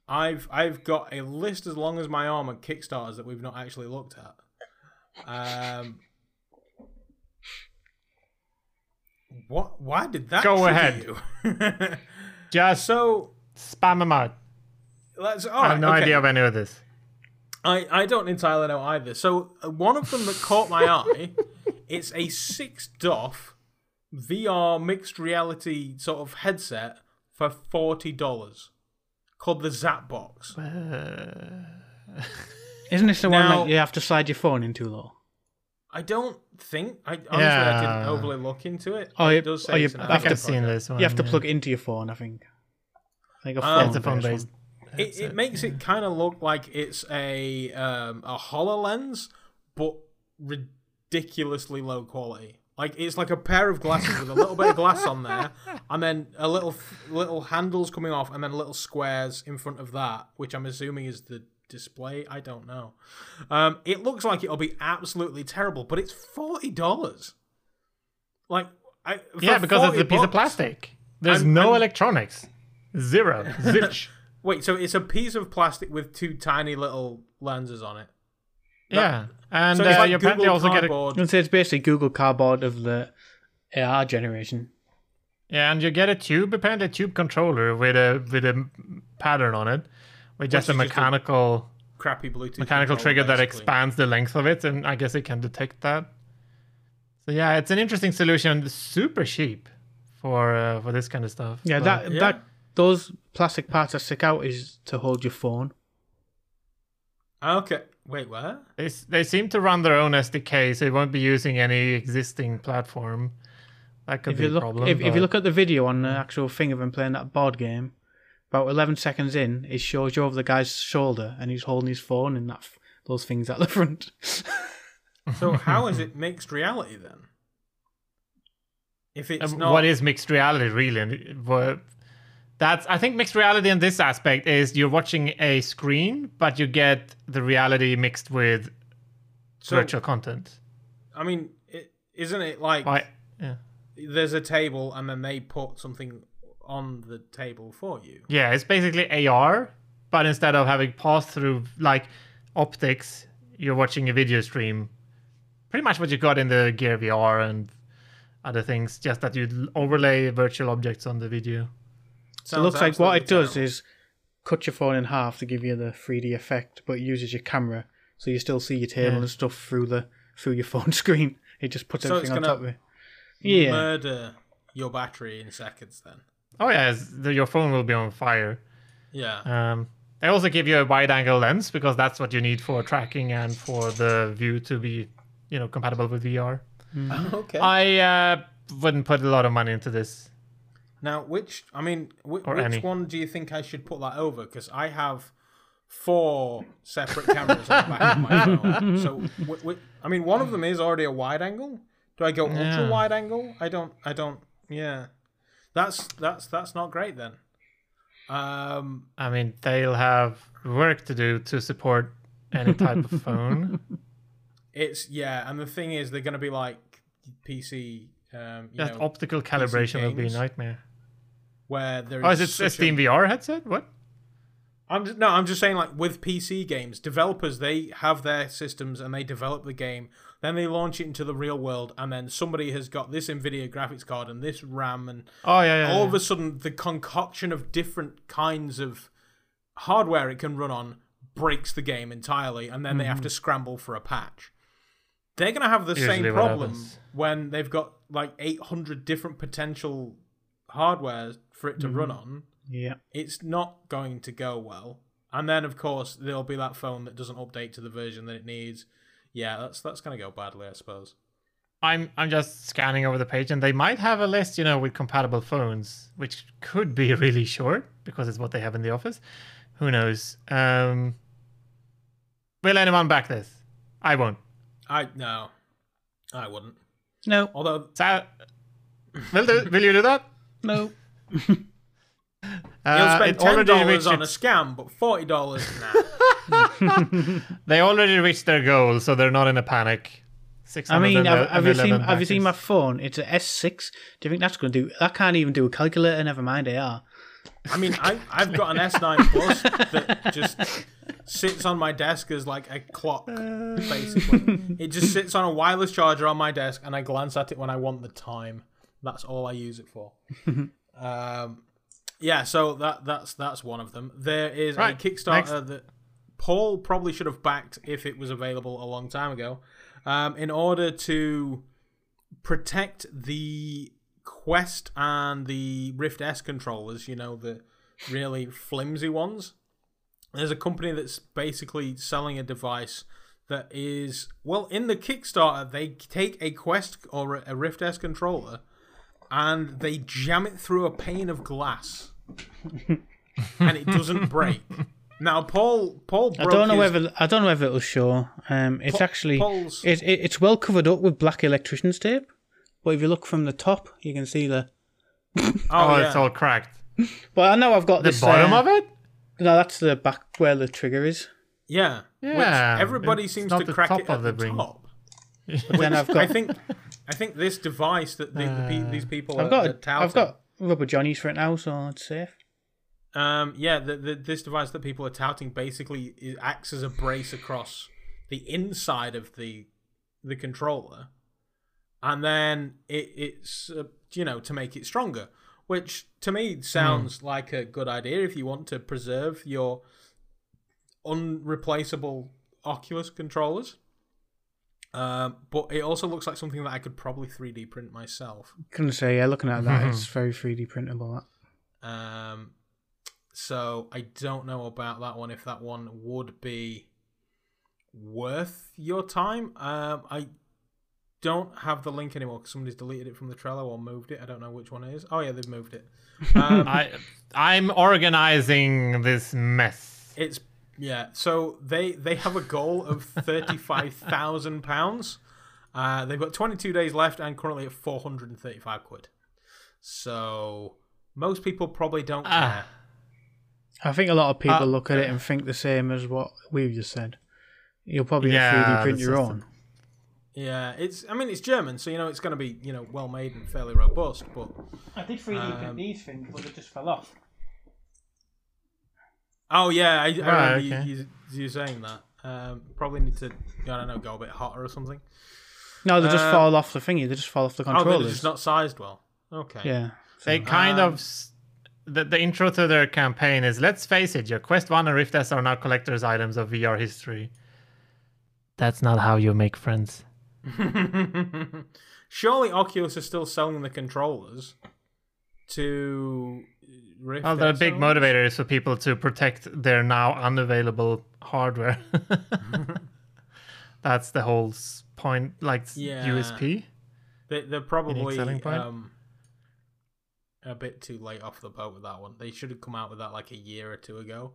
I've I've got a list as long as my arm of Kickstarters that we've not actually looked at. Um, what? Why did that? Go ahead. You? Just so spam them out. let's. I have no idea of any of this. I, I don't entirely know either. So uh, one of them that caught my eye, it's a six DOF VR mixed reality sort of headset for forty dollars, called the Zapbox. Isn't this the one Now- like you have to slide your phone into though? I don't think I honestly I didn't overly look into it. Oh, it you- does oh, you- it's an I I think think I've seen product. this one. You have to yeah. plug it into your phone. I think. I think a Oh. phone. It's a phone based based. It, it makes it kind of look like it's a um, a Hololens, but ridiculously low quality. Like it's like a pair of glasses with a little bit of glass on there, and then a little little handles coming off, and then little squares in front of that, which I'm assuming is the display. I don't know. Um, it looks like it'll be absolutely terrible, but it's forty dollars. Like, I Yeah, because it's a 40 piece of plastic. There's I'm- no I'm- electronics. Zero. Zilch. Wait, so it's a piece of plastic with two tiny little lenses on it. yeah. And so it's uh, like you apparently Google also get a And so it's basically Google Cardboard of the AR generation. Yeah, and you get a tube, apparently a tube controller with a with a pattern on it, with just a is just a mechanical crappy Bluetooth mechanical controller, trigger that expands the length of it, and I guess it can detect that. So yeah, it's an interesting solution. Super cheap for uh, for this kind of stuff. Yeah, But- that Yeah. that those plastic parts that stick out is to hold your phone. Okay, wait, where? they they seem to run their own SDK, so it won't be using any existing platform. That could If be you a look, problem. if, if you look at the video on the actual thing of him playing that board game, about eleven seconds in, it shows you over the guy's shoulder, and he's holding his phone and that f- those things at the front. So how is it mixed reality then? If it's Um, not, what is mixed reality really? And what- That's I think mixed reality in this aspect is you're watching a screen, but you get the reality mixed with so, virtual content. I mean, it, isn't it like Why? Yeah. there's a table and then they put something on the table for you. Yeah, it's basically AR, but instead of having pass through like optics, you're watching a video stream. Pretty much what you got in the Gear VR and other things, just that you overlay virtual objects on the video. So it looks like what it does is cut your phone in half to give you the 3D effect, but it uses your camera, so you still see your table Yeah. and stuff through the through your phone screen. It just puts So it's everything on gonna top of it. Yeah, murder your battery in seconds. Then, Oh yeah, the, your phone will be on fire. yeah. Um, they also give you a wide-angle lens because that's what you need for tracking and for the view to be, you know, compatible with VR. okay. I uh, wouldn't put a lot of money into this. Now, which I mean, wh- which any. one do you think I should put that over? Because I have four separate cameras on the back of my phone. So, wh- wh- I mean, one of them is already a wide angle. Do I go ultra wide angle? I don't. I don't. Yeah, that's that's that's not great then. Um, I mean, they'll have work to do to support any type of phone. it's yeah, and the thing is, they're going to be like PC. Um, you Just know, optical calibration will be a nightmare. where there is Oh, is it a such Steam VR headset? What? I'm just, no, I'm just saying like with PC games, developers they have their systems and they develop the game, then they launch it into the real world, and then somebody has got this Nvidia graphics card and this RAM, and Oh yeah, yeah. all yeah. of a sudden the concoction of different kinds of hardware it can run on breaks the game entirely, and then they have to scramble for a patch. They're gonna have the Mm-hmm. Usually same problem when they've got like 800 different potential hardware for it to run Mm-hmm. on yeah. it's not going to go well. And then of course there'll be that phone that doesn't update to the version that it needs. Yeah, that's that's gonna go badly, I suppose. I'm I'm just scanning over the page, and they might have a list, you know, with compatible phones, which could be really short because it's what they have in the office. Who knows? Um, will anyone back this? I won't. I no, I wouldn't. No, Although So, will do, will you do that? no. you'll Uh, spend ten dollars on a scam, but forty dollars nah. They already reached their goal, so they're not in a panic. I mean, have, have you seen have you seen my phone? It's an S6. Do you think that's going to do? That can't even do a calculator. Never mind AR. I mean, I I've got an S nine Plus that just sits on my desk as like a clock. Basically, it just sits on a wireless charger on my desk, and I glance at it when I want the time. That's all I use it for. um, yeah, so that that's that's one of them. There is Right, a Kickstarter that Paul probably should have backed if it was available a long time ago, um, in order to protect the Quest and the Rift S controllers. You know the really flimsy ones. There's a company that's basically selling a device that is well in the Kickstarter. They take a Quest or a Rift S controller and they jam it through a pane of glass, and it doesn't break. Now, Paul, Paul, I don't know his- whether I don't know whether it'll show. Um, it's Pa- actually Paul's- it, it it's well covered up with black electrician's tape. But if you look from the top, you can see the. Oh, Oh, yeah. it's all cracked. But I know I've got The this. bottom uh, of it? No, that's the back where the trigger is. yeah, Yeah, Which everybody it's seems to crack top it at the the ring. top. But then I've got I think, I think this device that the, the these people I've got are a, touting, I've got rubber johnnies for it now, so it's safe. Um, yeah, the, the, this device that people are touting basically acts as a brace across the inside of the the controller, and then it, it's uh, you know to make it stronger, which to me sounds like a good idea if you want to preserve your unreplaceable Oculus controllers. Um, but it also looks like something that I could probably 3D print myself. Couldn't say, yeah, looking at that, it's very 3D printable. That. Um, so I don't know about that one. If that one would be worth your time. Um, I don't have the link anymore because somebody's deleted it from the Trello or moved it. I don't know which one it is. Oh yeah, they've moved it. Um, I I'm organizing this mess. it's yeah. So they they have a goal of thirty five thousand pounds. Uh, they've got twenty two days left and currently at four hundred and thirty five quid. So most people probably don't Ah. I think a lot of people Uh, look at it and think the same as what we've just said. You'll probably Yeah, 3D print your system. own. Yeah, it's. I mean, it's German, so you know it's going to be you know well made and fairly robust. But I did 3D print Um, these things, but they just fell off. oh yeah, I, I remember okay. you, you, you saying that. Um, probably need to I don't know go a bit hotter or something. No, they just Uh, fall off the thingy. They just fall off the Oh, they're just not sized well. Okay. Yeah. They kind Um, of. The, the intro to their campaign is let's face it, your Quest 1 and Rift S are now collector's items of VR history. That's not how you make friends. Surely Oculus is still selling the controllers to Rift. Well, the big motivator is for people to protect their now unavailable hardware. That's the whole point, like Yeah. USP. They, they're probably selling point? um, a bit too late off the boat with that one. They should have come out with that like a year or two ago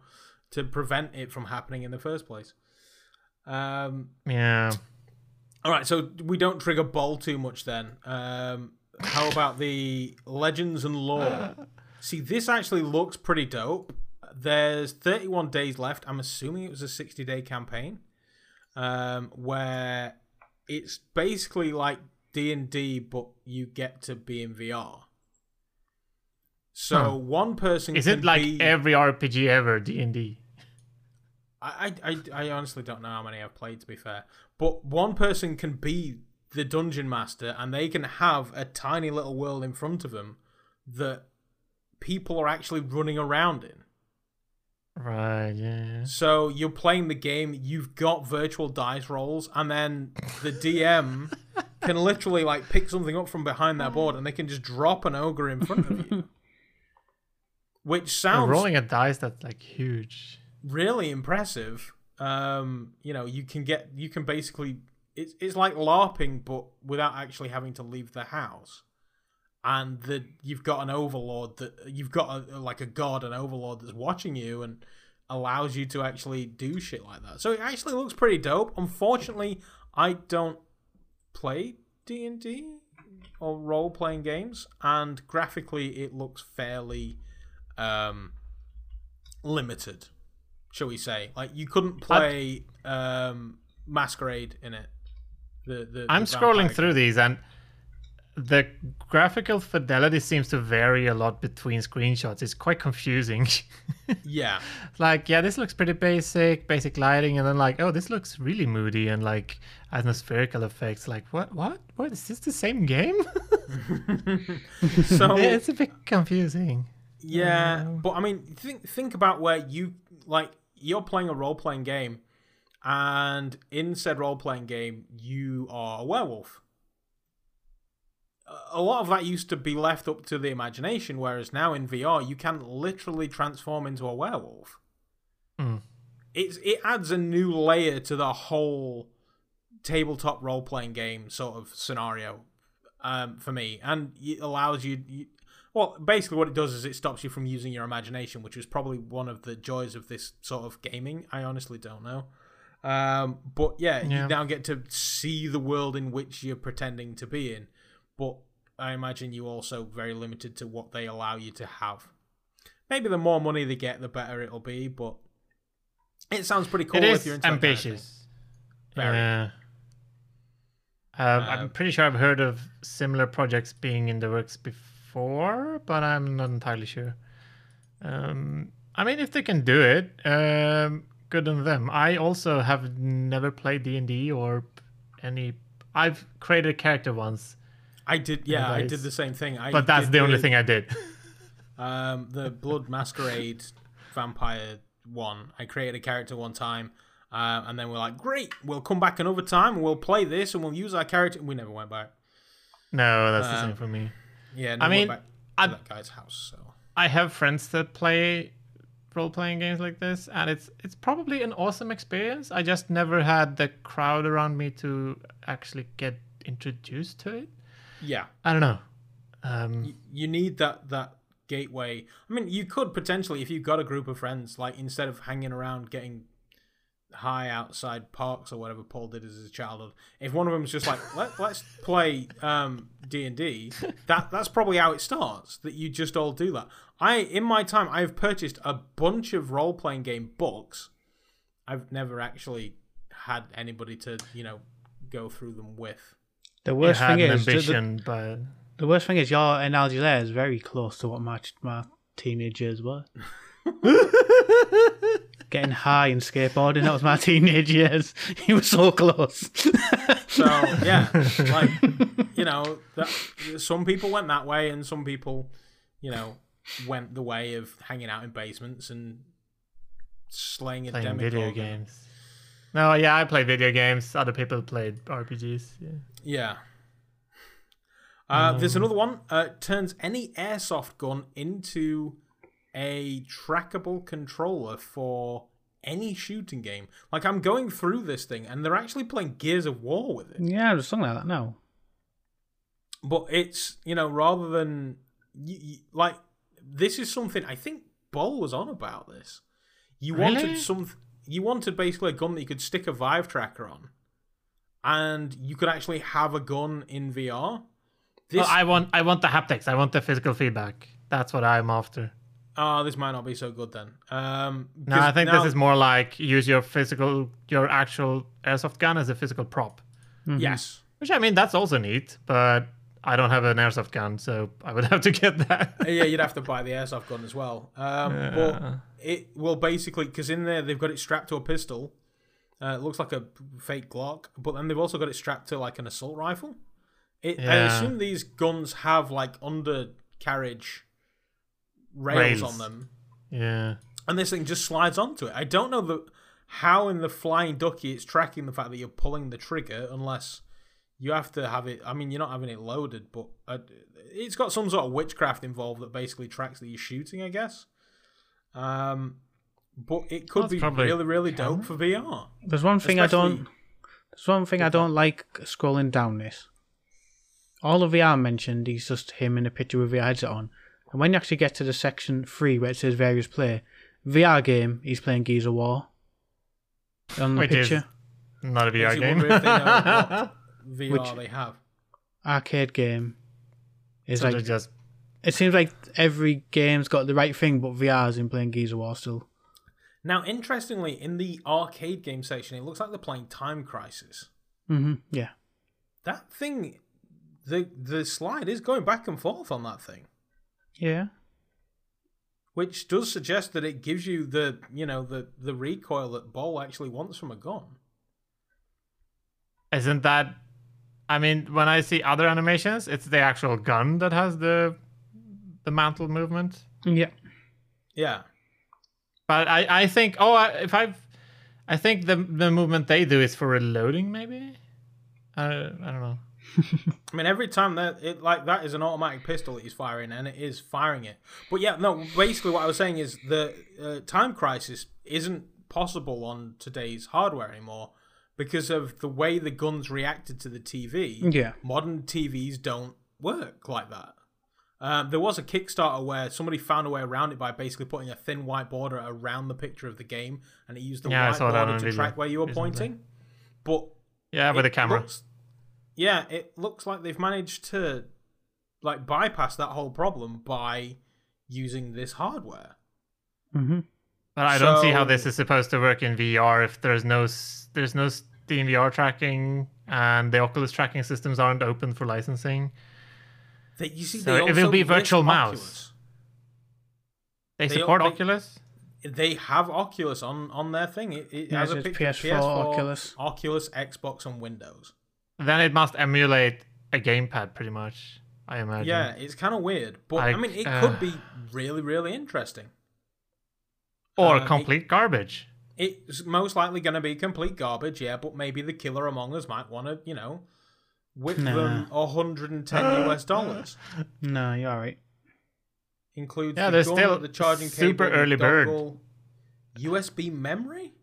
to prevent it from happening in the first place. Um, Yeah. all right, so we don't trigger Boll too much then. Um, how about the legends and lore? See, this actually looks pretty dope. There's 31 days left. I'm assuming it was a 60 day campaign, um, where it's basically like D and D, but you get to be in VR. So Huh. one person Is it like be, every RPG ever, D&D? I, I, I I honestly don't know how many I've played to be fair, but one person can be the dungeon master and they can have a tiny little world in front of them that people are actually running around in. Right, yeah. So you're playing the game, you've got virtual dice rolls, and then the DM can literally like pick something up from behind their board and they can just drop an ogre in front of you. Which sounds rolling a dice that's like huge. really impressive. Um, you know, you can get you can basically it's it's like LARPing but without actually having to leave the house. And the you've got an overlord that you've got a, like a god, an overlord that's watching you and allows you to actually do shit like that. So it actually looks pretty dope. Unfortunately, I don't play D and D or role playing games, and graphically it looks fairly um, limited, shall we say? Like you couldn't play um, Masquerade in it. The, the I'm the scrolling through these and the graphical fidelity seems to vary a lot between screenshots. It's quite confusing. Yeah, like, yeah, this looks pretty basic, basic lighting, and then like, oh, this looks really moody and like atmospherical effects. Like, what, what, what is this the same game? so it's a bit confusing. Yeah, but I mean, think think about where you like you're playing a role playing game, and in said role playing game, you are a werewolf. A- lot of that used to be left up to the imagination, whereas now in VR, you can literally transform into a werewolf. Hmm. It's it adds a new layer to the whole tabletop role playing game sort of scenario um, for me, and it allows you, you. Well, basically, what it does is it stops you from using your imagination, which was probably one of the joys of this sort of gaming. I honestly don't know. Um, but yeah, Yeah. you now get to see the world in which you're pretending to be in. But I imagine you also very limited to what they allow you to have. Maybe the more money they get, the better it'll be. But it sounds pretty cool it if you're into that kind of thing. ambitious. Very. Yeah. Um, I'm Um, pretty sure I've heard of similar projects being in the works before, but I'm not entirely sure. Um, I mean, if they can do it, um, good on them. I also have never played D and D or any. I've created a character once, I did, yeah, I did the same thing. I but that's the only thing I did. Um, the Blood Masquerade Vampire one. I created a character one time, uh, and then we're like, great, we'll come back another time and we'll play this and we'll use our character. We never went back. no, that's the Um, same for me. Yeah, I mean, I- that guy's house. So I have friends that play role playing games like this, and it's it's probably an awesome experience. I just never had the crowd around me to actually get introduced to it. yeah, I don't know. Um, you, you need that that gateway. I mean, you could potentially if you've got a group of friends, like instead of hanging around getting high outside parks or whatever Paul did as a childhood. If one of them them's just like Let, let's play um D and D, that that's probably how it starts. That you just all do that. I in my time I've purchased a bunch of role playing game books. I've never actually had anybody to you know go through them with. The You worst had thing an is the, the, ambition, but the worst thing is your analogy there is very close to what my my teenage years were. Getting high and skateboarding, that was my teenage years. He was so close. So yeah, like you know, that, some people went that way, and some people, you know, went the way of hanging out in basements and slaying a playing demi video games. No, yeah, I played video games. Other people played RPGs. Yeah. Yeah. Uh, There's another one. Uh, turns any airsoft gun into a trackable controller for any shooting game. Like I'm going through this thing, and they're actually playing Gears of War with it. yeah, there's something like that now. But it's you know rather than y y like this is something I think Bull was on about this. You Really? wanted some. You wanted basically a gun that you could stick a Vive tracker on, and you could actually have a gun in VR. This Well, I want I want the haptics. I want the physical feedback. That's what I'm after. Oh, this might not be so good then. Um, No, 'cause I think now- this is more like use your physical, your actual airsoft gun as a physical prop. yes. Which I mean, that's also neat, but I don't have an airsoft gun, so I would have to get that. yeah, you'd have to buy the airsoft gun as well. Um, But it will basically because in there they've got it strapped to a pistol. Uh, it looks like a fake Glock, but then they've also got it strapped to like an assault rifle. It, I assume these guns have like undercarriage rails, Rails. on them, yeah. and this thing just slides onto it. I don't know the how in the flying ducky it's tracking the fact that you're pulling the trigger unless you have to have it. I mean, you're not having it loaded, but uh, it's got some sort of witchcraft involved that basically tracks that you're shooting. I guess. Um, but it could That's be really, really dope for VR. There's one thing I don't. There's one thing I don't like scrolling down this. All of the VR mentioned, he's just him in a picture with the headset on. And when you actually get to the section three where it says various play, VR game, he's playing Gears of War. On the Which is picture. Not a VR Makes you game. wonder if they know what VR Which- they have. Arcade game. Is so like they're just it seems like every game's got the right thing, but VR's in playing Gears of War still. Now, interestingly, in the arcade game section, it looks like they're playing Time Crisis. hmm Yeah. That thing, the the slide is going back and forth on that thing. Yeah. which does suggest that it gives you the you know the the recoil that Boll actually wants from a gun. isn't that? I mean, when I see other animations, it's the actual gun that has the the mantle movement. Yeah. Yeah, But I, I think oh I, if I've I think the the movement they do is for reloading maybe. I, I don't know. I mean every time that it like that is an automatic pistol that he's firing, and it is firing it. But yeah, no. Basically, what I was saying is the uh, time crisis isn't possible on today's hardware anymore because of the way the guns reacted to the TV. Yeah. modern TVs don't work like that. Um, there was a Kickstarter where somebody found a way around it by basically putting a thin white border around the picture of the game, and it used the Yeah, white border to video track where you were pointing. But Yeah, with it the camera. looks- yeah, it looks like they've managed to like bypass that whole problem by using this hardware. hmm But I don't see how this is supposed to work in VR if there's no there's no Steam VR tracking and the Oculus tracking systems aren't open for licensing. That you see, So they it will be virtual mouse. Oculus. They, They- support they- Oculus. They have Oculus on on their thing. It, it Yeah, has a it's picture of PS4, Oculus. Oculus, Xbox, and Windows. Then it must emulate a gamepad pretty much. I imagine. Yeah, it's kind of weird, but I mean, it uh, could be really, really interesting. Or uh, it- complete garbage. It's most likely going to be complete garbage, yeah, but maybe the killer among us might want to, you know, whip Nah. them 110 US dollars. No, you're alright. Includes Yeah, the there's gun, still the charging super cable, the early bird. USB memory.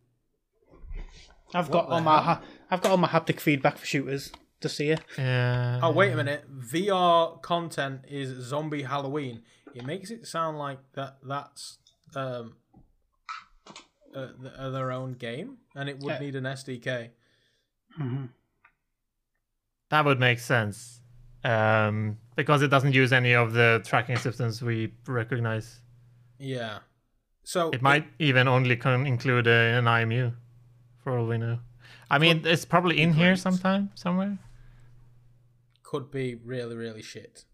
I've What got the all my hell? ha- I've got all my haptic feedback for shooters to see it. Yeah. Oh wait a minute, VR content is zombie Halloween. It makes it sound like that that's um uh, th- uh, their own game, and it would Yeah. need an SDK. hmm That would make sense. Um, because it doesn't use any of the tracking systems we recognize. Yeah. So It might even only con- include a, an IMU, for all we know. I mean, it's probably in here sometime, somewhere. Could be really, really shit.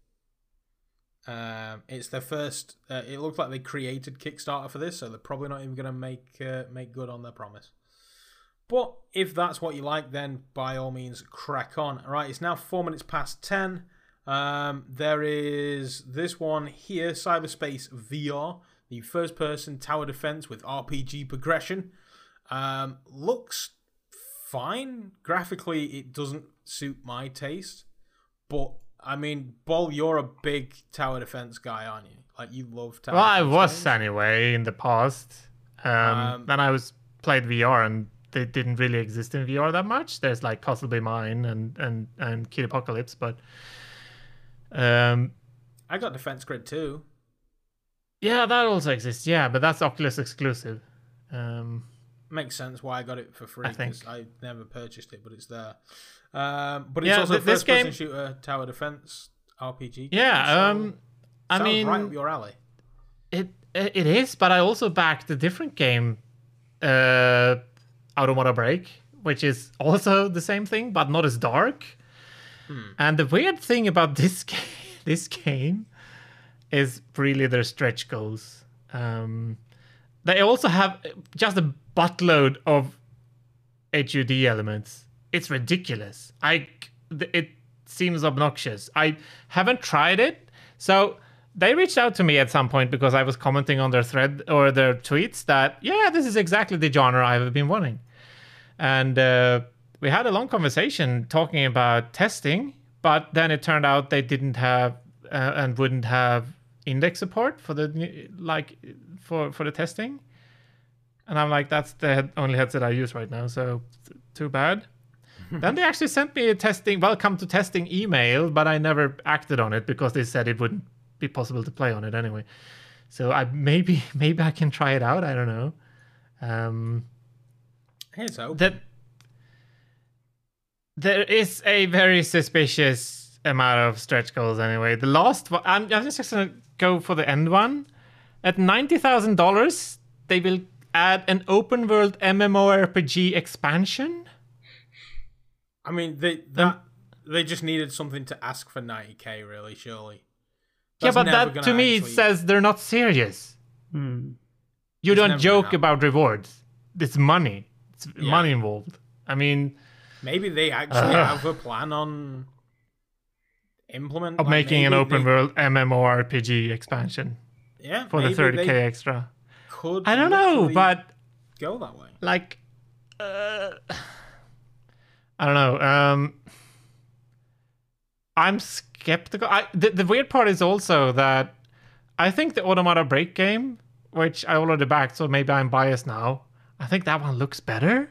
Um, it's their first. Uh, it looks like they created Kickstarter for this, so they're probably not even going to make uh, make good on their promise. But if that's what you like, then by all means, crack on. All right, it's now four minutes past ten. Um, there is this one here, Cyberspace VR, the first-person tower defense with RPG progression. Um, looks fine graphically. It doesn't suit my taste, but I mean, Boll, you're a big tower defense guy, aren't you? Like you love tower. Well, I was games. anyway in the past. Um, Um, then I was played VR and they didn't really exist in VR that much. There's like Castle Be Mine and and and Kittypocalypse, but um, I got Defense Grid too. yeah, that also exists. Yeah, but that's Oculus exclusive. Um, Makes sense why I got it for free I think. because I never purchased it, but it's there. Um, but it's Yeah, also th- a this first-person game- shooter tower defense RPG. game, yeah, so um, I mean, right up your alley. It it is, but I also backed a different game, uh, Automata Break, which is also the same thing, but not as dark. And the weird thing about this game, this game, is really their stretch goals. Um, they also have just a buttload of HUD elements. It's ridiculous. I it seems obnoxious. I haven't tried it. So they reached out to me at some point because I was commenting on their thread or their tweets that yeah, this is exactly the genre I've been wanting. And uh, we had a long conversation talking about testing, but then it turned out they didn't have uh, and wouldn't have index support for the like for for the testing. And I'm like, that's the head- only headset I use right now, so t- too bad. then they actually sent me a testing welcome to testing email, but I never acted on it because they said it wouldn't be possible to play on it anyway. So I maybe maybe I can try it out. I don't know. Um, Here's hope. that there is a very suspicious amount of stretch goals anyway. The last one, I'm, I'm just gonna go for the end one. At ninety thousand dollars, they will add an open world MMORPG expansion. I mean, they that they just needed something to ask for 90k, really. Surely. That's yeah, but that gonna to me it says they're not serious. Hmm. You It's don't joke about rewards. It's money. It's Yeah. money involved. I mean, Maybe they actually have a plan on implement of like, making an open they- world MMORPG expansion Yeah, for the 30k extra. Could I don't know, but go that way. like uh, I don't know. Um I'm skeptical. I the, the weird part is also that I think the Automata Break game, which I already backed, so maybe I'm biased now. I think that one looks better.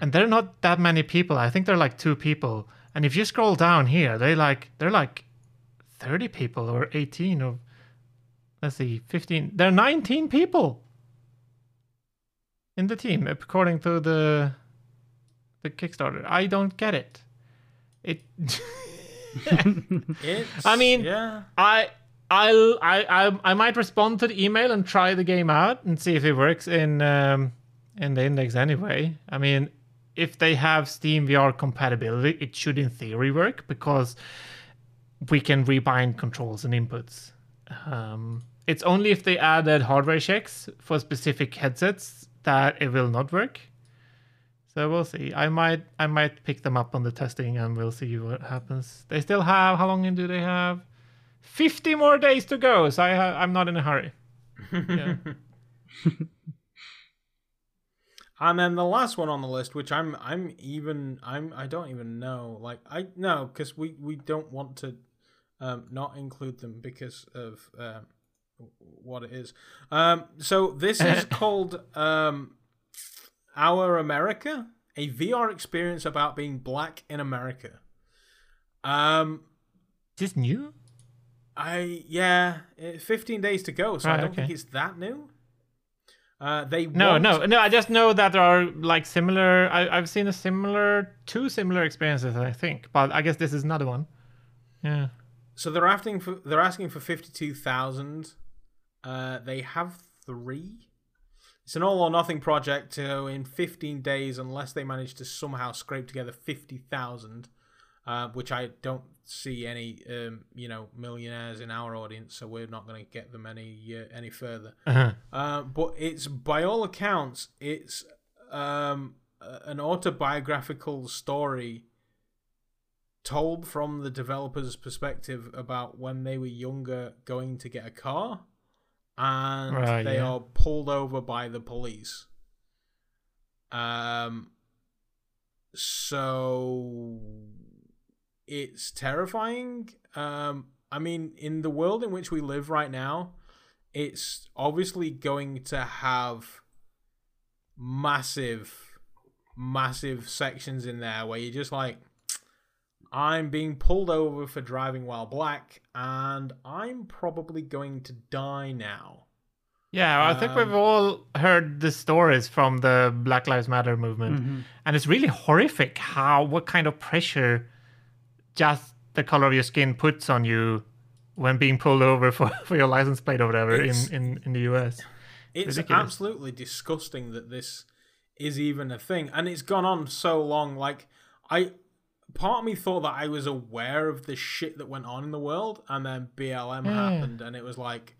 And they're not that many people. I think they're like two people. And if you scroll down here, they like they're like 30 people or 18 or let's see, 15. They're 19 people in the team according to the the Kickstarter. I don't get it. It I mean- yeah, I I'll I, I I might respond to the email and try the game out and see if it works in um in the index anyway. I mean, if they have Steam VR compatibility, it should in theory work because we can rebind controls and inputs. Um, it's only if they added hardware checks for specific headsets that it will not work. So we'll see. I might I might pick them up on the testing and we'll see what happens. They still have how long do they have? 50 more days to go, so I ha- I'm not in a hurry. Yeah. And then the last one on the list, which I'm I'm even I'm I don't even know. Like I no, because we we don't want to um, not include them because of um, what it is. Um, so this is called um, Our America, a VR experience about being black in America. Um, Is this new? I yeah, 15 days to go, so I don't okay. think it's that new. Uh, they No, want- no, no. I just know that there are like similar. I, I've seen a similar, two similar experiences, I think. But I guess this is another one. Yeah. So they're asking for they're asking for 52,000. Uh, they have three. It's an all or nothing project. So in 15 days, unless they manage to somehow scrape together 50,000, uh, which I don't see any, um, you know, millionaires in our audience, so we're not going to get them any uh, any further. Uh-huh. Uh, but it's by all accounts, it's um, an autobiographical story told from the developer's perspective about when they were younger going to get a car and Right, they yeah. are pulled over by the police. Um so it's terrifying. Um I mean in the world in which we live right now, it's obviously going to have massive massive sections in there where you're just like I'm being pulled over for driving while black and I'm probably going to die now. Yeah, I think we've Um, all heard the stories from the Black Lives Matter movement, Mm-hmm. and it's really horrific how what kind of pressure just the color of your skin puts on you when being pulled over for, for your license plate or whatever in, It's- in, in the US. It's Ridiculous. absolutely disgusting that this is even a thing, and it's gone on so long. Like I, part of me thought that I was aware of the shit that went on in the world, and then BLM Yeah. happened, and it was like,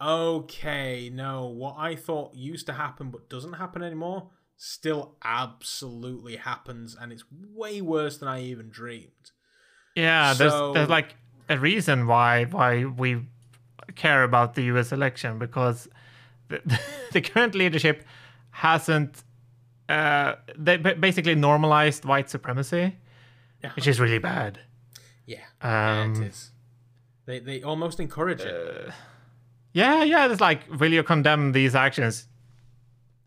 okay, no, what I thought used to happen but doesn't happen anymore still absolutely happens, and it's way worse than I even dreamed. Yeah, there's So- there's like a reason why why we care about the US election because the, the current leadership hasn't uh they basically normalized white supremacy, Yeah. which is really bad. Yeah, Um, it is. They they almost encourage it. Yeah, yeah, it's like will you condemn these actions?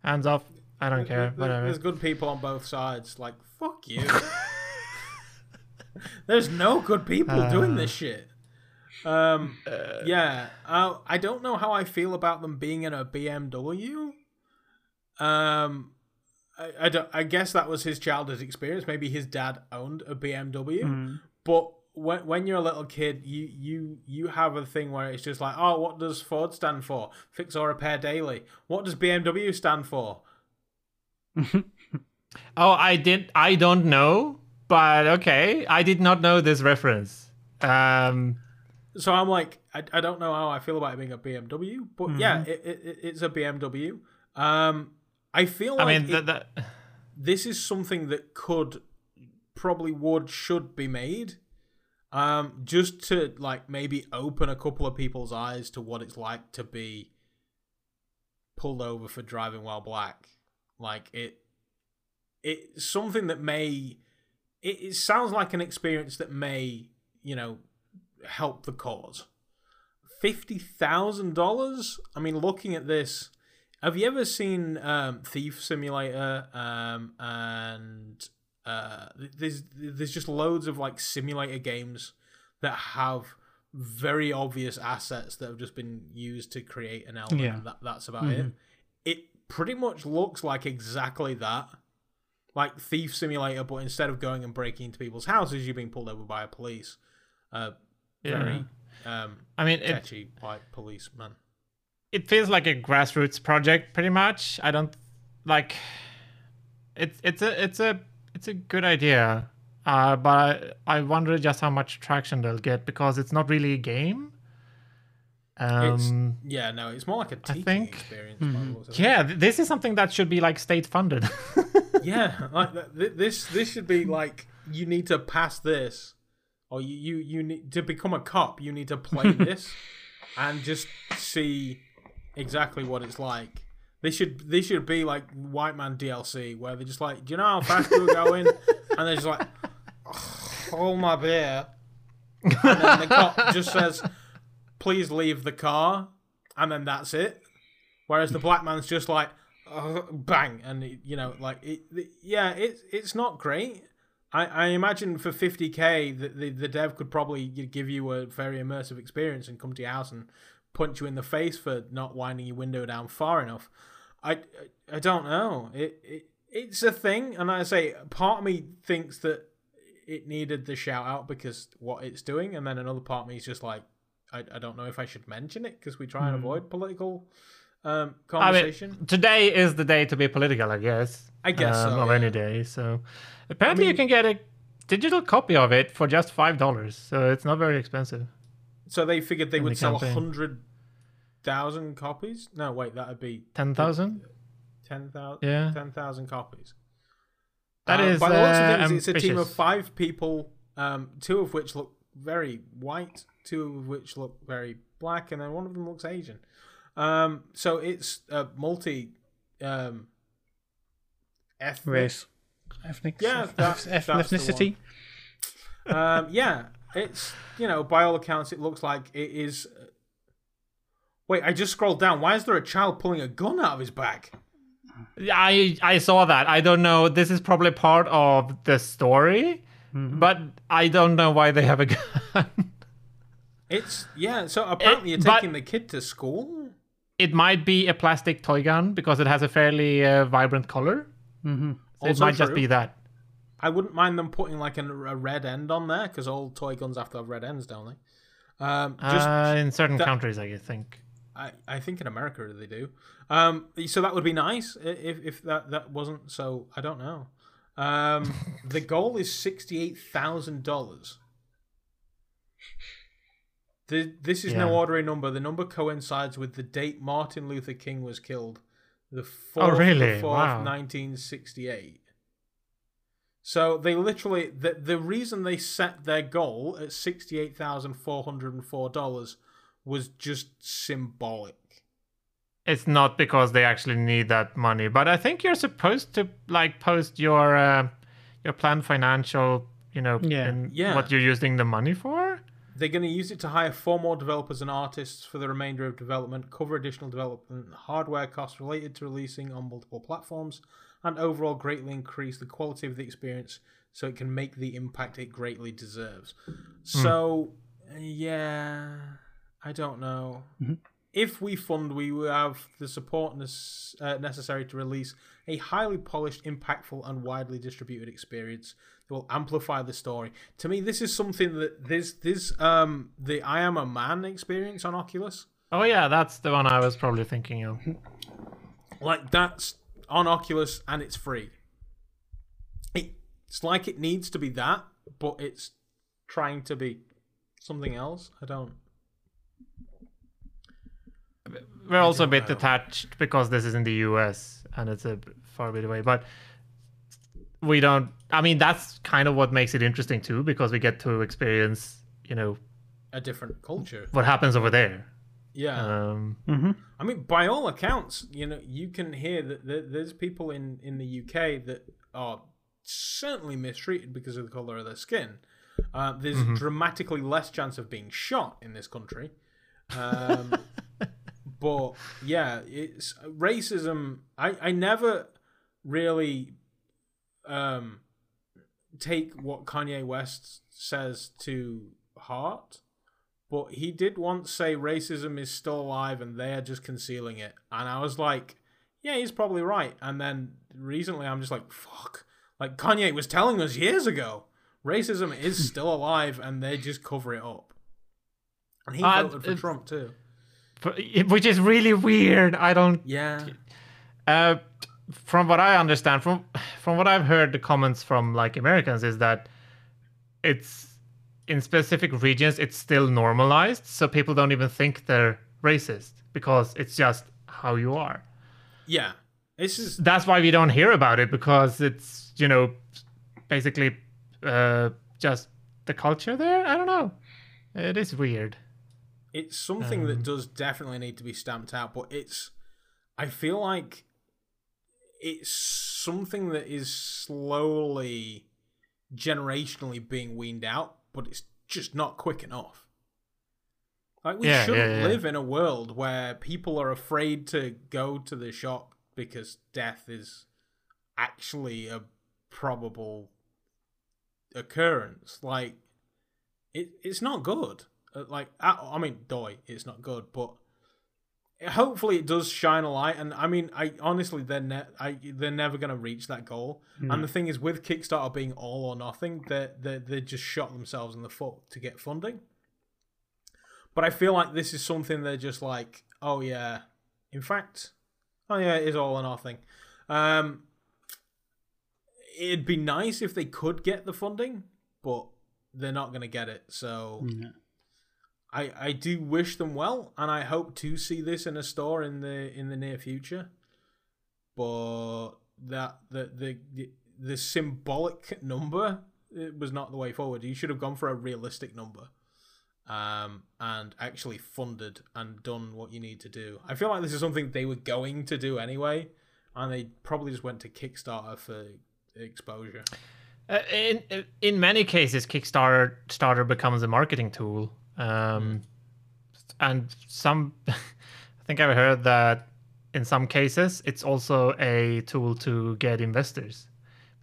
Hands off. I don't care. There- Whatever. There's good people on both sides. Like, fuck you. There's no good people doing this shit. Um, yeah. Uh, I don't know how I feel about them being in a BMW. Um, I, I, don't, I guess that was his childhood experience. Maybe his dad owned a BMW. Mm-hmm. But when when you're a little kid, you you you have a thing where it's just like, oh, what does Ford stand for? Fix or repair daily. What does BMW stand for? Oh, I did. I don't know, but okay. I did not know this reference. Um, so I'm like, I, I don't know how I feel about it being a BMW, but yeah, it, it, it- it's a BMW. Um, I feel I like mean, it- the, the, this is something that could, probably would, should be made, um, just to like maybe open a couple of people's eyes to what it's like to be pulled over for driving while black. Like it, it's something that may, it, it sounds like an experience that may, you know, help the cause. Fifty thousand dollars. I mean, looking at this, have you ever seen um, Thief Simulator? Um, and uh, there's there's just loads of like simulator games that have very obvious assets that have just been used to create an element. Yeah. That, that's about it. It pretty much looks like exactly that. Like Thief Simulator, but instead of going and breaking into people's houses, you're being pulled over by a police. Uh, very um, I mean, it, catchy white policeman. it feels like a grassroots project, pretty much. I don't like. It's it's a it's a it's a good idea, uh, but I, I wonder just how much traction they'll get because it's not really a game. Um, Yeah, no, it's more like a teaching think- experience. by the looks yeah, th- this is something that should be like state funded. yeah, like th- th- this. This should be like you need to pass this, or you you you need to become a cop. You need to play this, and just see exactly what it's like. This should this should be like White Man DLC, where they're just like, do you know how fast we're going? and they're just like, hold my beer, and then the cop just says, please leave the car, and then that's it. Whereas the black man's just like, uh, bang, and you know, like, it, it- yeah, it's it's not great. I, I imagine for 50k, the, the the dev could probably give you a very immersive experience and come to your house and punch you in the face for not winding your window down far enough. I I, I don't know. It, it it's a thing, and I say part of me thinks that it needed the shout out because what it's doing, and then another part of me is just like, I, I don't know if I should mention it because we try and avoid political um, I conversation. mean, today is the day to be political, I guess. I guess um, so, Of yeah. any day. So apparently, you mean- can get a digital copy of it for just five dollars. So it's not very expensive. so they figured they would the sell campaign. hundred thousand copies. No, wait, that'd be Ten thousand. ten thousand. Yeah. ten thousand copies. That Uh, is by the looks of uh, things, it's a team of five people, um, two of which look very white, two of which look very black, and then one of them looks Asian. Um, so it's a multi um, ethnic. Race. Ethnic. Yeah, eth- that's- eth- the ethnicity. Um, yeah, it's you know by all accounts it looks like it is. uh, Wait, I just scrolled down. Why is there a child pulling a gun out of his back? I I saw that. I don't know. This is probably part of the story, Mm-hmm. but I don't know why they have a gun. It's yeah. So apparently you're but- taking the kid to school. it might be a plastic toy gun because it has a fairly uh, vibrant color. Mm-hmm. So it Also might just be that. I wouldn't mind them putting like an, a red end on there because all toy guns have to have red ends, don't they? Um, just uh, in certain that- countries, I think. I, I think in America they do. Um, so that would be nice if, if that, that wasn't so. I don't know. Um, the goal is sixty eight thousand dollars. The, this is no ordinary number. The number coincides with the date Martin Luther King was killed, the fourth, Oh, really? the fourth, Wow. nineteen sixty eight. So they literally the the reason they set their goal at sixty eight thousand four hundred and four dollars was just symbolic. It's not because they actually need that money, but I think you're supposed to like post your uh, your planned financial, you know, Yeah. and Yeah. what you're using the money for. They're going to use it to hire four more developers and artists for the remainder of development, cover additional development hardware costs related to releasing on multiple platforms, and overall greatly increase the quality of the experience so it can make the impact it greatly deserves. So, yeah, I don't know. If we fund, we will have the support uh, necessary to release a highly polished, impactful, and widely distributed experience that will amplify the story. To me, this is something that this this um the I am a man experience on Oculus. Oh yeah, that's the one I was probably thinking of. Like that's on Oculus and it's free. It's like it needs to be that, but it's trying to be something else. I don't. We're also a bit detached because this is in the US and it's a far bit away, but we don't. I mean, that's kind of what makes it interesting too, because we get to experience, you know, A different culture. what happens over there. Yeah. Um, I mean, by all accounts, you know, you can hear that there's people in, in the UK that are certainly mistreated because of the color of their skin. Uh, there's dramatically less chance of being shot in this country. Um, but yeah, it's racism. I, I never really um, take what Kanye West says to heart but he did once say racism is still alive and they are just concealing it. And I was like, yeah, he's probably right. And then recently I'm just like, fuck. Like Kanye was telling us years ago, racism is still alive and they just cover it up. And he Uh, voted for Trump too. but- which is really weird. I don't. Yeah. Uh, from what I understand, from from what I've heard, the comments from like Americans is that it's in specific regions it's still normalized, so people don't even think they're racist because it's just how you are. Yeah. This is That's why we don't hear about it because it's you know basically uh, just the culture there. I don't know. It is weird. it's something that does definitely need to be stamped out, but it's I feel like it's something that is slowly generationally being weaned out, but it's just not quick enough. Like we Yeah, shouldn't yeah, yeah. live in a world where people are afraid to go to the shop because death is actually a probable occurrence. Like it, it's not good. Uh, Like I, I mean, doy, it's not good, but hopefully it does shine a light. And I mean, I honestly, they're ne- I, they're never gonna reach that goal. And the thing is, with Kickstarter being all or nothing, they they they just shot themselves in the foot to get funding. But I feel like this is something they're just like, oh yeah, In fact, oh yeah, it is all or nothing. Um, it'd be nice if they could get the funding, but they're not going to get it. So Yeah. I I do wish them well, and I hope to see this in a store in the in the near future. But that the the the, the symbolic number was not the way forward. You should have gone for a realistic number, um, and actually funded and done what you need to do. I feel like this is something they were going to do anyway, and they probably just went to Kickstarter for exposure. Uh, in in many cases, Kickstarter starter becomes a marketing tool, um, and some. I think I've heard that in some cases it's also a tool to get investors,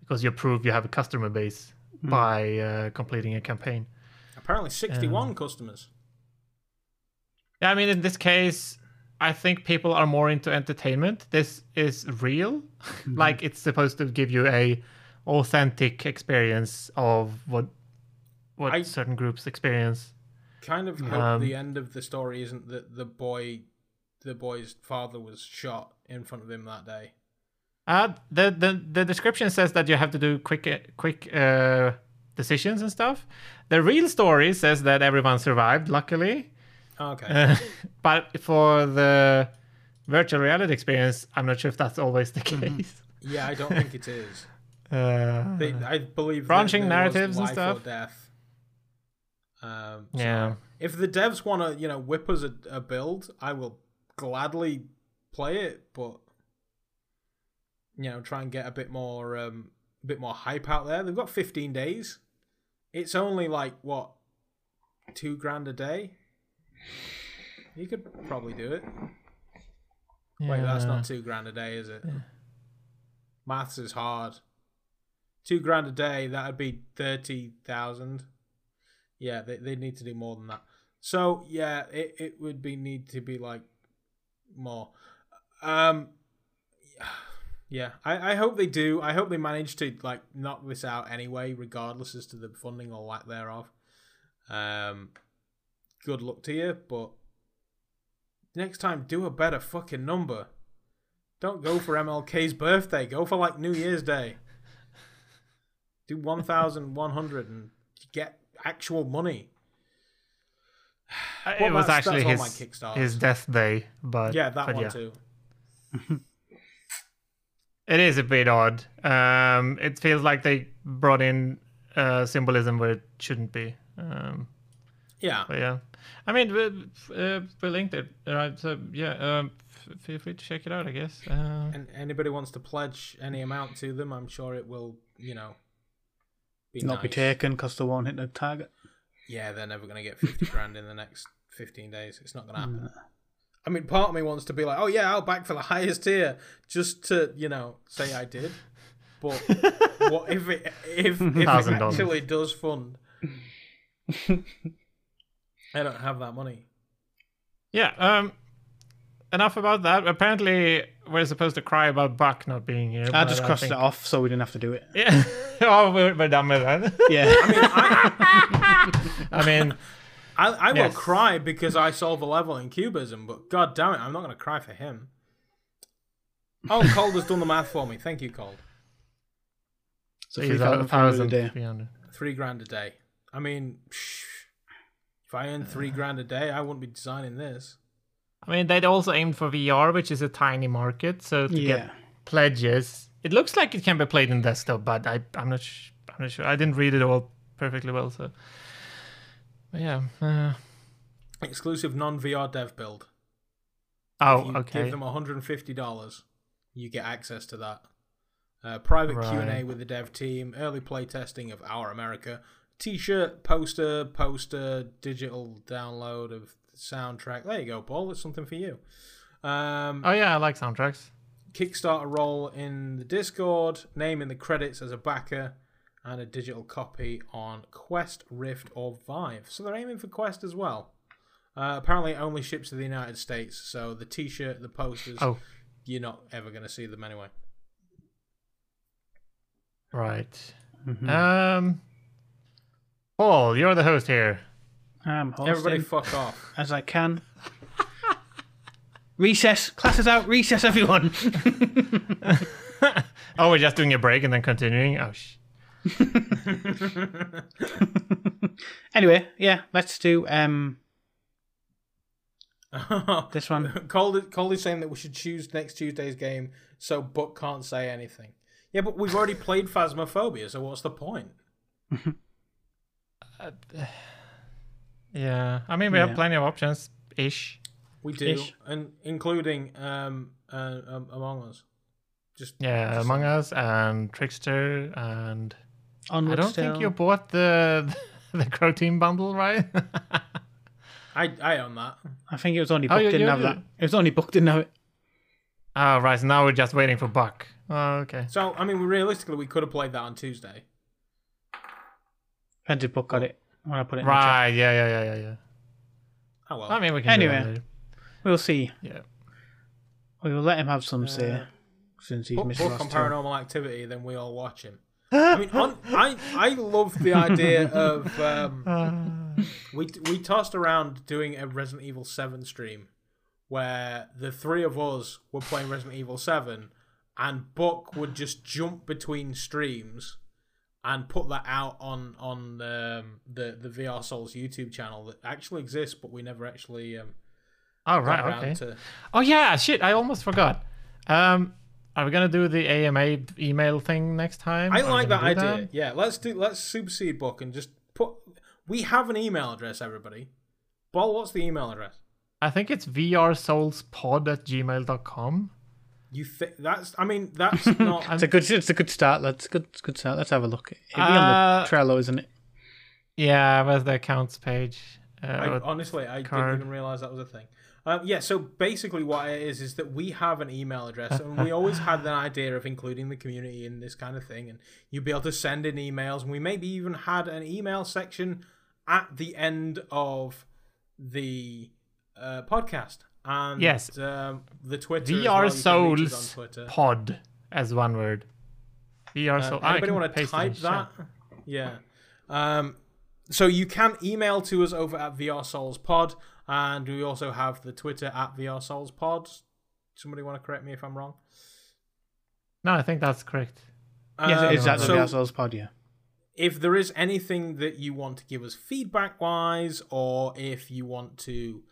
because you prove you have a customer base by uh, completing a campaign. Apparently, sixty-one customers. Yeah, I mean, in this case, I think people are more into entertainment. This is real, like it's supposed to give you a authentic experience of what what I- certain groups experience. Kind of hope Um, the end of the story isn't that the boy the boy's father was shot in front of him that day Uh, the, the the description says that you have to do quick uh, quick uh, decisions and stuff. The real story says that everyone survived, luckily. okay Uh, but for the virtual reality experience, I'm not sure if that's always the case. yeah i don't think it is Uh, they, i believe Branching narratives and life or stuff. death um so yeah. if the devs want to you know whip us a, a build i will gladly play it but you know try and get a bit more um a bit more hype out there they've got 15 days it's only like what two grand a day you could probably do it Wait, that's not two grand a day, is it? Maths is hard. Two grand a day, that'd be thirty thousand. Yeah, they they need to do more than that. So yeah, it, it would be need to be like more. Um yeah, I, I hope they do. I hope they manage to like knock this out anyway, regardless as to the funding or lack thereof. Um good luck to you, but next time do a better fucking number. Don't go for MLK's birthday. Go for like New Year's Day. Do 1,100 and get actual money. Uh, Well, it was actually his his death day, but Yeah, that but one yeah. too. It is a bit odd. Um, it feels like they brought in uh, symbolism where it shouldn't be. Um, Yeah. but yeah, I mean, we, uh, we linked it, right? So yeah, um, f- feel free to check it out. I guess. Uh, And anybody wants to pledge any amount to them, I'm sure it will, you know, be Not be taken because they won't hit the target. Yeah, they're never going to get 50 grand in the next 15 days. It's not going to happen. I mean, part of me wants to be like, oh, yeah, I'll back for the highest tier just to, you know, say I did. But what if it if, if it $1,000. actually does fund? I don't have that money. yeah. Um, enough about that. Apparently, we're supposed to cry about Buck not being here. I just crossed think- it off so we didn't have to do it. Yeah. oh, we're, we're done with that. Yeah. I mean, I, I will Yes. cry because I solve a level in cubism, but god damn it, I'm not going to cry for him. Oh, Cold has done the math for me. Thank you, Cold. so he's three a thousand five hundred a thousand day. Three grand a day. I mean, psh, if I earned three uh. grand a day, I wouldn't be designing this. I mean, they'd also aimed for VR, which is a tiny market. So to Yeah. get pledges, it looks like it can be played in desktop, but I, I'm not, sh- I'm not sure. I didn't read it all perfectly well, so. But yeah. Uh, Exclusive non VR dev build. oh, If you okay. Give them $150, you get access to that. Uh, private Q and A with the dev team, early play testing of Our America, T-shirt, poster, poster, digital download of the soundtrack. There you go, Paul. It's something for you. Um, Oh yeah, I like soundtracks. Kickstarter role in the Discord, name in the credits as a backer, and a digital copy on Quest, Rift, or Vive. So they're aiming for Quest as well. Uh, apparently, it only ships to the United States, so the T-shirt, the posters, Oh, you're not ever going to see them anyway. right. Mhm. Um, Paul, you're the host here. I'm hosting Everybody, fuck off. as I can. Recess. Classes out. Recess, everyone. Oh, we're just doing a break and then continuing. Oh, sh- anyway, yeah, let's do um this one. Cole, Cole is saying that we should choose next Tuesday's game so Buck can't say anything. Yeah, but we've already played Phasmophobia, so what's the point? Yeah. I mean, we Yeah. have plenty of options ish. We do, Ish. and including um, uh, um, Among Us. Just Yeah, just- Among Us and Trickster and Onward I don't still. think you bought the the Croteam bundle, right? I I own that. I think it was only Oh, Buck you- didn't you have did that. it. It was only Buck didn't have it. oh, right. So now we're just waiting for Buck. Oh, okay. So I mean, realistically, we could have played that on Tuesday. Depends if Buck got it when I put it in the chat. Right. Yeah, yeah, yeah, yeah, yeah. Oh well. I mean, we can do that Anyway. later. We'll see. Yeah. We will let him have some say Uh, since he's Buck, missed the book on last two. Paranormal Activity, then we all watch him. I mean, on, I I love the idea of um, we we tossed around doing a Resident Evil Seven stream where the three of us were playing Resident Evil Seven, and Buck would just jump between streams and put that out on on um, the the VR Souls YouTube channel that actually exists, but we never actually um, Oh, right. Okay. to. Oh, yeah. Shit. I almost forgot. Um, are we gonna do the AMA email thing next time? I like that idea. Yeah, let's do let's supersede Buck and just put. We have an email address, everybody. Boll, what's the email address? I think it's vrsoulspod at gmail.com. You think that's? I mean, that's not. It's a good. It's a good start. Let's good. it's a Good start. Let's have a look. It'll be on Uh, the Trello, isn't it? Yeah, where's the accounts page? Uh, I, honestly, I card. didn't even realize that was a thing. Um, yeah, so basically, what it is is that we have an email address, and we always had the idea of including the community in this kind of thing, and you'd be able to send in emails, and we maybe even had an email section at the end of the uh, podcast. And Yes. um, the Twitter. as VR well, you can reach us on Souls Twitter. pod as one word. VR Uh, Soul. I anybody can want to paste it in type chat. that? Yeah. Um, so you can email to us over at VR Souls Pod, and we also have the Twitter at VR Souls Pod. Somebody want to correct me if I'm wrong? No, I think that's correct. Yes, Um, it is that the so Assholes pod. Yeah. if there is anything that you want to give us feedback wise, or if you want to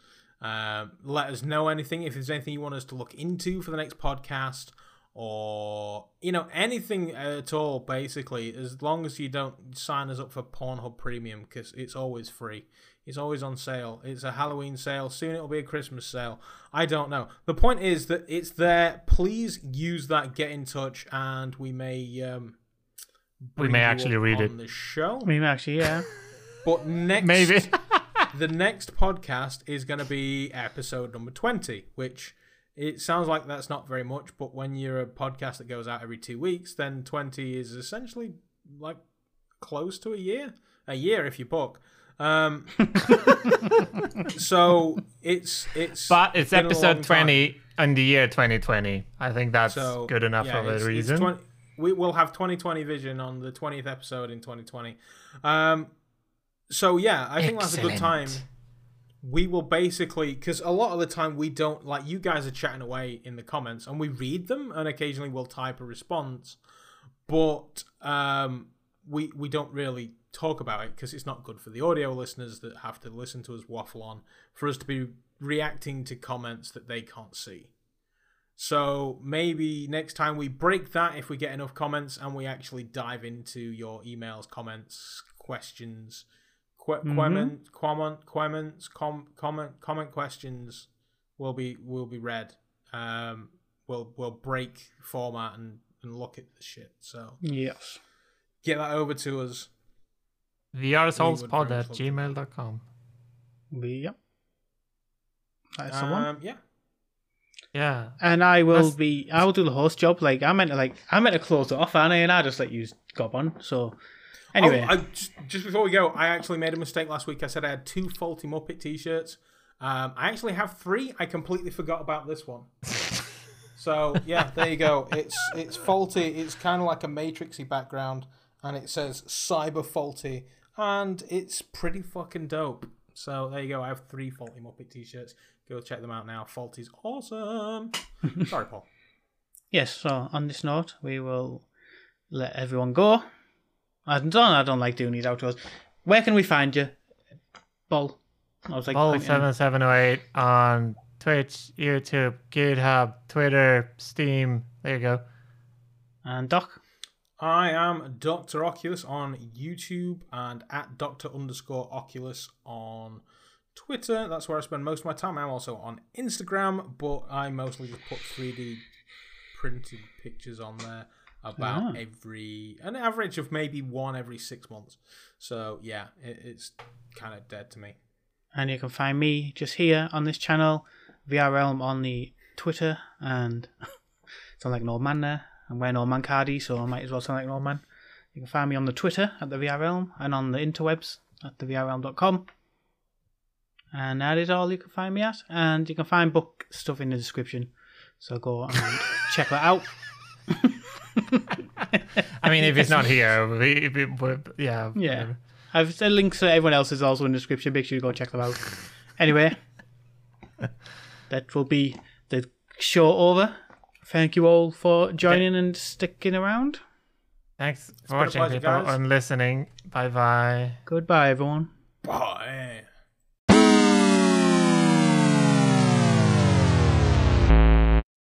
um, let us know anything, if there's anything you want us to look into for the next podcast, or you know anything at all, basically, as long as you don't sign us up for Pornhub Premium because it's always free. It's always on sale. It's a Halloween sale. Soon it'll be a Christmas sale. I don't know. The point is that it's there. Please use that. Get in touch, and we may um, We may actually up read on it. The show, I mean, actually, yeah. but next Maybe. The next podcast is going to be episode number twenty, which it sounds like that's not very much, but when you're a podcast that goes out every two weeks, then twenty is essentially like close to a year. A year if you book. Um, so it's it's but it's been a long episode 20 in the year 2020. I think that's So good enough yeah, of a reason. 20 we will have 2020 vision on the 20th episode in 2020. Um, so yeah, I think that's a good time. We will basically because a lot of the time we don't like you guys are chatting away in the comments and we read them and occasionally we'll type a response, but um, we we don't really talk about it because it's not good for the audio listeners that have to listen to us waffle on for us to be reacting to comments that they can't see. So maybe next time we break that if we get enough comments and we actually dive into your emails, comments, questions, que- comment, comment, comments, com- comment, comment questions will be will be read. Um, we'll we'll break format and and look at the shit. So yes. get that over to us. vrsoulspod very at much gmail.com. Yep. That's the one. Um, yeah. Yeah. And I will That's- be. I will do the host job. Like I meant to. Like I meant to close it off, Annie, and I just like you gob on. So anyway, Oh, I, just, just before we go, I actually made a mistake last week. I said I had two faulty Muppet T-shirts. Um, I actually have three. I completely forgot about this one. so yeah, there you go. It's it's faulty. It's kind of like a matrixy background, and it says cyber faulty, and it's pretty fucking dope. So there you go. I have three faulty Muppet T-shirts. Go check them out now. Faulty's awesome. Sorry, Paul. Yes. So on this note, we will let everyone go. I don't. I don't like doing these outros. Where can we find you, Boll? I was like Boll pointing- seven seven oh eight on Twitch, YouTube, GitHub, Twitter, Steam. There you go. and Doc. I am Dr. Oculus on YouTube and at Dr. underscore Oculus on Twitter. That's where I spend most of my time. I'm also on Instagram, but I mostly just put 3D printed pictures on there about Ah. every, an average of maybe one every six months. So yeah, it, it's kind of dead to me. And you can find me just here on this channel, VR Realm on the Twitter, and sound like an old man there. I'm wearing old man cardi, so I might as well sound like an old man. You can find me on the Twitter at the VR Realm and on the interwebs at the thevrrealm.com. And that is all you can find me at. And you can find Buck stuff in the description. So go and check that out. I mean, if it's not here, we, we, we, yeah. Yeah. I've said links to everyone else else's also in the description. Make sure you go check them out. Anyway, that will be the show over. Thank you all for joining and sticking around. Thanks been for watching, pleasure, people, guys. and listening. Bye bye. Goodbye, everyone. Bye.